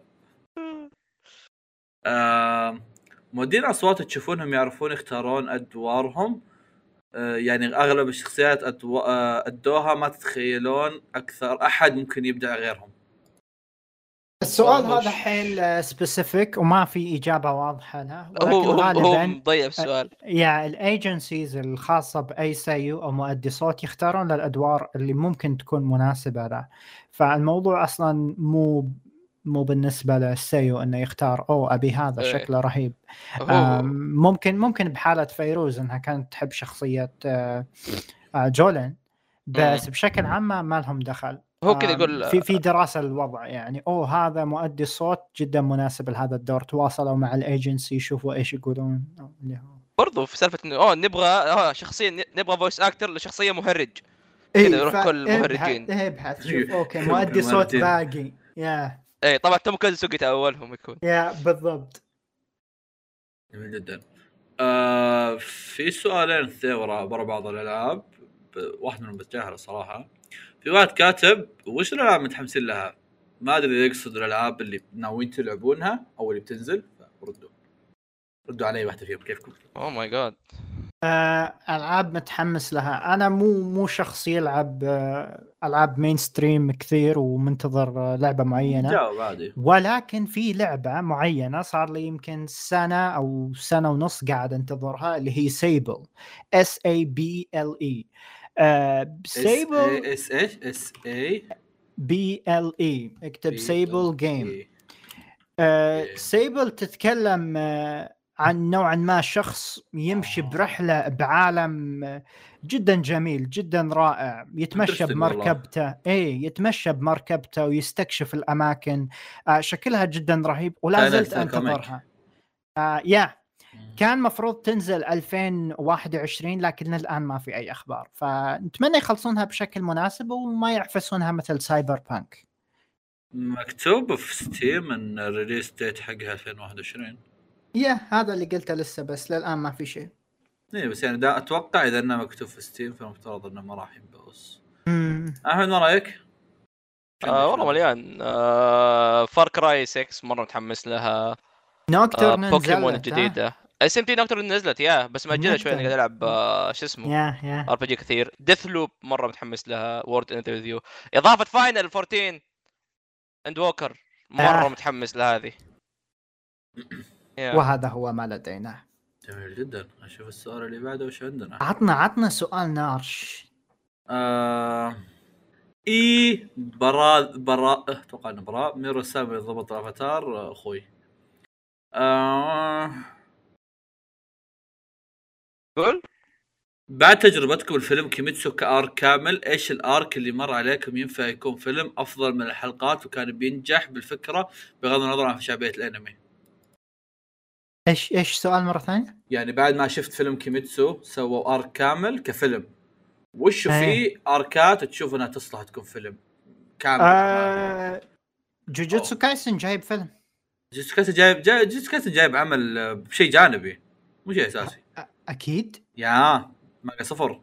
آه مودين أصوات تشوفونهم يعرفون يختارون أدوارهم. آه يعني أغلب الشخصيات أدو... آه أدوها ما تتخيلون أكثر أحد ممكن يبدع غيرهم. السؤال والله هذا حيل specific وما في إجابة واضحة له هو ولكن غالبا مضيع السؤال يا ال agencies الخاصة بأي seiyuu أو مؤدي صوت يختارون الأدوار اللي ممكن تكون مناسبة له. فالموضوع أصلا مو مو بالنسبة لل seiyuu إنه يختار أو أبي هذا إيه. شكله رهيب ممكن ممكن بحالة فيروز إنها كانت تحب شخصية آه، آه، جولين بس بشكل عام ما ما لهم دخل هو كذا يقول في في دراسة للوضع يعني أوه هذا مؤدي الصوت جدا مناسب لهذا الدور تواصلوا مع الأيجنسي يشوفوا إيش يقولون برضو في سالفة إنه أوه نبغى آه شخصية نبغى voice actor لشخصية مهرج كذا يروح ف- كل ابحث- مهرجين. ابحث شوف إيه. أوكي مؤدي صوت المهرجين. باقي يا اي طبعا توم كازوكي أولهم يكون. yeah بالضبط. جميل جدا. آه في سؤالين اثنين ورا ورا بعض الألعاب. واحد منهم بتجاهله صراحة. في واحد كاتب وش الألعاب متحمسين لها؟ ما أدري إذا يقصد الألعاب اللي ناويين تلعبونها أو اللي بتنزل. فردوا. ردوا علي واحدة فيهم كيفكم؟ oh my god ألعاب متحمس لها. أنا مو مو شخص يلعب آه، ألعاب mainstream كثير ومنتظر آه، لعبة معينة. جاوب عادي. ولكن في لعبة معينة صار لي يمكن سنة أو سنة ونص قاعد أنتظرها اللي هي Sable اس اي بي ال اي سيبل اس إيش؟ اس اي بي ال اي اكتب سيبل جيم. سيبل تتكلم آه، عن نوعا ما شخص يمشي برحلة بعالم جدا جميل جدا رائع يتمشى. بمركبته. اي يتمشى بمركبته ويستكشف الأماكن. آه، شكلها جدا رهيب ولا زلت. أنتظرها. آه yeah. كان مفروض تنزل 2021 لكن الآن ما في أي أخبار. فنتمنى يخلصونها بشكل مناسب وما يعفسونها مثل Cyberpunk مكتوب في Steam إن ال release date حقها 2021 yeah هذا اللي قلته لسه بس للآن ما في شيء. اي بس يعني دا أتوقع إذا إنه مكتوب في Steam فالمفترض إنه ما راح ينبوس. أحمد ما رأيك؟ آه والله مليان. آه فار كراي 6 مرة متحمس لها. آه نوكتورن بوكيمون نزلت، ها؟ الجديدة. اس إم تي نوكتورن نزلت يا بس مأجلها شوي أنا قاعد العب آه شو اسمه؟ يا يا. ار بي جي كثير. ديث لوب مرة متحمس لها. وورد انترفيو إضافة فاينل 14 اند ووكر مرة آه. متحمس لهذه. يا. وهذا هو ما لدينا. جميل جدا. أشوف السؤال اللي بعده وش عندنا؟ عطنا عطنا سؤال نارش. آه... إي براء براء أتوقع إنه براء من رسام اللي ضبط الأفاتار أخوي. آه... قول. بعد تجربتكم الفيلم كيميتسو ك arc كامل إيش ال arc اللي مر عليكم ينفع يكون فيلم أفضل من الحلقات وكان بينجح بالفكرة بغض النظر عن شعبية الأنمي؟ إيش إيش سؤال مرة ثانية؟ يعني بعد ما شفت فيلم كيميتسو سووا arc كامل كفيلم. وش إيه. في آركات تشوف إنها تصلح تكون فيلم كامل؟ آه جوجوتسو كايسن جايب فيلم. جيتسو كايسن جايب جاي جيتسو كايسن جايب عمل بشيء جانبي مو شيء أساسي. أ- أكيد. يا مانجا صفر.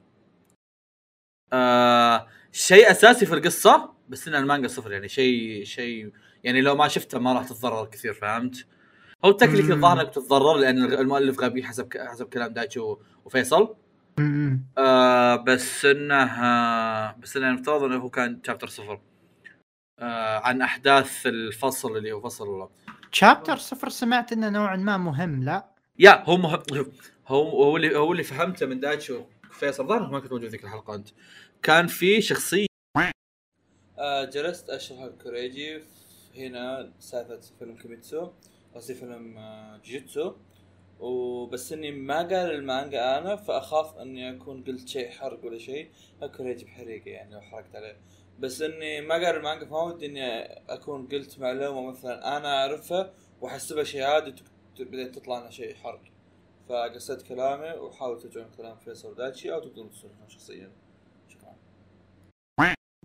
آه شيء أساسي في القصة بس ان المانجا صفر يعني شيء شيء يعني لو ما شفته ما راح تتضرر كثير فهمت؟ هو تكنيك مم. الظاهر انك بتتضرر لأن المؤلف غبي حسب حسب كلام دايتشي وفيصل. آه بس انه بس انه المفترض إنه هو كان شابتر صفر. آه عن أحداث الفصل اللي هو فصل شابتر صفر سمعت إنه نوعا ما مهم لا؟ يا هو مهم. هو هو اللي هو اللي فهمته من دايتشي فيصل ظهر ما كنت موجود ذيك الحلقة أنت. كان في شخصيه آه جلست أشرح الكوريجي هنا سالفة فيلم كيميتسو. قصدي فيلم آه جيتسو. وبس إني ما قال المانجا أنا فأخاف إني أكون قلت شيء حرق ولا شيء. الكوريجي بحريقة يعني لو حرقت عليه. بس إني ما قال المانجا فما ودي إني أكون قلت معلومة مثلا أنا أعرفها وأحسبها شيء عادي بعدين تطلع لنا شيء حرق. فقصيت كلامي وحاول ترجعون كلام فيصل دايتشي أو تقدرون تصلحون شخصيا.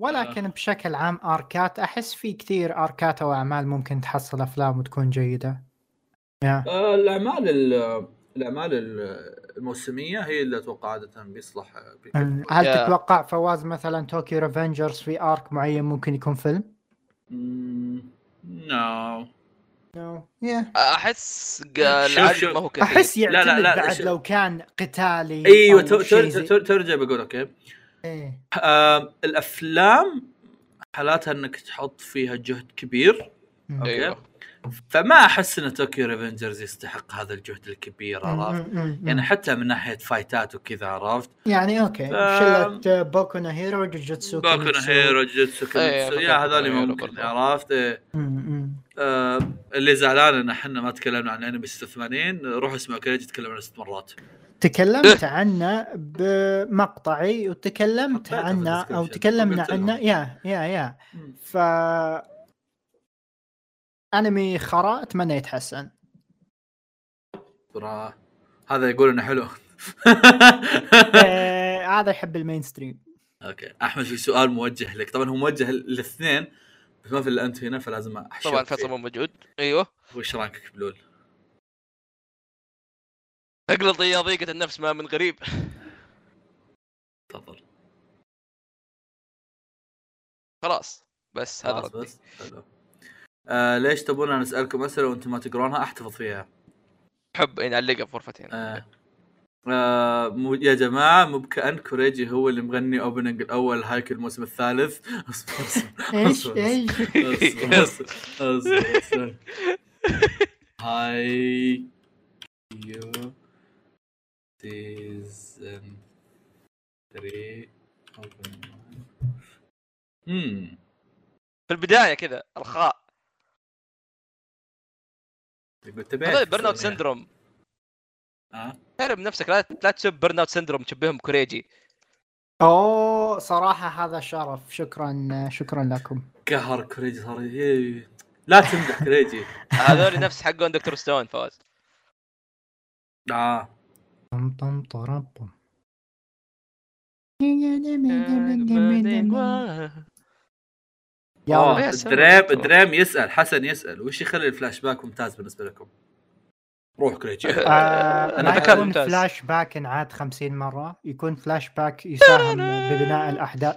ولكن بشكل عام آركات أحس في كثير آركات أو أعمال ممكن تحصل أفلام وتكون جيدة. يا. آه، الأعمال ال- الأعمال ال- الموسمية هي اللي أتوقع عادة بيصلح هل yeah. تتوقع فواز مثلا توكيو ريفنجرز في arc معين ممكن يكون فيلم؟ no no yeah. أحس ق- شوف- العدد شوف. ما هو كثير أحس لا، يعتمد لا، لا، بعد شوف. لو كان قتالي إيوه ترجع بقول okay. إيه. آه الأفلام حالاتها إنك تحط فيها جهد كبير م. أوكي. أيوه فما أحس إن توكيو ريفنجرز يستحق هذا الجهد الكبير عرفت. يعني حتى من ناحية فايتات وكذا عرفت يعني أوكي ف- شله بوكو هيرو جوجوتسو كيميتسو. هيرو جيتسو إيه، يا هذول بوكو ممكن. عرفت إيه. آه اللي زعلان إن إحنا ما تكلمنا عن انمي 86 روحوا اسمعوا كريجي تكلم عنه ست مرات تكلمت عنه بمقطعي وتكلمت عنه أو. تكلمنا. عنه. يا يا يا. ف أنمي خرا أتمنى يتحسن. ترى هذا يقول إنه حلو. آه، هذا يحب المين ستريم أوكي. أحمد في سؤال موجه لك. طبعا هو موجه للاثنين بس ما في إلا أنت هنا فلازم احشر طبعا فيصل مو موجود. أيوه. وش رأيك بلول؟ أقلط يا ضيقة النفس ما من غريب تفضل. خلاص بس هذا خلاص بس. حلو. آه ليش تبون نسالكم أسئلة وأنتم ما تقرونها؟ أحتفظ فيها. احب نعلقها في غرفتين آه. آه مو يا جماعة مو بكأن كوريجي هو اللي مغني اوبننج الأول هايك الموسم الثالث. اصبر اصبر إيش إيش؟ اصبر اصبر اصبر اصبر. هاي. يو سيزن 3 امم في البداية كذا الخاء. هذا برن اوت سندروم آه؟ تعرف نفسك لا لا تسب برن اوت سندروم تشبههم كوريجي. أوه صراحة هذا شرف. شكرا شكرا لكم. قهر كوريجي صار إيه. لا تمدح كوريجي. هذول نفس حقون دكتور ستون فوز. آه. طم طم طرم طم. يا دريم يسأل حسن يسأل وش يخلي الفلاش باك ممتاز بالنسبة لكم؟ روح كريجي آه ذكاء يكون ممتاز. فلاش باك انعاد 50 مرة يكون فلاش باك يساهم ببناء الأحداث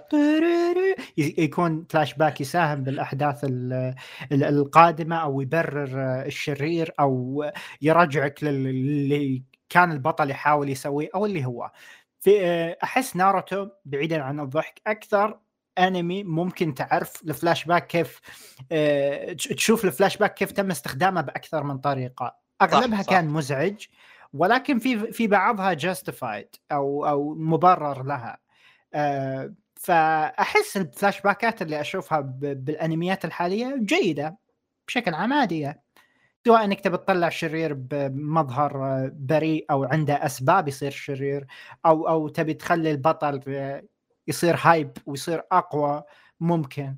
ي- يكون فلاش باك يساهم بالأحداث ال- ال- القادمة أو يبرر آه، الشرير أو يرجعك للي كان البطل يحاول يسويه أو اللي هو. في آه، أحس ناروتو بعيدا عن الضحك أكثر أنمي ممكن تعرف الفلاش باك كيف آه، تش- تشوف الفلاش باك كيف تم استخدامه بأكثر من طريقة. أغلبها صح. كان مزعج ولكن في في بعضها justified أو أو مبرر لها. آه، فأحس الفلاش باكات اللي أشوفها بالأنميات الحالية جيدة بشكل عام عادية. سواء إنك تبي تطلع شرير بمظهر بريء أو عنده أسباب يصير شرير أو أو تبي تخلي البطل يصير hype ويصير أقوى ممكن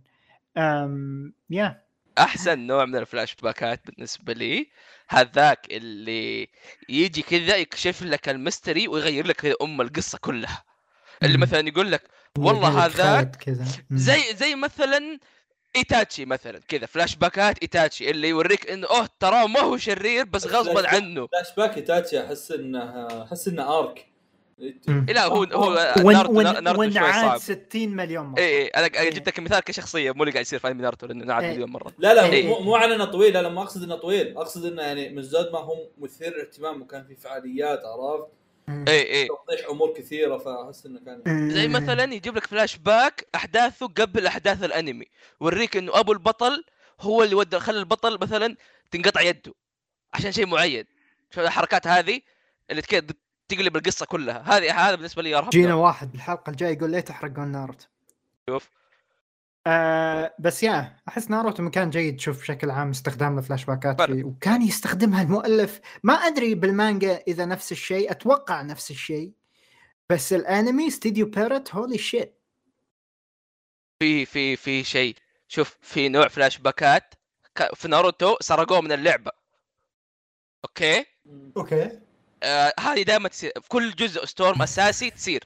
أم يا أحسن نوع من الفلاش باكات بالنسبة لي هذاك اللي يجي كذا يكشف لك ال mystery ويغير لك كذا أم القصة كلها اللي. مثلا يقول لك والله هذاك. زي زي مثلا إيتاتشي مثلا كذا فلاش باكات إيتاتشي اللي يوريك إنه أوه تراه ما هو شرير بس غصبا flashback- عنه فلاش باك تاتشي أحس انه أحس إنه arc. لا هو هو ناروتو ون ناروتو شوي ونعاد صعب 60 مليون مرة اي اي أنا أنا إيه. جبت لك مثال كشخصية مو اللي قاعد يصير في انمي ناروتو لأنه نعاد إيه. مليون مرة لا لا إيه. مو, مو على انه طويل لا لا ما أقصد إنه طويل أقصد إنه يعني من زود ما هو مثير اهتمام وكان في فعاليات عرفت. اي اي توضيح أمور كثيرة فأحس إنه كان زي مم. مثلا يجيب لك فلاش باك أحداثه قبل أحداث الأنمي يوريك إنه أبو البطل هو اللي ودى خلى البطل مثلا تنقطع يده عشان شيء معين. شوف الحركات هذه اللي كذا تقلب القصة كلها. هذه هذا بالنسبة لي أرهب يجينا. واحد بالحلقة الجاية يقول ليه تحرقون ناروتو. شوف. آه بس يا أحس ناروتو مكان جيد تشوف بشكل عام استخدام الفلاش باكات. فيه وكان يستخدمها المؤلف. ما أدري بالمانجا إذا نفس الشيء أتوقع نفس الشيء. بس الأنمي استديو بييرو holy shit في في في شيء. شوف في نوع فلاش باكات ك- في ناروتو سرقوه من اللعبة. أوكي؟ أوكي. آه هذه دائما تصير في كل جزء ستورم أساسي تصير.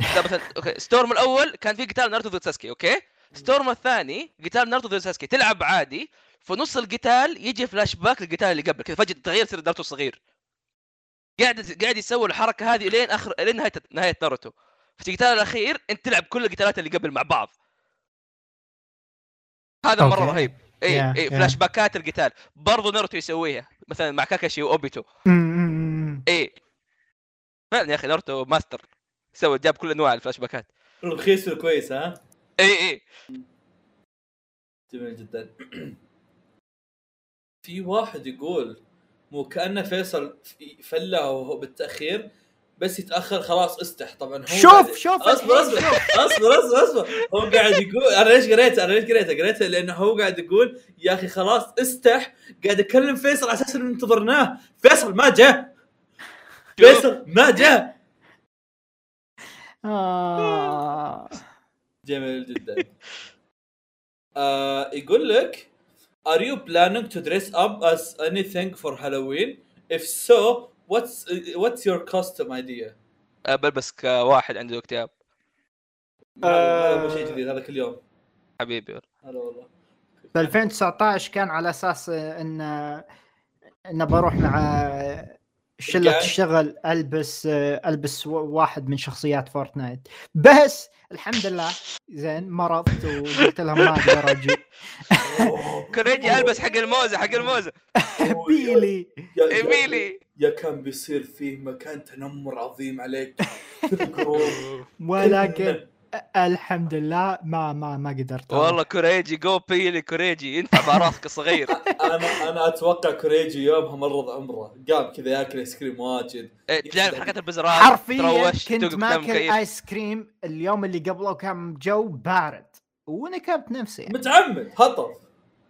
مثلا أوكي ستورم الأول كان في قتال ناروتو ضد ساسكي أوكي؟ ستورم الثاني قتال ناروتو ضد ساسكي تلعب عادي. في نص القتال يجي فلاش باك للقتال اللي قبل كذا فجأة تغير يصير ناروتو صغير قاعد قاعد يسوي الحركة هذه لين اخر لين نهاية نهاية ناروتو. في القتال الأخير أنت تلعب كل القتالات اللي قبل مع بعض. هذا مرة. رهيب. إي Yeah, إي yeah. فلاش باكات القتال. برضو ناروتو يسويها. مثلا مع كاكاشي وأوبيتو. إيه فعلا يا أخي ناروتو ماستر. سوى جاب كل أنواع الفلاش باكات. رخيص وكويس ها؟ اي اي جميل جدا. في واحد يقول مو كانه فيصل فله وهو بالتأخير بس يتأخر خلاص استح. طبعا هو شوف قاعد- شوف. اصبر اصبر اصبر اصبر اصبر. هو قاعد يقول أنا ليش قريته؟ أنا ليش قريته؟ قريته لأنه هو قاعد يقول يا أخي خلاص استح. قاعد اكلم فيصل على أساس إنه انتظرناه. فيصل ما جاء. فيصل ما جاء. آه. جميل جدا. آه يقول لك Are you planning to dress up as anything for Halloween? If so, what's what's your costume idea? أه، بلبس كواحد عنده اكتئاب هذا مو شيء جديد هذا كل يوم. حبيبي. هذا والله. ب 2019 كان على أساس ان إن بروح مع شلة الجاي. الشغل ألبس ألبس واحد من شخصيات فورتنايت. بس الحمد لله زين مرضت وقلت لهم ما أقدر أجي. كان يجي ألبس حق الموزة حق الموزة. بيلي يا- يا- كان بيصير فيه مكان تنمر عظيم عليك. ولكن الحمد لله ما ما ما قدرت والله كوريجي جو بيلي كوريجي ينفع مع راسك الصغير أنا أنا أتوقع كوريجي يومها مرض عمره. قام كذا ياكل ايس كريم واجد. تعرف حركات البزرار حرفيا كنت ماكل ايس كريم اليوم اللي قبله كان جو بارد. ونكبت نفسي. متعمد هطف.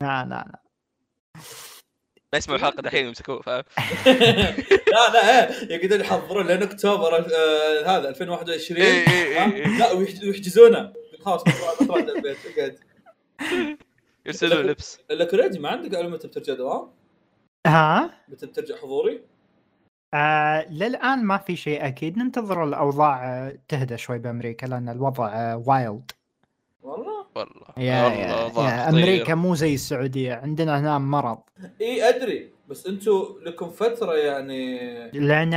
لا لا لا. ما يسمعوا الحلقة دحين يمسكوه فاهم لا لا إيه يقعدون يحضرون لين أكتوبر آه هذا 2021 إيه، إيه،؟ إيه، إيه. لا ويحج- ويحجزونه خلاص بطلع البيت اقعد يرسلوا لبس الا كوريجي ما عندك علم متى بترجع دوام؟ ها متى بترجع حضوري؟ آه للآن ما في شيء أكيد ننتظر الأوضاع آه، تهدى شوي بأمريكا لأن الوضع آه وايلد والله يا, والله يا, يا. أمريكا مو زي السعودية. عندنا هنا مرض. إي أدري. بس أنتم لكم فترة يعني لأن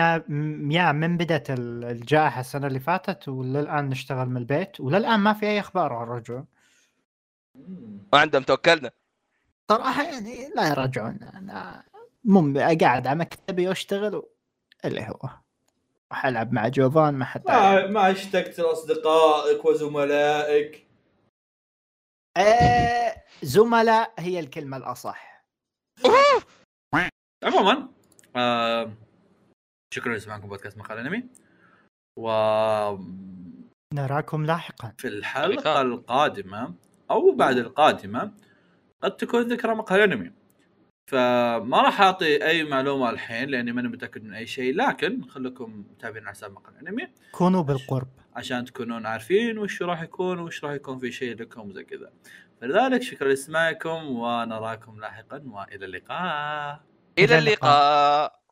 يا من بدأت ال- الجائحة السنة اللي فاتت وللآن نشتغل من البيت. وللآن ما في أي أخبار عن الرجوع. ما عندهم توكلنا. صراحة يعني لا يرجعون أنا مو قاعد على مكتبي وأشتغل اللي هو. راح العب مع جوفان ما حد ما ما اشتقت لأصدقائك وزملائك. آه زملاء هي الكلمة الأصح. عموما آه شكرا لسماعكم بودكاست مقال أنمي. وفي نراكم لاحقا. الحلقة اللقاء. القادمة أو بعد القادمة قد تكون ذكرى مقال أنمي. فما راح أعطي أي معلومة الحين لأني ماني متأكد من أي شيء لكن خليكم متابعين على حساب مقال أنمي. كونوا بالقرب. عشان تكونون عارفين وش راح يكون وش راح يكون في شيء لكم زي كذا. فلذلك شكرا لاستماعكم ونراكم لاحقا وإلى اللقاء. إلى. اللقاء.